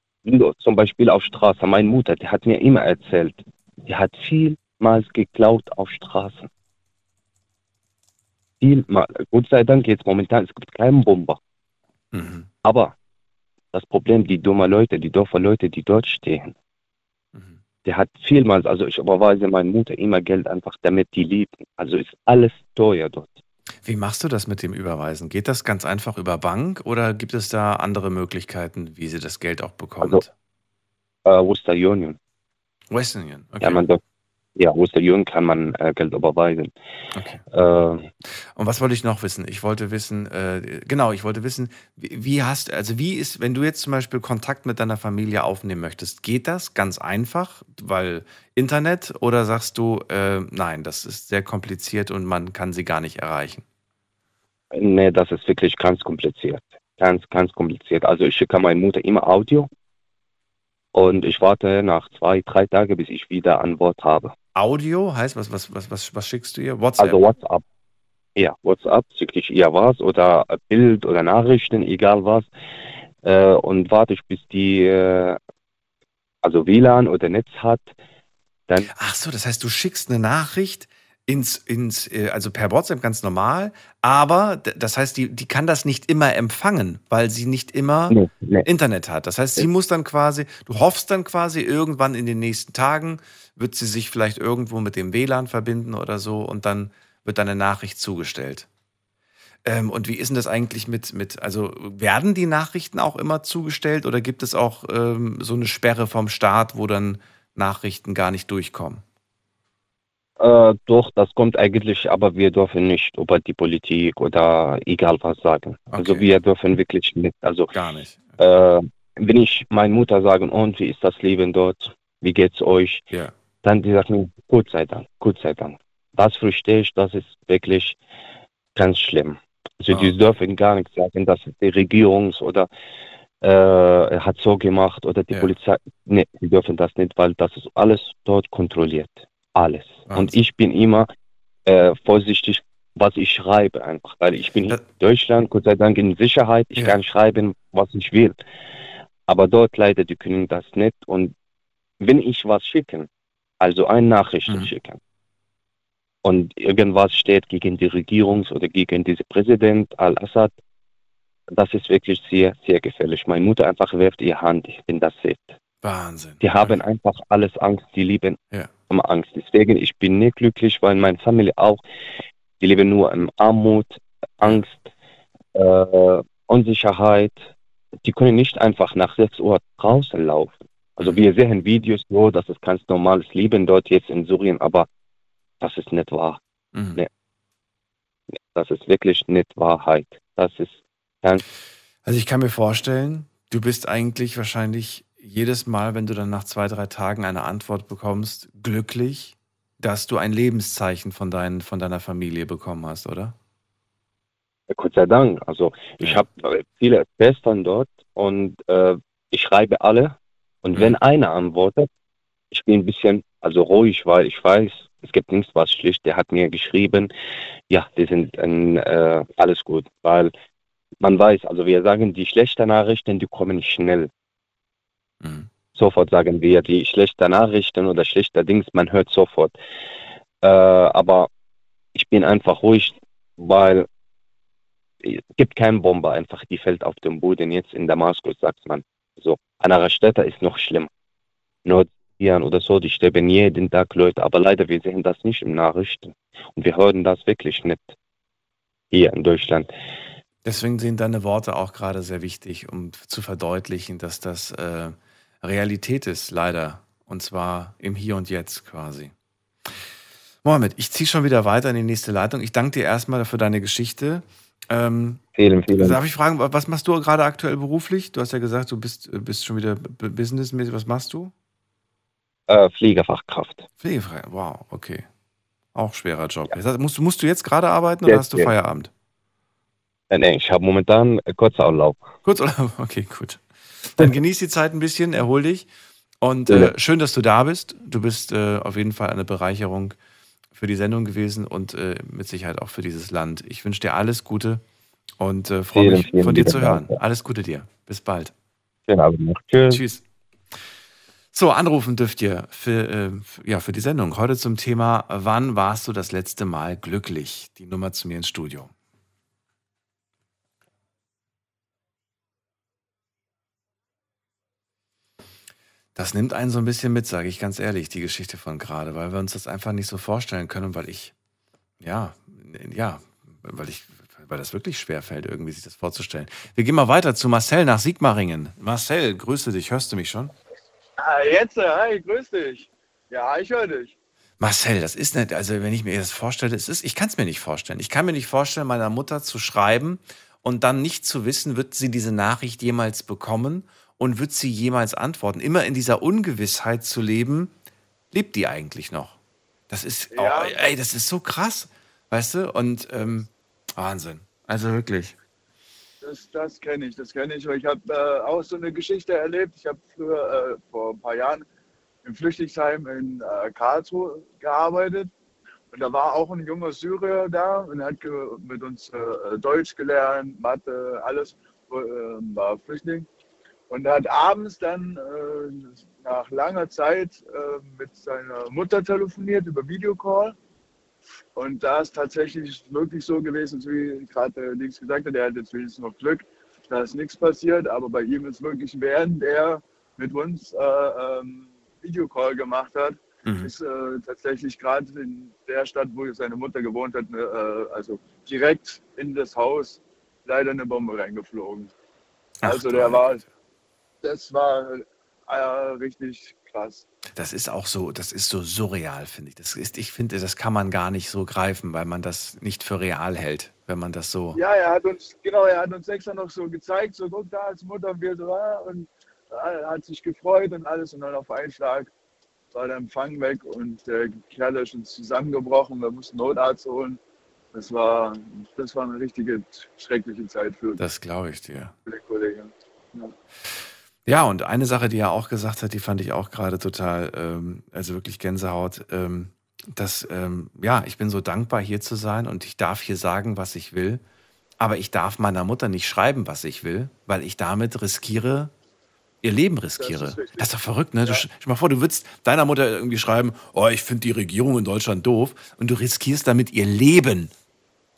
zum Beispiel auf Straße, meine Mutter, die hat mir immer erzählt, die hat vielmals geklaut auf Straßen. Vielmal. Gott sei Dank jetzt momentan, es gibt keinen Bomber. Mhm. Aber das Problem, die dummen Leute, die Dorfer Leute, die dort stehen, der hat vielmals, also ich überweise meiner Mutter immer Geld einfach, damit die leben. Also ist alles teuer dort. Wie machst du das mit dem Überweisen? Geht das ganz einfach über Bank oder gibt es da andere Möglichkeiten, wie sie das Geld auch bekommt? Also, äh, Western Union. Western Union, okay. Ja, man darf, ja, Osterjürgen kann man äh, Geld überweisen. Okay. Äh, Und was wollte ich noch wissen? Ich wollte wissen, äh, genau, ich wollte wissen, wie, wie hast, also wie ist, wenn du jetzt zum Beispiel Kontakt mit deiner Familie aufnehmen möchtest, geht das ganz einfach, weil Internet oder sagst du, äh, nein, das ist sehr kompliziert und man kann sie gar nicht erreichen? nee, das ist wirklich ganz kompliziert. Ganz, ganz kompliziert. Also ich schicke meiner Mutter immer Audio und ich warte nach zwei, drei Tagen, bis ich wieder Antwort habe. Audio heißt, was, was, was, was, was schickst du ihr? WhatsApp? Also WhatsApp. Ja, WhatsApp schicke ich ihr was oder Bild oder Nachrichten, egal was. Äh, und warte ich, bis die äh, also WLAN oder Netz hat. Dann Ach so, das heißt, du schickst eine Nachricht ins, ins, äh, also per WhatsApp ganz normal, aber das heißt, die, die kann das nicht immer empfangen, weil sie nicht immer Nee, nee. Internet hat. Das heißt, sie muss dann quasi, du hoffst dann quasi irgendwann in den nächsten Tagen, wird sie sich vielleicht irgendwo mit dem WLAN verbinden oder so und dann wird deine Nachricht zugestellt. Ähm, und wie ist denn das eigentlich mit, mit, also werden die Nachrichten auch immer zugestellt oder gibt es auch ähm, so eine Sperre vom Staat, wo dann Nachrichten gar nicht durchkommen? Äh, doch, das kommt eigentlich, aber wir dürfen nicht über die Politik oder egal was sagen. Also wir dürfen wirklich nicht. Also Gar nicht. äh, wenn ich meiner Mutter sage, und wie ist das Leben dort? Wie geht's euch? Ja. Dann die sagt mir, Gott sei Dank, Gott sei Dank. Das verstehe ich, das ist wirklich ganz schlimm. Also die dürfen gar nicht sagen, dass die Regierung oder äh, hat so gemacht oder die Polizei. Nee, die dürfen das nicht, weil das ist alles dort kontrolliert. Alles. Und ich bin immer äh, vorsichtig, was ich schreibe einfach, weil ich bin in Deutschland, Gott sei Dank, in Sicherheit. Ich kann schreiben, was ich will. Aber dort leider, die können das nicht. Und wenn ich was schicken, also eine Nachricht schicken, und irgendwas steht gegen die Regierung oder gegen diesen Präsident Al-Assad, das ist wirklich sehr, sehr gefährlich. Meine Mutter einfach wirft ihre Hand, wenn das sieht. Wahnsinn. Die haben einfach alles Angst, die lieben Ja. Immer Angst. Deswegen, ich bin nicht glücklich, weil meine Familie auch, die leben nur in Armut, Angst, äh, Unsicherheit. Die können nicht einfach nach 6 Uhr draußen laufen. Also wir sehen Videos so, das ist ganz normales Leben dort jetzt in Syrien, aber das ist nicht wahr. Mhm. Nee, Das ist wirklich nicht Wahrheit. Das ist ganz Also ich kann mir vorstellen, du bist eigentlich wahrscheinlich jedes Mal, wenn du dann nach zwei, drei Tagen eine Antwort bekommst, glücklich, dass du ein Lebenszeichen von, dein, von deiner Familie bekommen hast, oder? Gott sei Dank. Also ich habe viele Schwestern dort und äh, ich schreibe alle. Und wenn einer antwortet, ich bin ein bisschen also ruhig, weil ich weiß, es gibt nichts was schlicht. Der hat mir geschrieben, ja, die sind äh, alles gut, weil man weiß, also wir sagen, die schlechten Nachrichten, die kommen schnell. Sofort sagen wir, die schlechten Nachrichten oder schlechte Dings, man hört sofort. Äh, aber ich bin einfach ruhig, weil es gibt keine Bombe einfach, die fällt auf den Boden jetzt in Damaskus, sagt man. So, andere Städte ist noch schlimm. Nordirland oder so, die sterben jeden Tag Leute, aber leider, wir sehen das nicht im Nachrichten. Und wir hören das wirklich nicht hier in Deutschland. Deswegen sind deine Worte auch gerade sehr wichtig, um zu verdeutlichen, dass das äh, Realität ist, leider. Und zwar im Hier und Jetzt quasi. Mohammed, ich ziehe schon wieder weiter in die nächste Leitung. Ich danke dir erstmal für deine Geschichte. Ähm, vielen, vielen Darf ich fragen, was machst du gerade aktuell beruflich? Du hast ja gesagt, du bist, bist schon wieder businessmäßig. Was machst du? Äh, Pflegefachkraft. Pflegefrei. Wow, okay. Auch schwerer Job. Das heißt, musst, du- musst du jetzt gerade arbeiten oder Jetzt, hast du. Feierabend? Äh, nee, ich habe momentan äh, Kurzurlaub. Kurzurlaub, okay, gut. Dann genieß die Zeit ein bisschen, erhol dich. Und äh, schön, dass du da bist. Du bist äh, auf jeden Fall eine Bereicherung für die Sendung gewesen und äh, mit Sicherheit auch für dieses Land. Ich wünsche dir alles Gute und äh, freue mich, vielen von dir zu hören. Dank. Alles Gute dir. Bis bald. Schönen Abend noch. Tschüss. Tschüss. So, anrufen dürft ihr für, äh, ja, für die Sendung. Heute zum Thema, wann warst du das letzte Mal glücklich? Die Nummer zu mir ins Studio. Das nimmt einen so ein bisschen mit, sage ich ganz ehrlich, die Geschichte von gerade, weil wir uns das einfach nicht so vorstellen können, weil ich, ja, ja, weil ich weil das wirklich schwer fällt, irgendwie sich das vorzustellen. Wir gehen mal weiter zu Marcel nach Sigmaringen. Marcel, grüße dich. Hörst du mich schon? Ah, jetzt, hi, grüß dich. Ja, ich höre dich. Marcel, das ist nicht, also wenn ich mir das vorstelle, es ist, ich kann es mir nicht vorstellen. Ich kann mir nicht vorstellen, meiner Mutter zu schreiben und dann nicht zu wissen, wird sie diese Nachricht jemals bekommen und wird sie jemals antworten. Immer in dieser Ungewissheit zu leben, lebt die eigentlich noch? Das ist, ja. oh, ey, das ist so krass, weißt du? Und ähm, Wahnsinn. Also wirklich. Das, das kenne ich, das kenne ich. Ich habe äh, auch so eine Geschichte erlebt. Ich habe früher, äh, vor ein paar Jahren, im Flüchtlingsheim in äh, Karlsruhe gearbeitet. Und da war auch ein junger Syrier da und er hat mit uns äh, Deutsch gelernt, Mathe, alles, äh, war Flüchtling. Und er hat abends dann äh, nach langer Zeit mit seiner Mutter telefoniert über Videocall. Und da ist tatsächlich wirklich so gewesen, wie gerade Dings gesagt hat, er hat jetzt wenigstens noch Glück, da ist nichts passiert, aber bei ihm ist wirklich, während er mit uns äh, ähm, Videocall gemacht hat, mhm. ist äh, tatsächlich gerade in der Stadt, wo seine Mutter gewohnt hat, äh, also direkt in das Haus leider eine Bombe reingeflogen. Ach, also der war, das war äh, richtig krass. Das ist auch so, das ist so surreal, finde ich. Das ist, ich finde, das kann man gar nicht so greifen, weil man das nicht für real hält, wenn man das so. Ja, er hat uns, genau, er hat uns extra noch so gezeigt, so guck da als Mutter, wir so, und er hat sich gefreut und alles und dann auf einen Schlag war der Empfang weg und der Kerl ist schon zusammengebrochen, wir mussten Notarzt holen. Das war, das war eine richtige schreckliche Zeit für Das glaube ich dir. Für den Kollegen. Ja. Ja, und eine Sache, die er auch gesagt hat, die fand ich auch gerade total, ähm, also wirklich Gänsehaut, ähm, dass, ähm, ja, ich bin so dankbar, hier zu sein und ich darf hier sagen, was ich will, aber ich darf meiner Mutter nicht schreiben, was ich will, weil ich damit riskiere, ihr Leben riskiere. Das ist, das ist doch verrückt, ne? Ja. Du, stell mal vor, du würdest deiner Mutter irgendwie schreiben, oh, ich finde die Regierung in Deutschland doof und du riskierst damit ihr Leben.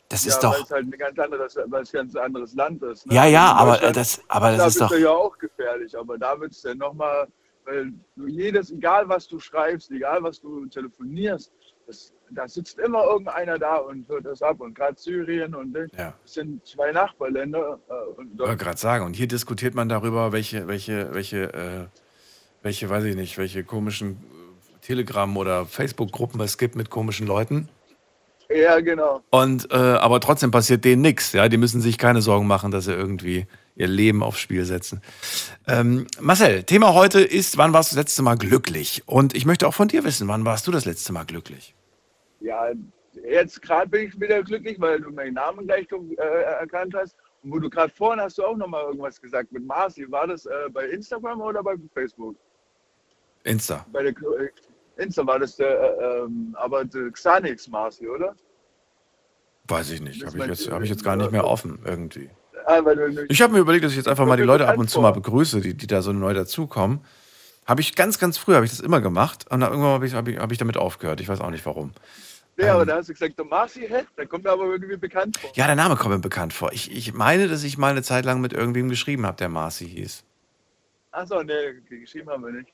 Das ja, ist doch. Weil es halt ein ganz anderes, weil es ganz anderes Land ist. Ne? Ja, ja, aber das, aber das da ist doch. ja auch gefährlich, aber da wird es dann nochmal, weil du jedes, egal was du schreibst, egal was du telefonierst, das, da sitzt immer irgendeiner da und hört das ab. Und gerade Syrien und ja. das sind zwei Nachbarländer. Äh, ich wollte gerade sagen, und hier diskutiert man darüber, welche, welche, welche, äh, welche, weiß ich nicht, welche komischen Telegram- oder Facebook-Gruppen es gibt mit komischen Leuten. Ja, genau. Und äh, aber trotzdem passiert denen nichts. Ja, die müssen sich keine Sorgen machen, dass sie irgendwie ihr Leben aufs Spiel setzen. Ähm, Marcel, Thema heute ist, wann warst du das letzte Mal glücklich? Und ich möchte auch von dir wissen, wann warst du das letzte Mal glücklich? Ja, jetzt gerade bin ich wieder glücklich, weil du meinen Namen gleich äh, erkannt hast. Und wo du gerade vorhin hast du auch noch mal irgendwas gesagt mit Marci. War das äh, bei Instagram oder bei Facebook? Insta. Bei der, Insta war das der, äh, ähm, aber der Xanix Marci, oder? Weiß ich nicht. Habe ich, jetzt, hab ich jetzt gar nicht mehr offen irgendwie. Ah, ich habe mir überlegt, dass ich jetzt einfach mal die Leute ab und zu mal begrüße, die, die da so neu dazukommen. Habe ich ganz, ganz früh habe ich das immer gemacht und dann irgendwann habe ich, hab ich, hab ich damit aufgehört. Ich weiß auch nicht warum. Ja, ähm, aber da hast du gesagt, der Marci, hä? Der kommt mir aber irgendwie bekannt vor. Ja, der Name kommt mir bekannt vor. Ich, ich meine, dass ich mal eine Zeit lang mit irgendwem geschrieben habe, der Marci hieß. Achso, nee, geschrieben haben wir nicht.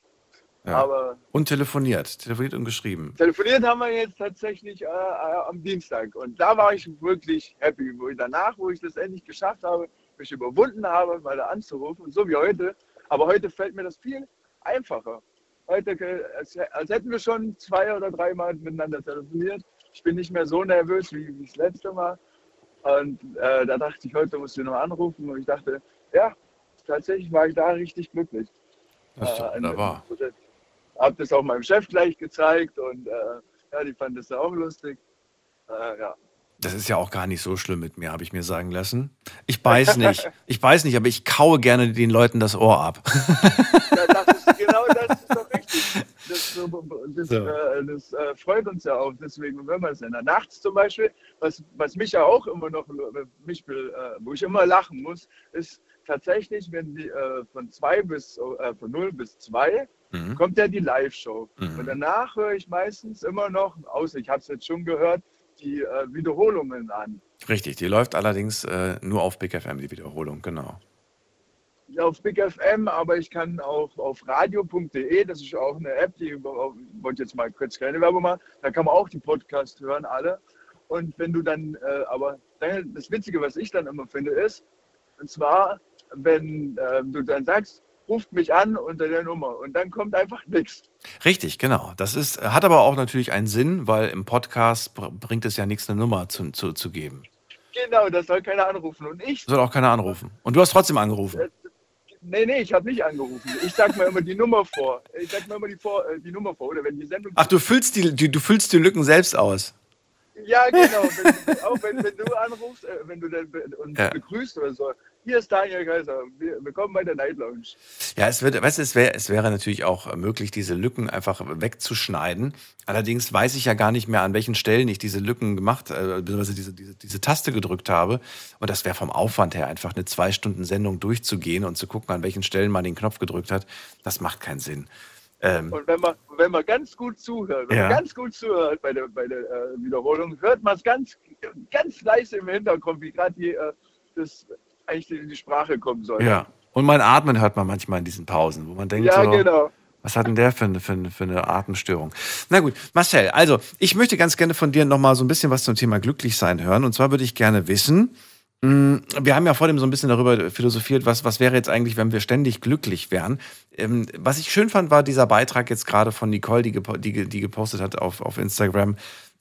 Ja. Aber und telefoniert, telefoniert und geschrieben. Telefoniert haben wir jetzt tatsächlich äh, äh, am Dienstag und da war ich wirklich happy, wo ich danach, wo ich das endlich geschafft habe, mich überwunden habe, mal da anzurufen, so wie heute. Aber heute fällt mir das viel einfacher. Heute, äh, als, als hätten wir schon zwei oder dreimal miteinander telefoniert. Ich bin nicht mehr so nervös wie, wie das letzte Mal. Und äh, da dachte ich, heute musst du noch anrufen. Und ich dachte, ja, tatsächlich war ich da richtig glücklich. Das ist doch wunderbar. Äh, habe das auch meinem Chef gleich gezeigt und äh, ja, die fanden das auch lustig. Äh, ja. Das ist ja auch gar nicht so schlimm mit mir, habe ich mir sagen lassen. Ich beiß nicht. Ich beiß nicht, aber ich kaue gerne den Leuten das Ohr ab. ja, das ist, genau das ist doch richtig. Das, das, so. äh, das äh, freut uns ja auch. Deswegen, wenn wir es in der Nacht zum Beispiel, was, was mich ja auch immer noch, mich, äh, wo ich immer lachen muss, ist tatsächlich, wenn die äh, von zwei bis äh, von 0 bis 2 mhm. kommt ja die Live-Show. Mhm. Und danach höre ich meistens immer noch, außer ich habe es jetzt schon gehört, die äh, Wiederholungen an. Richtig, die läuft allerdings äh, nur auf Big FM, die Wiederholung, genau. Ja, auf Big FM, aber ich kann auch auf radio.de, das ist auch eine App, die wollte jetzt mal kurz keine Werbung machen, da kann man auch die Podcasts hören, alle. Und wenn du dann, äh, aber das Witzige, was ich dann immer finde, ist, und zwar, wenn äh, du dann sagst, ruft mich an unter der Nummer und dann kommt einfach nichts. Richtig, genau. Das ist, hat aber auch natürlich einen Sinn, weil im Podcast bringt es ja nichts, eine Nummer zu, zu, zu geben. Genau, das soll keiner anrufen. Und ich. Soll auch keiner anrufen. Und du hast trotzdem angerufen. Nee, nee, ich habe nicht angerufen. Ich sag mir immer die Nummer vor. Ich sag mir immer die, vor, äh, die Nummer vor. Oder wenn die Sendung. Ach, du füllst die, die, du füllst die Lücken selbst aus. Ja, genau. Wenn, auch wenn, wenn, du anrufst, äh, wenn du dann uns ja. begrüßt oder so. Hier ist Daniel Kaiser. Willkommen bei der Night Lounge. Ja, es, wird, weißt, es, wär, es wäre natürlich auch möglich, diese Lücken einfach wegzuschneiden. Allerdings weiß ich ja gar nicht mehr, an welchen Stellen ich diese Lücken gemacht, äh, beziehungsweise diese, diese, diese Taste gedrückt habe. Und das wäre vom Aufwand her einfach eine zwei Stunden Sendung durchzugehen und zu gucken, an welchen Stellen man den Knopf gedrückt hat. Das macht keinen Sinn. Ähm, und wenn man, wenn man ganz gut zuhört, wenn ja. man ganz gut zuhört bei der, bei der äh, Wiederholung, hört man es ganz, ganz leise im Hintergrund, wie gerade die, äh, das eigentlich die, die Sprache kommen soll. Ja. Und mein Atmen hört man manchmal in diesen Pausen, wo man denkt, ja, so, genau. Was hat denn der für eine, für, eine, für eine Atemstörung? Na gut, Marcel, also ich möchte ganz gerne von dir nochmal so ein bisschen was zum Thema Glücklichsein hören. Und zwar würde ich gerne wissen, Mm, wir haben ja vor dem so ein bisschen darüber philosophiert, was, was wäre jetzt eigentlich, wenn wir ständig glücklich wären. Ähm, was ich schön fand, war dieser Beitrag jetzt gerade von Nicole, die, die, die gepostet hat auf, auf Instagram.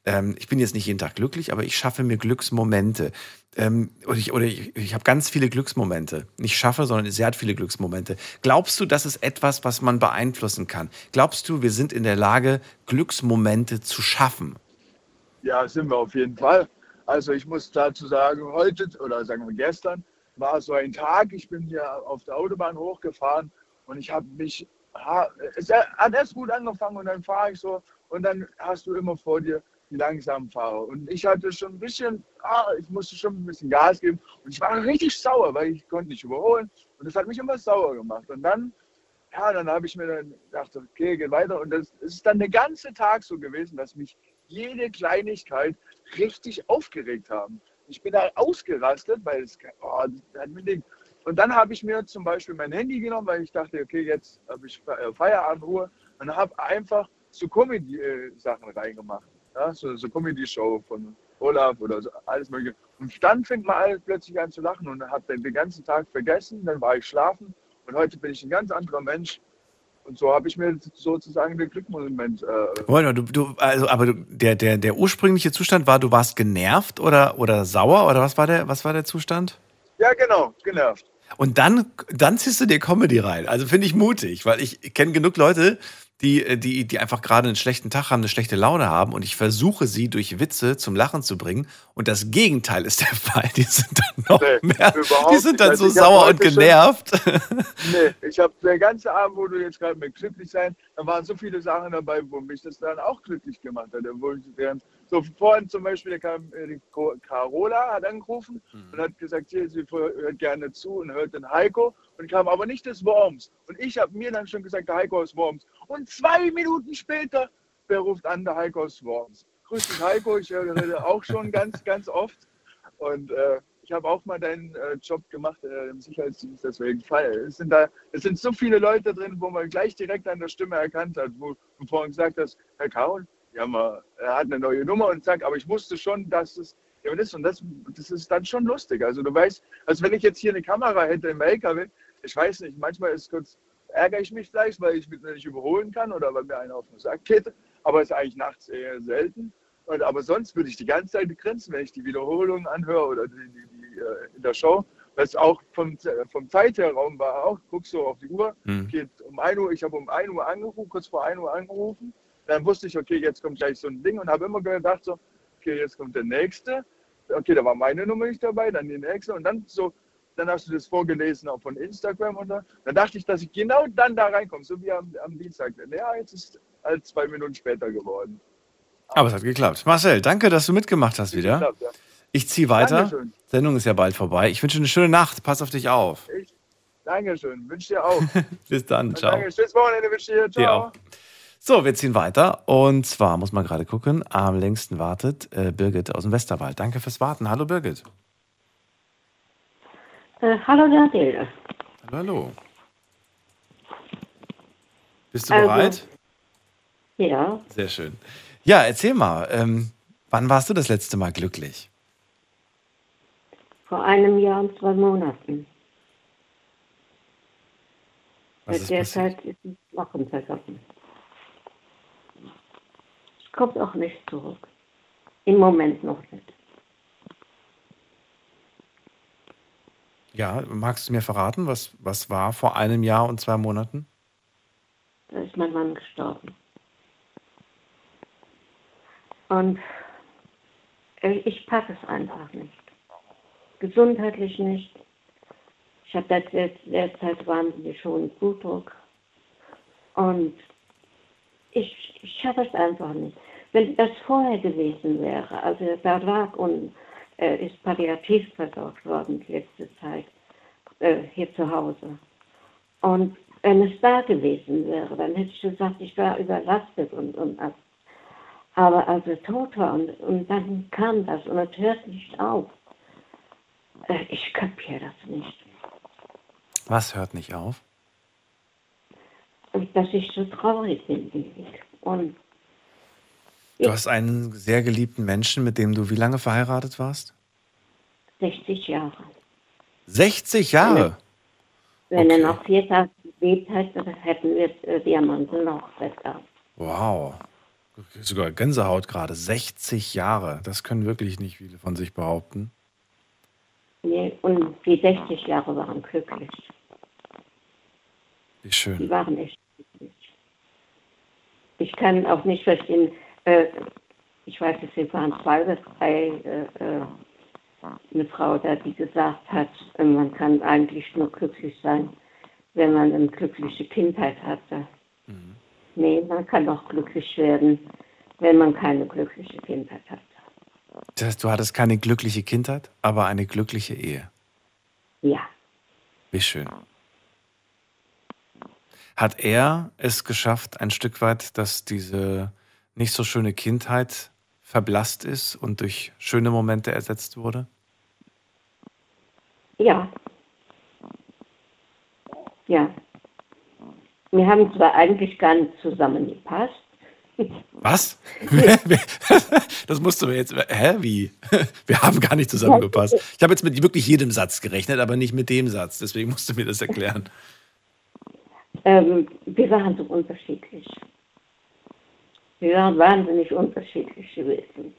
Ähm, ich bin jetzt nicht jeden Tag glücklich, aber ich schaffe mir Glücksmomente. Ähm, oder ich, oder ich, ich habe ganz viele Glücksmomente. Nicht schaffe, sondern sie hat viele Glücksmomente. Glaubst du, das ist etwas, was man beeinflussen kann? Glaubst du, wir sind in der Lage, Glücksmomente zu schaffen? Ja, sind wir auf jeden Fall. Also ich muss dazu sagen, heute oder sagen wir gestern war so ein Tag, ich bin hier auf der Autobahn hochgefahren und ich habe mich, es hat erst gut angefangen und dann fahre ich so und dann hast du immer vor dir die langsamen Fahrer. Und ich hatte schon ein bisschen, ah, ich musste schon ein bisschen Gas geben und ich war richtig sauer, weil ich konnte nicht überholen und das hat mich immer sauer gemacht. Und dann, ja, dann habe ich mir dann gedacht, okay, geht weiter und das ist dann der ganze Tag so gewesen, dass mich jede Kleinigkeit richtig aufgeregt haben. Ich bin da ausgerastet, weil es, oh, und dann habe ich mir zum Beispiel mein Handy genommen, weil ich dachte, okay, jetzt habe ich äh, Feierabendruhe und habe einfach so Comedy-Sachen reingemacht. Ja, so, so Comedy-Show von Olaf oder so, alles mögliche. Und dann fängt man alles plötzlich an zu lachen und habe den ganzen Tag vergessen, dann war ich schlafen und heute bin ich ein ganz anderer Mensch und so habe ich mir sozusagen den Glückmoment. Äh, Moment du, du, also, aber du, der, der, der ursprüngliche Zustand war, du warst genervt oder, oder sauer oder was war der, was war der Zustand? Ja, genau, genervt. Und dann, dann ziehst du dir Comedy rein. Also finde ich mutig, weil ich kenne genug Leute, die, äh, die, die einfach gerade einen schlechten Tag haben, eine schlechte Laune haben und ich versuche sie durch Witze zum Lachen zu bringen und das Gegenteil ist der Fall. Die sind dann noch nee, mehr, die sind dann so sauer und genervt. Schon, nee, ich habe der ganze Abend, wo du jetzt gerade mit glücklich sein, da waren so viele Sachen dabei, wo mich das dann auch glücklich gemacht hat. Während so vorhin zum Beispiel, da kam äh, die Carola, hat angerufen mhm. und hat gesagt, hier, sie hört gerne zu und hört den Heiko und kam aber nicht des Worms. Und ich habe mir dann schon gesagt, der Heiko ist Worms. Und zwei Minuten später, wer ruft an, der Heiko ist Worms. Grüß dich Heiko, ich höre auch schon ganz, ganz oft. Und äh, ich habe auch mal deinen äh, Job gemacht äh, im Sicherheitsdienst, deswegen Fall. Es sind da, es sind so viele Leute drin, wo man gleich direkt an der Stimme erkannt hat, wo du vorhin gesagt hast, Herr Kaul, ja, mal, er hat eine neue Nummer und sagt, aber ich wusste schon, dass es ja, ist. Und das, das ist dann schon lustig. Also du weißt, als wenn ich jetzt hier eine Kamera hätte im LKW, ich weiß nicht, manchmal ist kurz, ärgere ich mich vielleicht, weil ich mich nicht überholen kann oder weil mir einer auf den Sack geht, aber es ist eigentlich nachts eher selten. Und, aber sonst würde ich die ganze Zeit grinsen, wenn ich die Wiederholung anhöre oder die, die, die äh, in der Show. Das auch vom, vom Zeitraum war auch, guckst du auf die Uhr, mhm. geht um 1 Uhr, ich habe um 1 Uhr angerufen, kurz vor 1 Uhr angerufen dann wusste ich, okay, jetzt kommt gleich so ein Ding und habe immer gedacht, so, okay, jetzt kommt der nächste. Okay, da war meine Nummer nicht dabei, dann die nächste und dann so, dann hast du das vorgelesen auch von Instagram und dann, dann dachte ich, dass ich genau dann da reinkomme, so wie am, am Dienstag. Ja, jetzt ist halt zwei Minuten später geworden. Aber es hat geklappt. Marcel, danke, dass du mitgemacht hast wieder. Geklappt, ja. Ich ziehe weiter. Dankeschön. Sendung ist ja bald vorbei. Ich wünsche eine schöne Nacht. Pass auf dich auf. Ich, Dankeschön. Wünsche dir auch. Bis dann. Ciao. Danke. Tschüss, Wochenende wünsche dir. Ciao. Dir auch. So, wir ziehen weiter. Und zwar muss man gerade gucken, am längsten wartet äh, Birgit aus dem Westerwald. Danke fürs Warten. Hallo Birgit. Äh, hallo Daniel. Hallo, hallo. Bist du also, bereit? Ja. Sehr schön. Ja, erzähl mal. Ähm, Wann warst du das letzte Mal glücklich? Vor einem Jahr und zwei Monaten. Was Seit ist der passiert? Zeit ist es Lachen vergessen. Kommt auch nicht zurück. Im Moment noch nicht. Ja, magst du mir verraten, was, was war vor einem Jahr und zwei Monaten? Da ist mein Mann gestorben. Und ich packe es einfach nicht. Gesundheitlich nicht. Ich habe derzeit, derzeit wahnsinnig hohen Blutdruck. Und ich, ich schaffe es einfach nicht. Wenn das vorher gewesen wäre, also da lag und äh, ist palliativ versorgt worden die letzte Zeit äh, hier zu Hause. Und wenn es da gewesen wäre, dann hätte ich gesagt, ich war überlastet und, und das. Aber als er tot war und, und dann kam das und es hört nicht auf. Äh, ich kapiere das nicht. Was hört nicht auf? Und dass ich so traurig bin ewig. Und Du hast einen sehr geliebten Menschen, mit dem du wie lange verheiratet warst? 60 Jahre. 60 Jahre? Wenn er noch vier Tage gelebt hätte, hätten wir äh, Diamanten noch gehabt. Wow. Sogar Gänsehaut gerade. 60 Jahre. Das können wirklich nicht viele von sich behaupten. Nee, und die 60 Jahre waren glücklich. Wie Die schön. waren echt. Ich kann auch nicht verstehen, äh, ich weiß es waren zwei oder drei, äh, äh, eine Frau da, die gesagt hat, äh, man kann eigentlich nur glücklich sein, wenn man eine glückliche Kindheit hatte. Nee, man kann auch glücklich werden, wenn man keine glückliche Kindheit hat. Das heißt, du hattest keine glückliche Kindheit, aber eine glückliche Ehe. Ja. Wie schön. Hat er es geschafft, ein Stück weit, dass diese nicht so schöne Kindheit verblasst ist und durch schöne Momente ersetzt wurde? Ja. Ja. Wir haben zwar eigentlich gar nicht zusammengepasst. Was? das musst du mir jetzt. Hä? Wie? Wir haben gar nicht zusammengepasst. Ich habe jetzt mit wirklich jedem Satz gerechnet, aber nicht mit dem Satz. Deswegen musst du mir das erklären. Ähm, wir waren so unterschiedlich. Wir waren wahnsinnig unterschiedlich gewesen.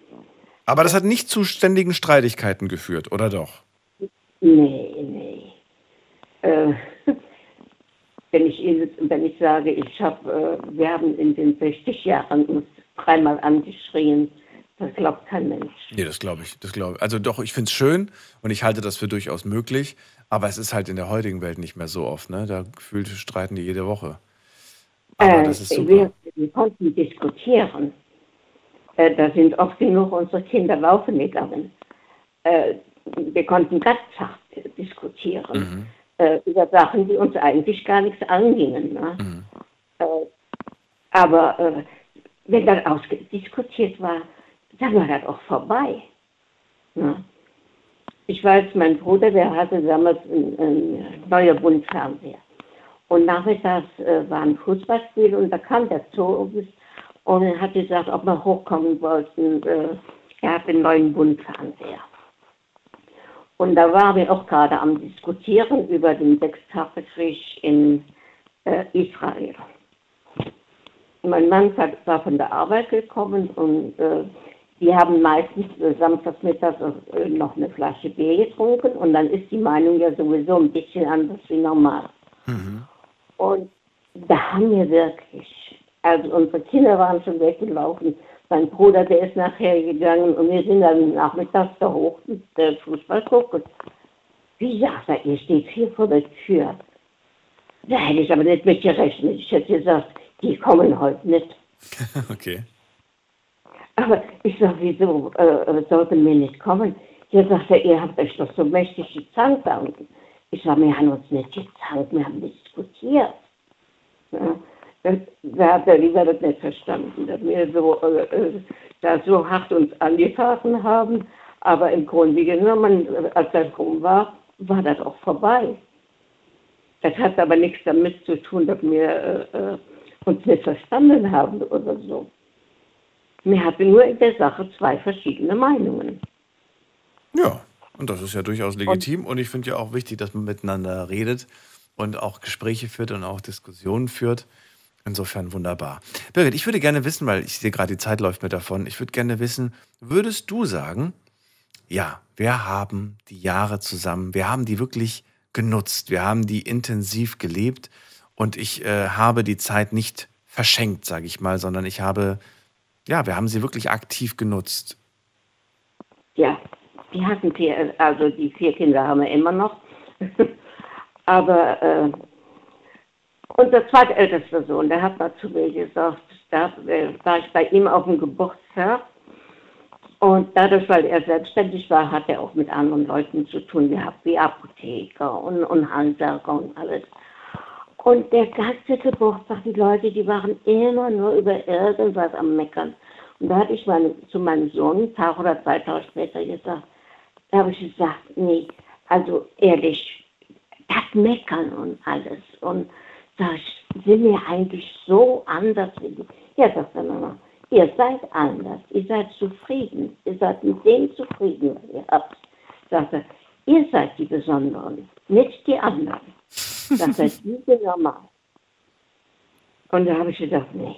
Aber das hat nicht zu ständigen Streitigkeiten geführt, oder doch? Nee, nee. Äh, wenn ich wenn ich sage, ich habe, äh, wir haben in den 60 Jahren uns dreimal angeschrien, das glaubt kein Mensch. Nee, das glaube ich. Das glaube ich. Also doch, ich finde es schön und ich halte das für durchaus möglich, aber es ist halt in der heutigen Welt nicht mehr so oft. Ne? Da gefühlt streiten die jede Woche. Aber Äh, das ist super. wir, wir konnten diskutieren. Äh, da sind oft genug unsere Kinder laufen gegangen. Äh, wir konnten ganz zart diskutieren Mhm. äh, über Sachen, die uns eigentlich gar nichts angingen. Ne? Mhm. Äh, aber äh, wenn dann ausdiskutiert war, dann war das auch vorbei. Ne? Ich weiß, mein Bruder, der hatte damals ein, ein neuer Bundfernseher. Und nachmittags äh, war ein Fußballspiel und da kam der uns und hat gesagt, ob wir hochkommen wollten. Äh, er hat einen neuen Bundfernseher. Und da waren wir auch gerade am Diskutieren über den Sechstagekrieg in äh, Israel. Mein Mann war von der Arbeit gekommen und äh, die haben meistens äh, samstags mittags äh, noch eine Flasche Bier getrunken und dann ist die Meinung ja sowieso ein bisschen anders wie normal. Und da haben wir wirklich, also unsere Kinder waren schon weggelaufen. Mein Bruder, der ist nachher gegangen und wir sind dann nachmittags da hoch und der Fußball gucken. Wie sagt er, ihr steht hier vor der Tür. Da hätte ich aber nicht mit gerechnet. Ich hätte gesagt, die kommen heute nicht. Okay. Aber ich sage, wieso äh, sollten wir nicht kommen? Hier sagt er, ihr habt euch doch so mächtig gezankt. da. Ich sage, wir haben uns nicht gezankt, wir haben diskutiert. Ja, das- da hat der lieber das nicht verstanden, dass wir so, äh, äh, da so hart uns angefahren haben. Aber im Grunde genommen, äh, als das rum war, war das auch vorbei. Das hat aber nichts damit zu tun, dass wir äh, äh, uns nicht verstanden haben oder so. Wir hatten nur in der Sache zwei verschiedene Meinungen. Ja, und das ist ja durchaus legitim. Und, und ich finde ja auch wichtig, dass man miteinander redet und auch Gespräche führt und auch Diskussionen führt. Insofern wunderbar. Birgit, ich würde gerne wissen, weil ich sehe gerade, die Zeit läuft mir davon, ich würde gerne wissen, würdest du sagen, ja, wir haben die Jahre zusammen, wir haben die wirklich genutzt, wir haben die intensiv gelebt und ich äh, habe die Zeit nicht verschenkt, sage ich mal, sondern ich habe, ja, wir haben sie wirklich aktiv genutzt. Ja, die hatten vier, also die vier Kinder haben wir immer noch. Aber äh, unser zweitältester Sohn, der hat mal zu mir gesagt, da war ich bei ihm auf dem Geburtstag und dadurch, weil er selbstständig war, hat er auch mit anderen Leuten zu tun gehabt, wie Apotheker und, und Handwerker und alles. Und der ganze Geburtstag, die Leute, die waren immer nur über irgendwas am Meckern. Und da hatte ich meine, zu meinem Sohn, einen Tag oder zwei Tage später gesagt, da habe ich gesagt, nee, also ehrlich, das Meckern und alles. Und da sind wir eigentlich so anders wie die. Ja, sagt er Mama, ihr seid anders, ihr seid zufrieden, ihr seid mit dem zufrieden, was ihr habt. Sagt er, ihr seid die Besonderen, nicht die anderen. Er, die sind normal. Und da habe ich gedacht, nee,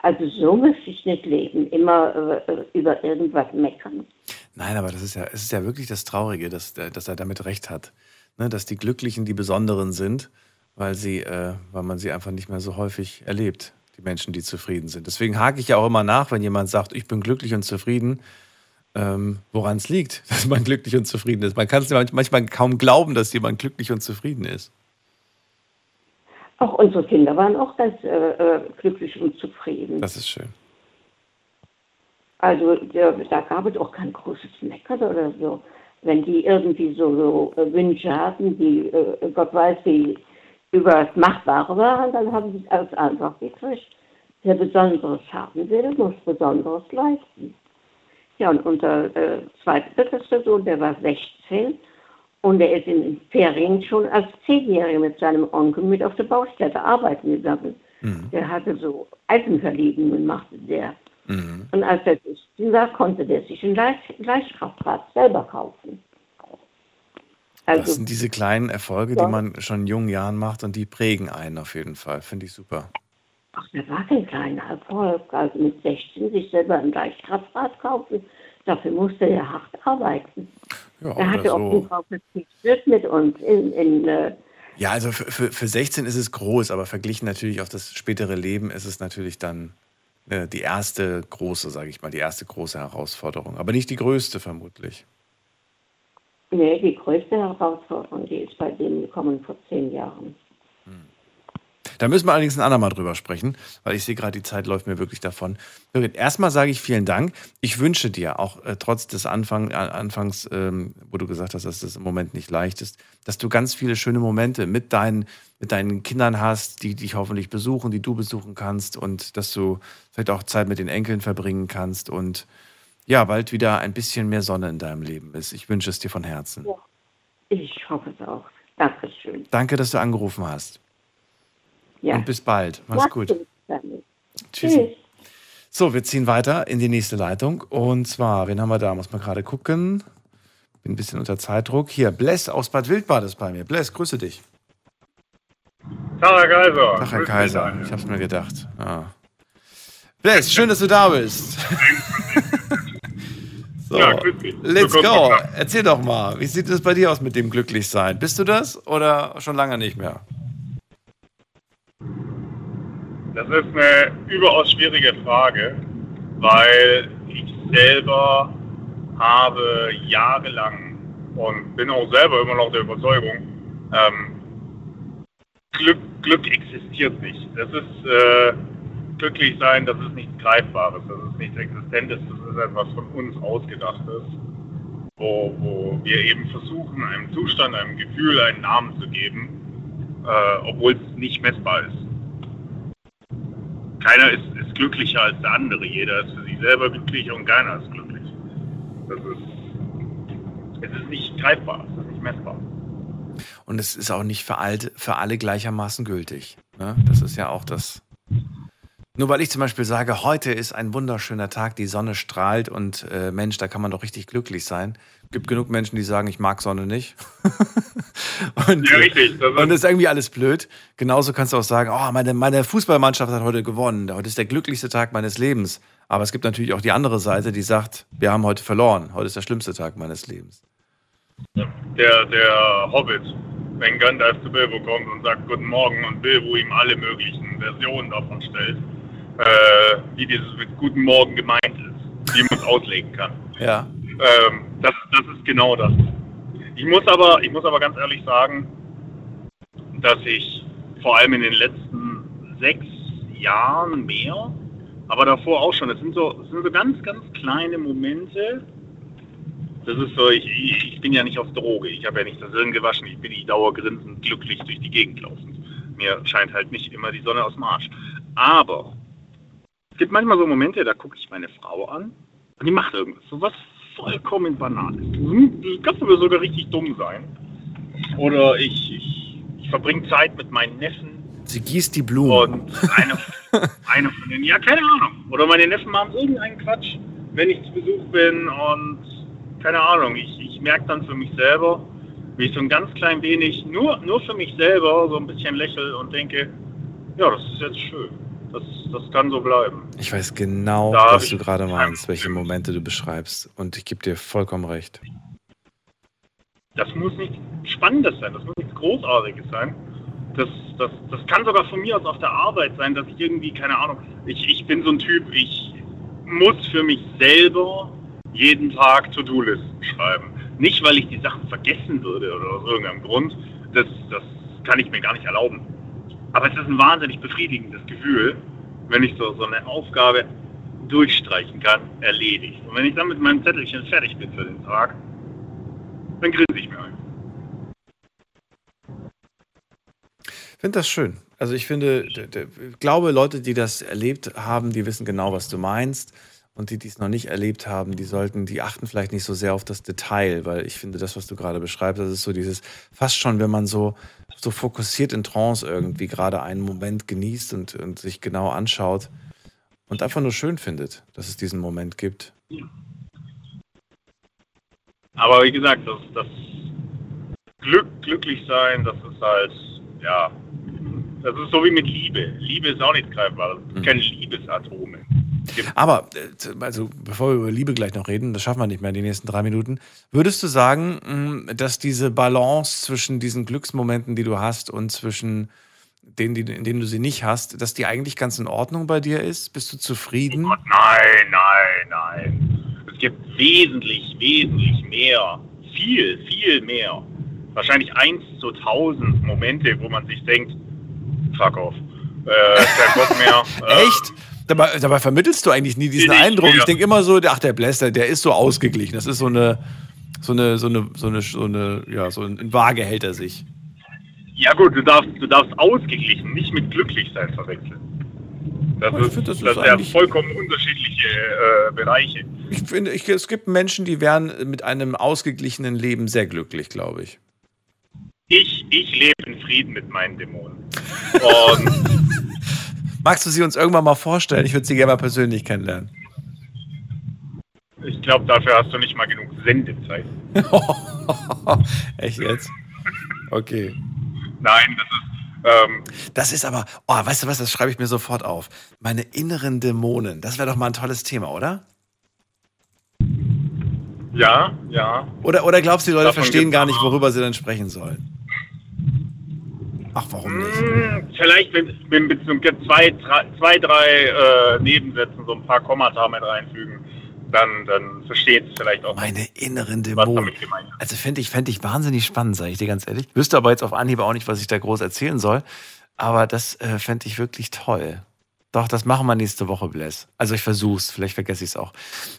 also so möchte ich nicht leben, immer äh, über irgendwas meckern. Nein, aber das ist ja, es ist ja wirklich das Traurige, dass, dass er damit recht hat. Ne, dass die Glücklichen die Besonderen sind, weil sie, äh, weil man sie einfach nicht mehr so häufig erlebt, die Menschen, die zufrieden sind. Deswegen hake ich ja auch immer nach, wenn jemand sagt, ich bin glücklich und zufrieden, ähm, woran es liegt, dass man glücklich und zufrieden ist. Man kann es manchmal kaum glauben, dass jemand glücklich und zufrieden ist. Auch unsere Kinder waren auch ganz äh, äh glücklich und zufrieden. Das ist schön. Also der, da gab es auch kein großes Meckern oder so. Wenn die irgendwie so, so äh, Wünsche hatten, die äh, Gott weiß, wie über das Machbare waren, dann haben sie es als einfach gekriegt. Wer Besonderes haben will, muss Besonderes leisten. Ja, und unser äh, zweiter Sohn, der war 16 und er ist in den Ferien schon als Zehnjähriger mit seinem Onkel mit auf der Baustelle arbeiten gegangen. Mhm. Der hatte so Eisenverlegungen, machte der. Mhm. Und als er 16 war, konnte der sich ein Leichtkraftrad selber kaufen. Also, das sind diese kleinen Erfolge, ja. die man schon in jungen Jahren macht und die prägen einen auf jeden Fall. Finde ich super. Ach, der war kein kleiner Erfolg. Also mit 16 sich selber ein Leichtkraftrad kaufen, dafür musste er hart arbeiten. Ja, er hatte so. auch drauf verzichtet mit uns in, in äh, ja, also für, für, für 16 ist es groß, aber verglichen natürlich auf das spätere Leben ist es natürlich dann äh, die erste große, sage ich mal, die erste große Herausforderung. Aber nicht die größte vermutlich. Nee, die größte Herausforderung, die ist bei denen gekommen vor zehn Jahren. Da müssen wir allerdings ein andermal drüber sprechen, weil ich sehe gerade, die Zeit läuft mir wirklich davon. Erstmal sage ich vielen Dank. Ich wünsche dir auch äh, trotz des Anfang, äh, Anfangs, ähm, wo du gesagt hast, dass das im Moment nicht leicht ist, dass du ganz viele schöne Momente mit deinen, mit deinen Kindern hast, die dich hoffentlich besuchen, die du besuchen kannst und dass du vielleicht auch Zeit mit den Enkeln verbringen kannst und ja, bald wieder ein bisschen mehr Sonne in deinem Leben ist. Ich wünsche es dir von Herzen. Ja, ich hoffe es auch. Dankeschön. Danke, dass du angerufen hast. Ja. Und bis bald. Mach's gut. Tschüss. So, wir ziehen weiter in die nächste Leitung. Und zwar, wen haben wir da? Muss man gerade gucken. Bin ein bisschen unter Zeitdruck. Hier, Bless aus Bad Wildbad ist bei mir. Bless, grüße dich. Tag, Herr Kaiser. Tag, Herr Kaiser. Ich hab's mir gedacht. Ah. Bless, schön, dass du da bist. so, ja, let's go. Erzähl doch mal, wie sieht es bei dir aus mit dem Glücklichsein? Bist du das oder schon lange nicht mehr? Das ist eine überaus schwierige Frage, weil ich selber habe jahrelang und bin auch selber immer noch der Überzeugung, ähm, Glück, Glück existiert nicht. Das ist äh, glücklich sein, das ist nichts Greifbares, das ist nichts Existentes, das ist etwas von uns ausgedachtes, wo, wo wir eben versuchen, einem Zustand, einem Gefühl einen Namen zu geben, äh, obwohl es nicht messbar ist keiner ist, ist glücklicher als der andere. Jeder ist für sich selber glücklich und keiner ist glücklich. Das ist, es ist nicht greifbar, es ist nicht messbar. Und es ist auch nicht für, alt, für alle gleichermaßen gültig. Ne? Das ist ja auch das, Nur weil ich zum Beispiel sage, heute ist ein wunderschöner Tag, die Sonne strahlt und äh, Mensch, da kann man doch richtig glücklich sein. Gibt genug Menschen, die sagen, ich mag Sonne nicht. und, ja, richtig. Das und ist irgendwie alles blöd. Genauso kannst du auch sagen, oh, meine, meine Fußballmannschaft hat heute gewonnen. Heute ist der glücklichste Tag meines Lebens. Aber es gibt natürlich auch die andere Seite, die sagt, wir haben heute verloren. Heute ist der schlimmste Tag meines Lebens. Der, der Hobbit, wenn Gandalf zu Bilbo kommt und sagt Guten Morgen und Bilbo ihm alle möglichen Versionen davon stellt, äh, wie dieses mit Guten Morgen gemeint ist, wie man es auslegen kann. Ja. Ähm, das, das ist genau das. Ich muss aber, ich muss aber ganz ehrlich sagen, dass ich vor allem in den letzten sechs Jahren mehr, aber davor auch schon, es sind so, es sind so ganz, ganz kleine Momente. Das ist so, ich, ich bin ja nicht auf Droge, ich habe ja nicht das Hirn gewaschen, ich bin nicht dauergrinsend glücklich durch die Gegend laufend. Mir scheint halt nicht immer die Sonne aus dem Arsch. Aber es gibt manchmal so Momente, da gucke ich meine Frau an und die macht irgendwas, so was vollkommen banal ist. Das kann sogar richtig dumm sein. Oder ich, ich, ich verbringe Zeit mit meinen Neffen. Sie gießt die Blumen. Und eine, eine von denen, ja, keine Ahnung. Oder meine Neffen machen irgendeinen Quatsch, wenn ich zu Besuch bin und keine Ahnung. Ich, ich merke dann für mich selber, wie ich so ein ganz klein wenig, nur, nur für mich selber, so ein bisschen lächle und denke, ja, das ist jetzt schön. Das, das kann so bleiben. Ich weiß genau, da was du gerade meinst, welche Momente du beschreibst. Und ich gebe dir vollkommen recht. Das muss nichts Spannendes sein, das muss nichts Großartiges sein. Das, das, das kann sogar von mir aus auf der Arbeit sein, dass ich irgendwie, keine Ahnung, ich, ich bin so ein Typ, ich muss für mich selber jeden Tag To-Do-Listen schreiben. Nicht, weil ich die Sachen vergessen würde oder aus irgendeinem Grund. Das, das kann ich mir gar nicht erlauben. Aber es ist ein wahnsinnig befriedigendes Gefühl, wenn ich so, so eine Aufgabe durchstreichen kann, erledigt. Und wenn ich dann mit meinem Zettelchen fertig bin für den Tag, dann grinse ich mir ein. Ich finde das schön. Also ich finde, ich glaube, Leute, die das erlebt haben, die wissen genau, was du meinst. Und die, die es noch nicht erlebt haben, die sollten, die achten vielleicht nicht so sehr auf das Detail, weil ich finde, das, was du gerade beschreibst, das ist so dieses, fast schon, wenn man so, so fokussiert in Trance irgendwie gerade einen Moment genießt und, und sich genau anschaut und einfach nur schön findet, dass es diesen Moment gibt. Aber wie gesagt, das, das Glück, glücklich sein, das ist halt, ja, das ist so wie mit Liebe. Liebe ist auch nicht greifbar. Das sind keine Liebesatome. Aber, äh, also bevor wir über Liebe gleich noch reden, das schaffen wir nicht mehr in den nächsten drei Minuten, würdest du sagen, mm, dass diese Balance zwischen diesen Glücksmomenten, die du hast, und zwischen denen, in denen du sie nicht hast, dass die eigentlich ganz in Ordnung bei dir ist? Bist du zufrieden? Oh Gott, nein, nein, nein. Es gibt wesentlich, wesentlich mehr. Viel, viel mehr. Wahrscheinlich eins zu tausend Momente, wo man sich denkt, fuck off. Äh, kein Bock mehr. Echt? Dabei, dabei, vermittelst du eigentlich nie diesen Eindruck. Ich denke immer so, ach, der Bläster, der ist so ausgeglichen. Das ist so eine, so eine, so eine, so eine, so eine ja, so ein Waage hält er sich. Ja gut, du darfst, du darfst ausgeglichen, nicht mit Glücklichsein verwechseln. Das, ist, find, das, das ist ja vollkommen unterschiedliche äh, Bereiche. Ich finde, ich, es gibt Menschen, die wären mit einem ausgeglichenen Leben sehr glücklich, glaube ich. Ich, ich lebe in Frieden mit meinen Dämonen. Und Magst du sie uns irgendwann mal vorstellen? Ich würde sie gerne mal persönlich kennenlernen. Ich glaube, dafür hast du nicht mal genug Sendezeit. Echt jetzt? Okay. Nein, das ist. Ähm, das ist aber, oh, weißt du was, das schreibe ich mir sofort auf. Meine inneren Dämonen, das wäre doch mal ein tolles Thema, oder? Ja, ja. Oder, oder glaubst du, die Leute Davon verstehen gar nicht, worüber sie dann sprechen sollen? Ach, warum nicht? Hm, vielleicht mit, mit, mit zwei, zwei, drei äh, Nebensätzen so ein paar Kommata mit reinfügen. Dann, dann versteht es vielleicht auch. Meine inneren Dämonen. Also fände ich, fänd ich wahnsinnig spannend, sage ich dir ganz ehrlich. Wüsste aber jetzt auf Anhieb auch nicht, was ich da groß erzählen soll. Aber das äh, fände ich wirklich toll. Doch, das machen wir nächste Woche, Bless. Also ich versuch's, vielleicht vergesse ich es auch.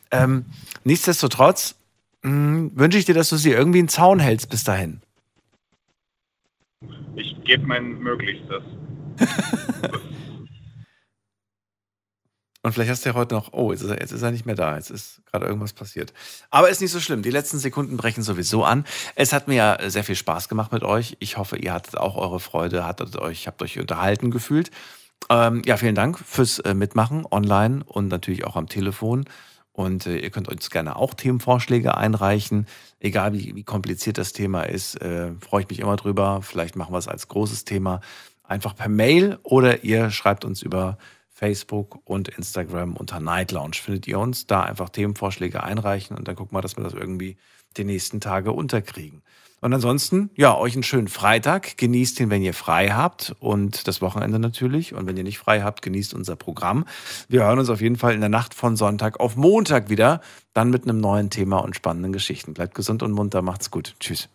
Ähm, nichtsdestotrotz hm, wünsche ich dir, dass du sie irgendwie in Zaun hältst bis dahin. Ich gebe mein Möglichstes. Und vielleicht hast du ja heute noch, oh, jetzt ist, er, jetzt ist er nicht mehr da, jetzt ist gerade irgendwas passiert. Aber ist nicht so schlimm, die letzten Sekunden brechen sowieso an. Es hat mir ja sehr viel Spaß gemacht mit euch. Ich hoffe, ihr hattet auch eure Freude, hattet euch, habt euch unterhalten gefühlt. Ähm, ja, vielen Dank fürs äh, Mitmachen online und natürlich auch am Telefon. Und äh, ihr könnt uns gerne auch Themenvorschläge einreichen. Egal wie, wie kompliziert das Thema ist, äh, freue ich mich immer drüber. Vielleicht machen wir es als großes Thema einfach per Mail oder ihr schreibt uns über Facebook und Instagram unter Night Lounge. Findet ihr uns da einfach Themenvorschläge einreichen und dann gucken wir, dass wir das irgendwie die nächsten Tage unterkriegen. Und ansonsten, ja, euch einen schönen Freitag. Genießt ihn, wenn ihr frei habt und das Wochenende natürlich. Und wenn ihr nicht frei habt, genießt unser Programm. Wir hören uns auf jeden Fall in der Nacht von Sonntag auf Montag wieder. Dann mit einem neuen Thema und spannenden Geschichten. Bleibt gesund und munter. Macht's gut. Tschüss.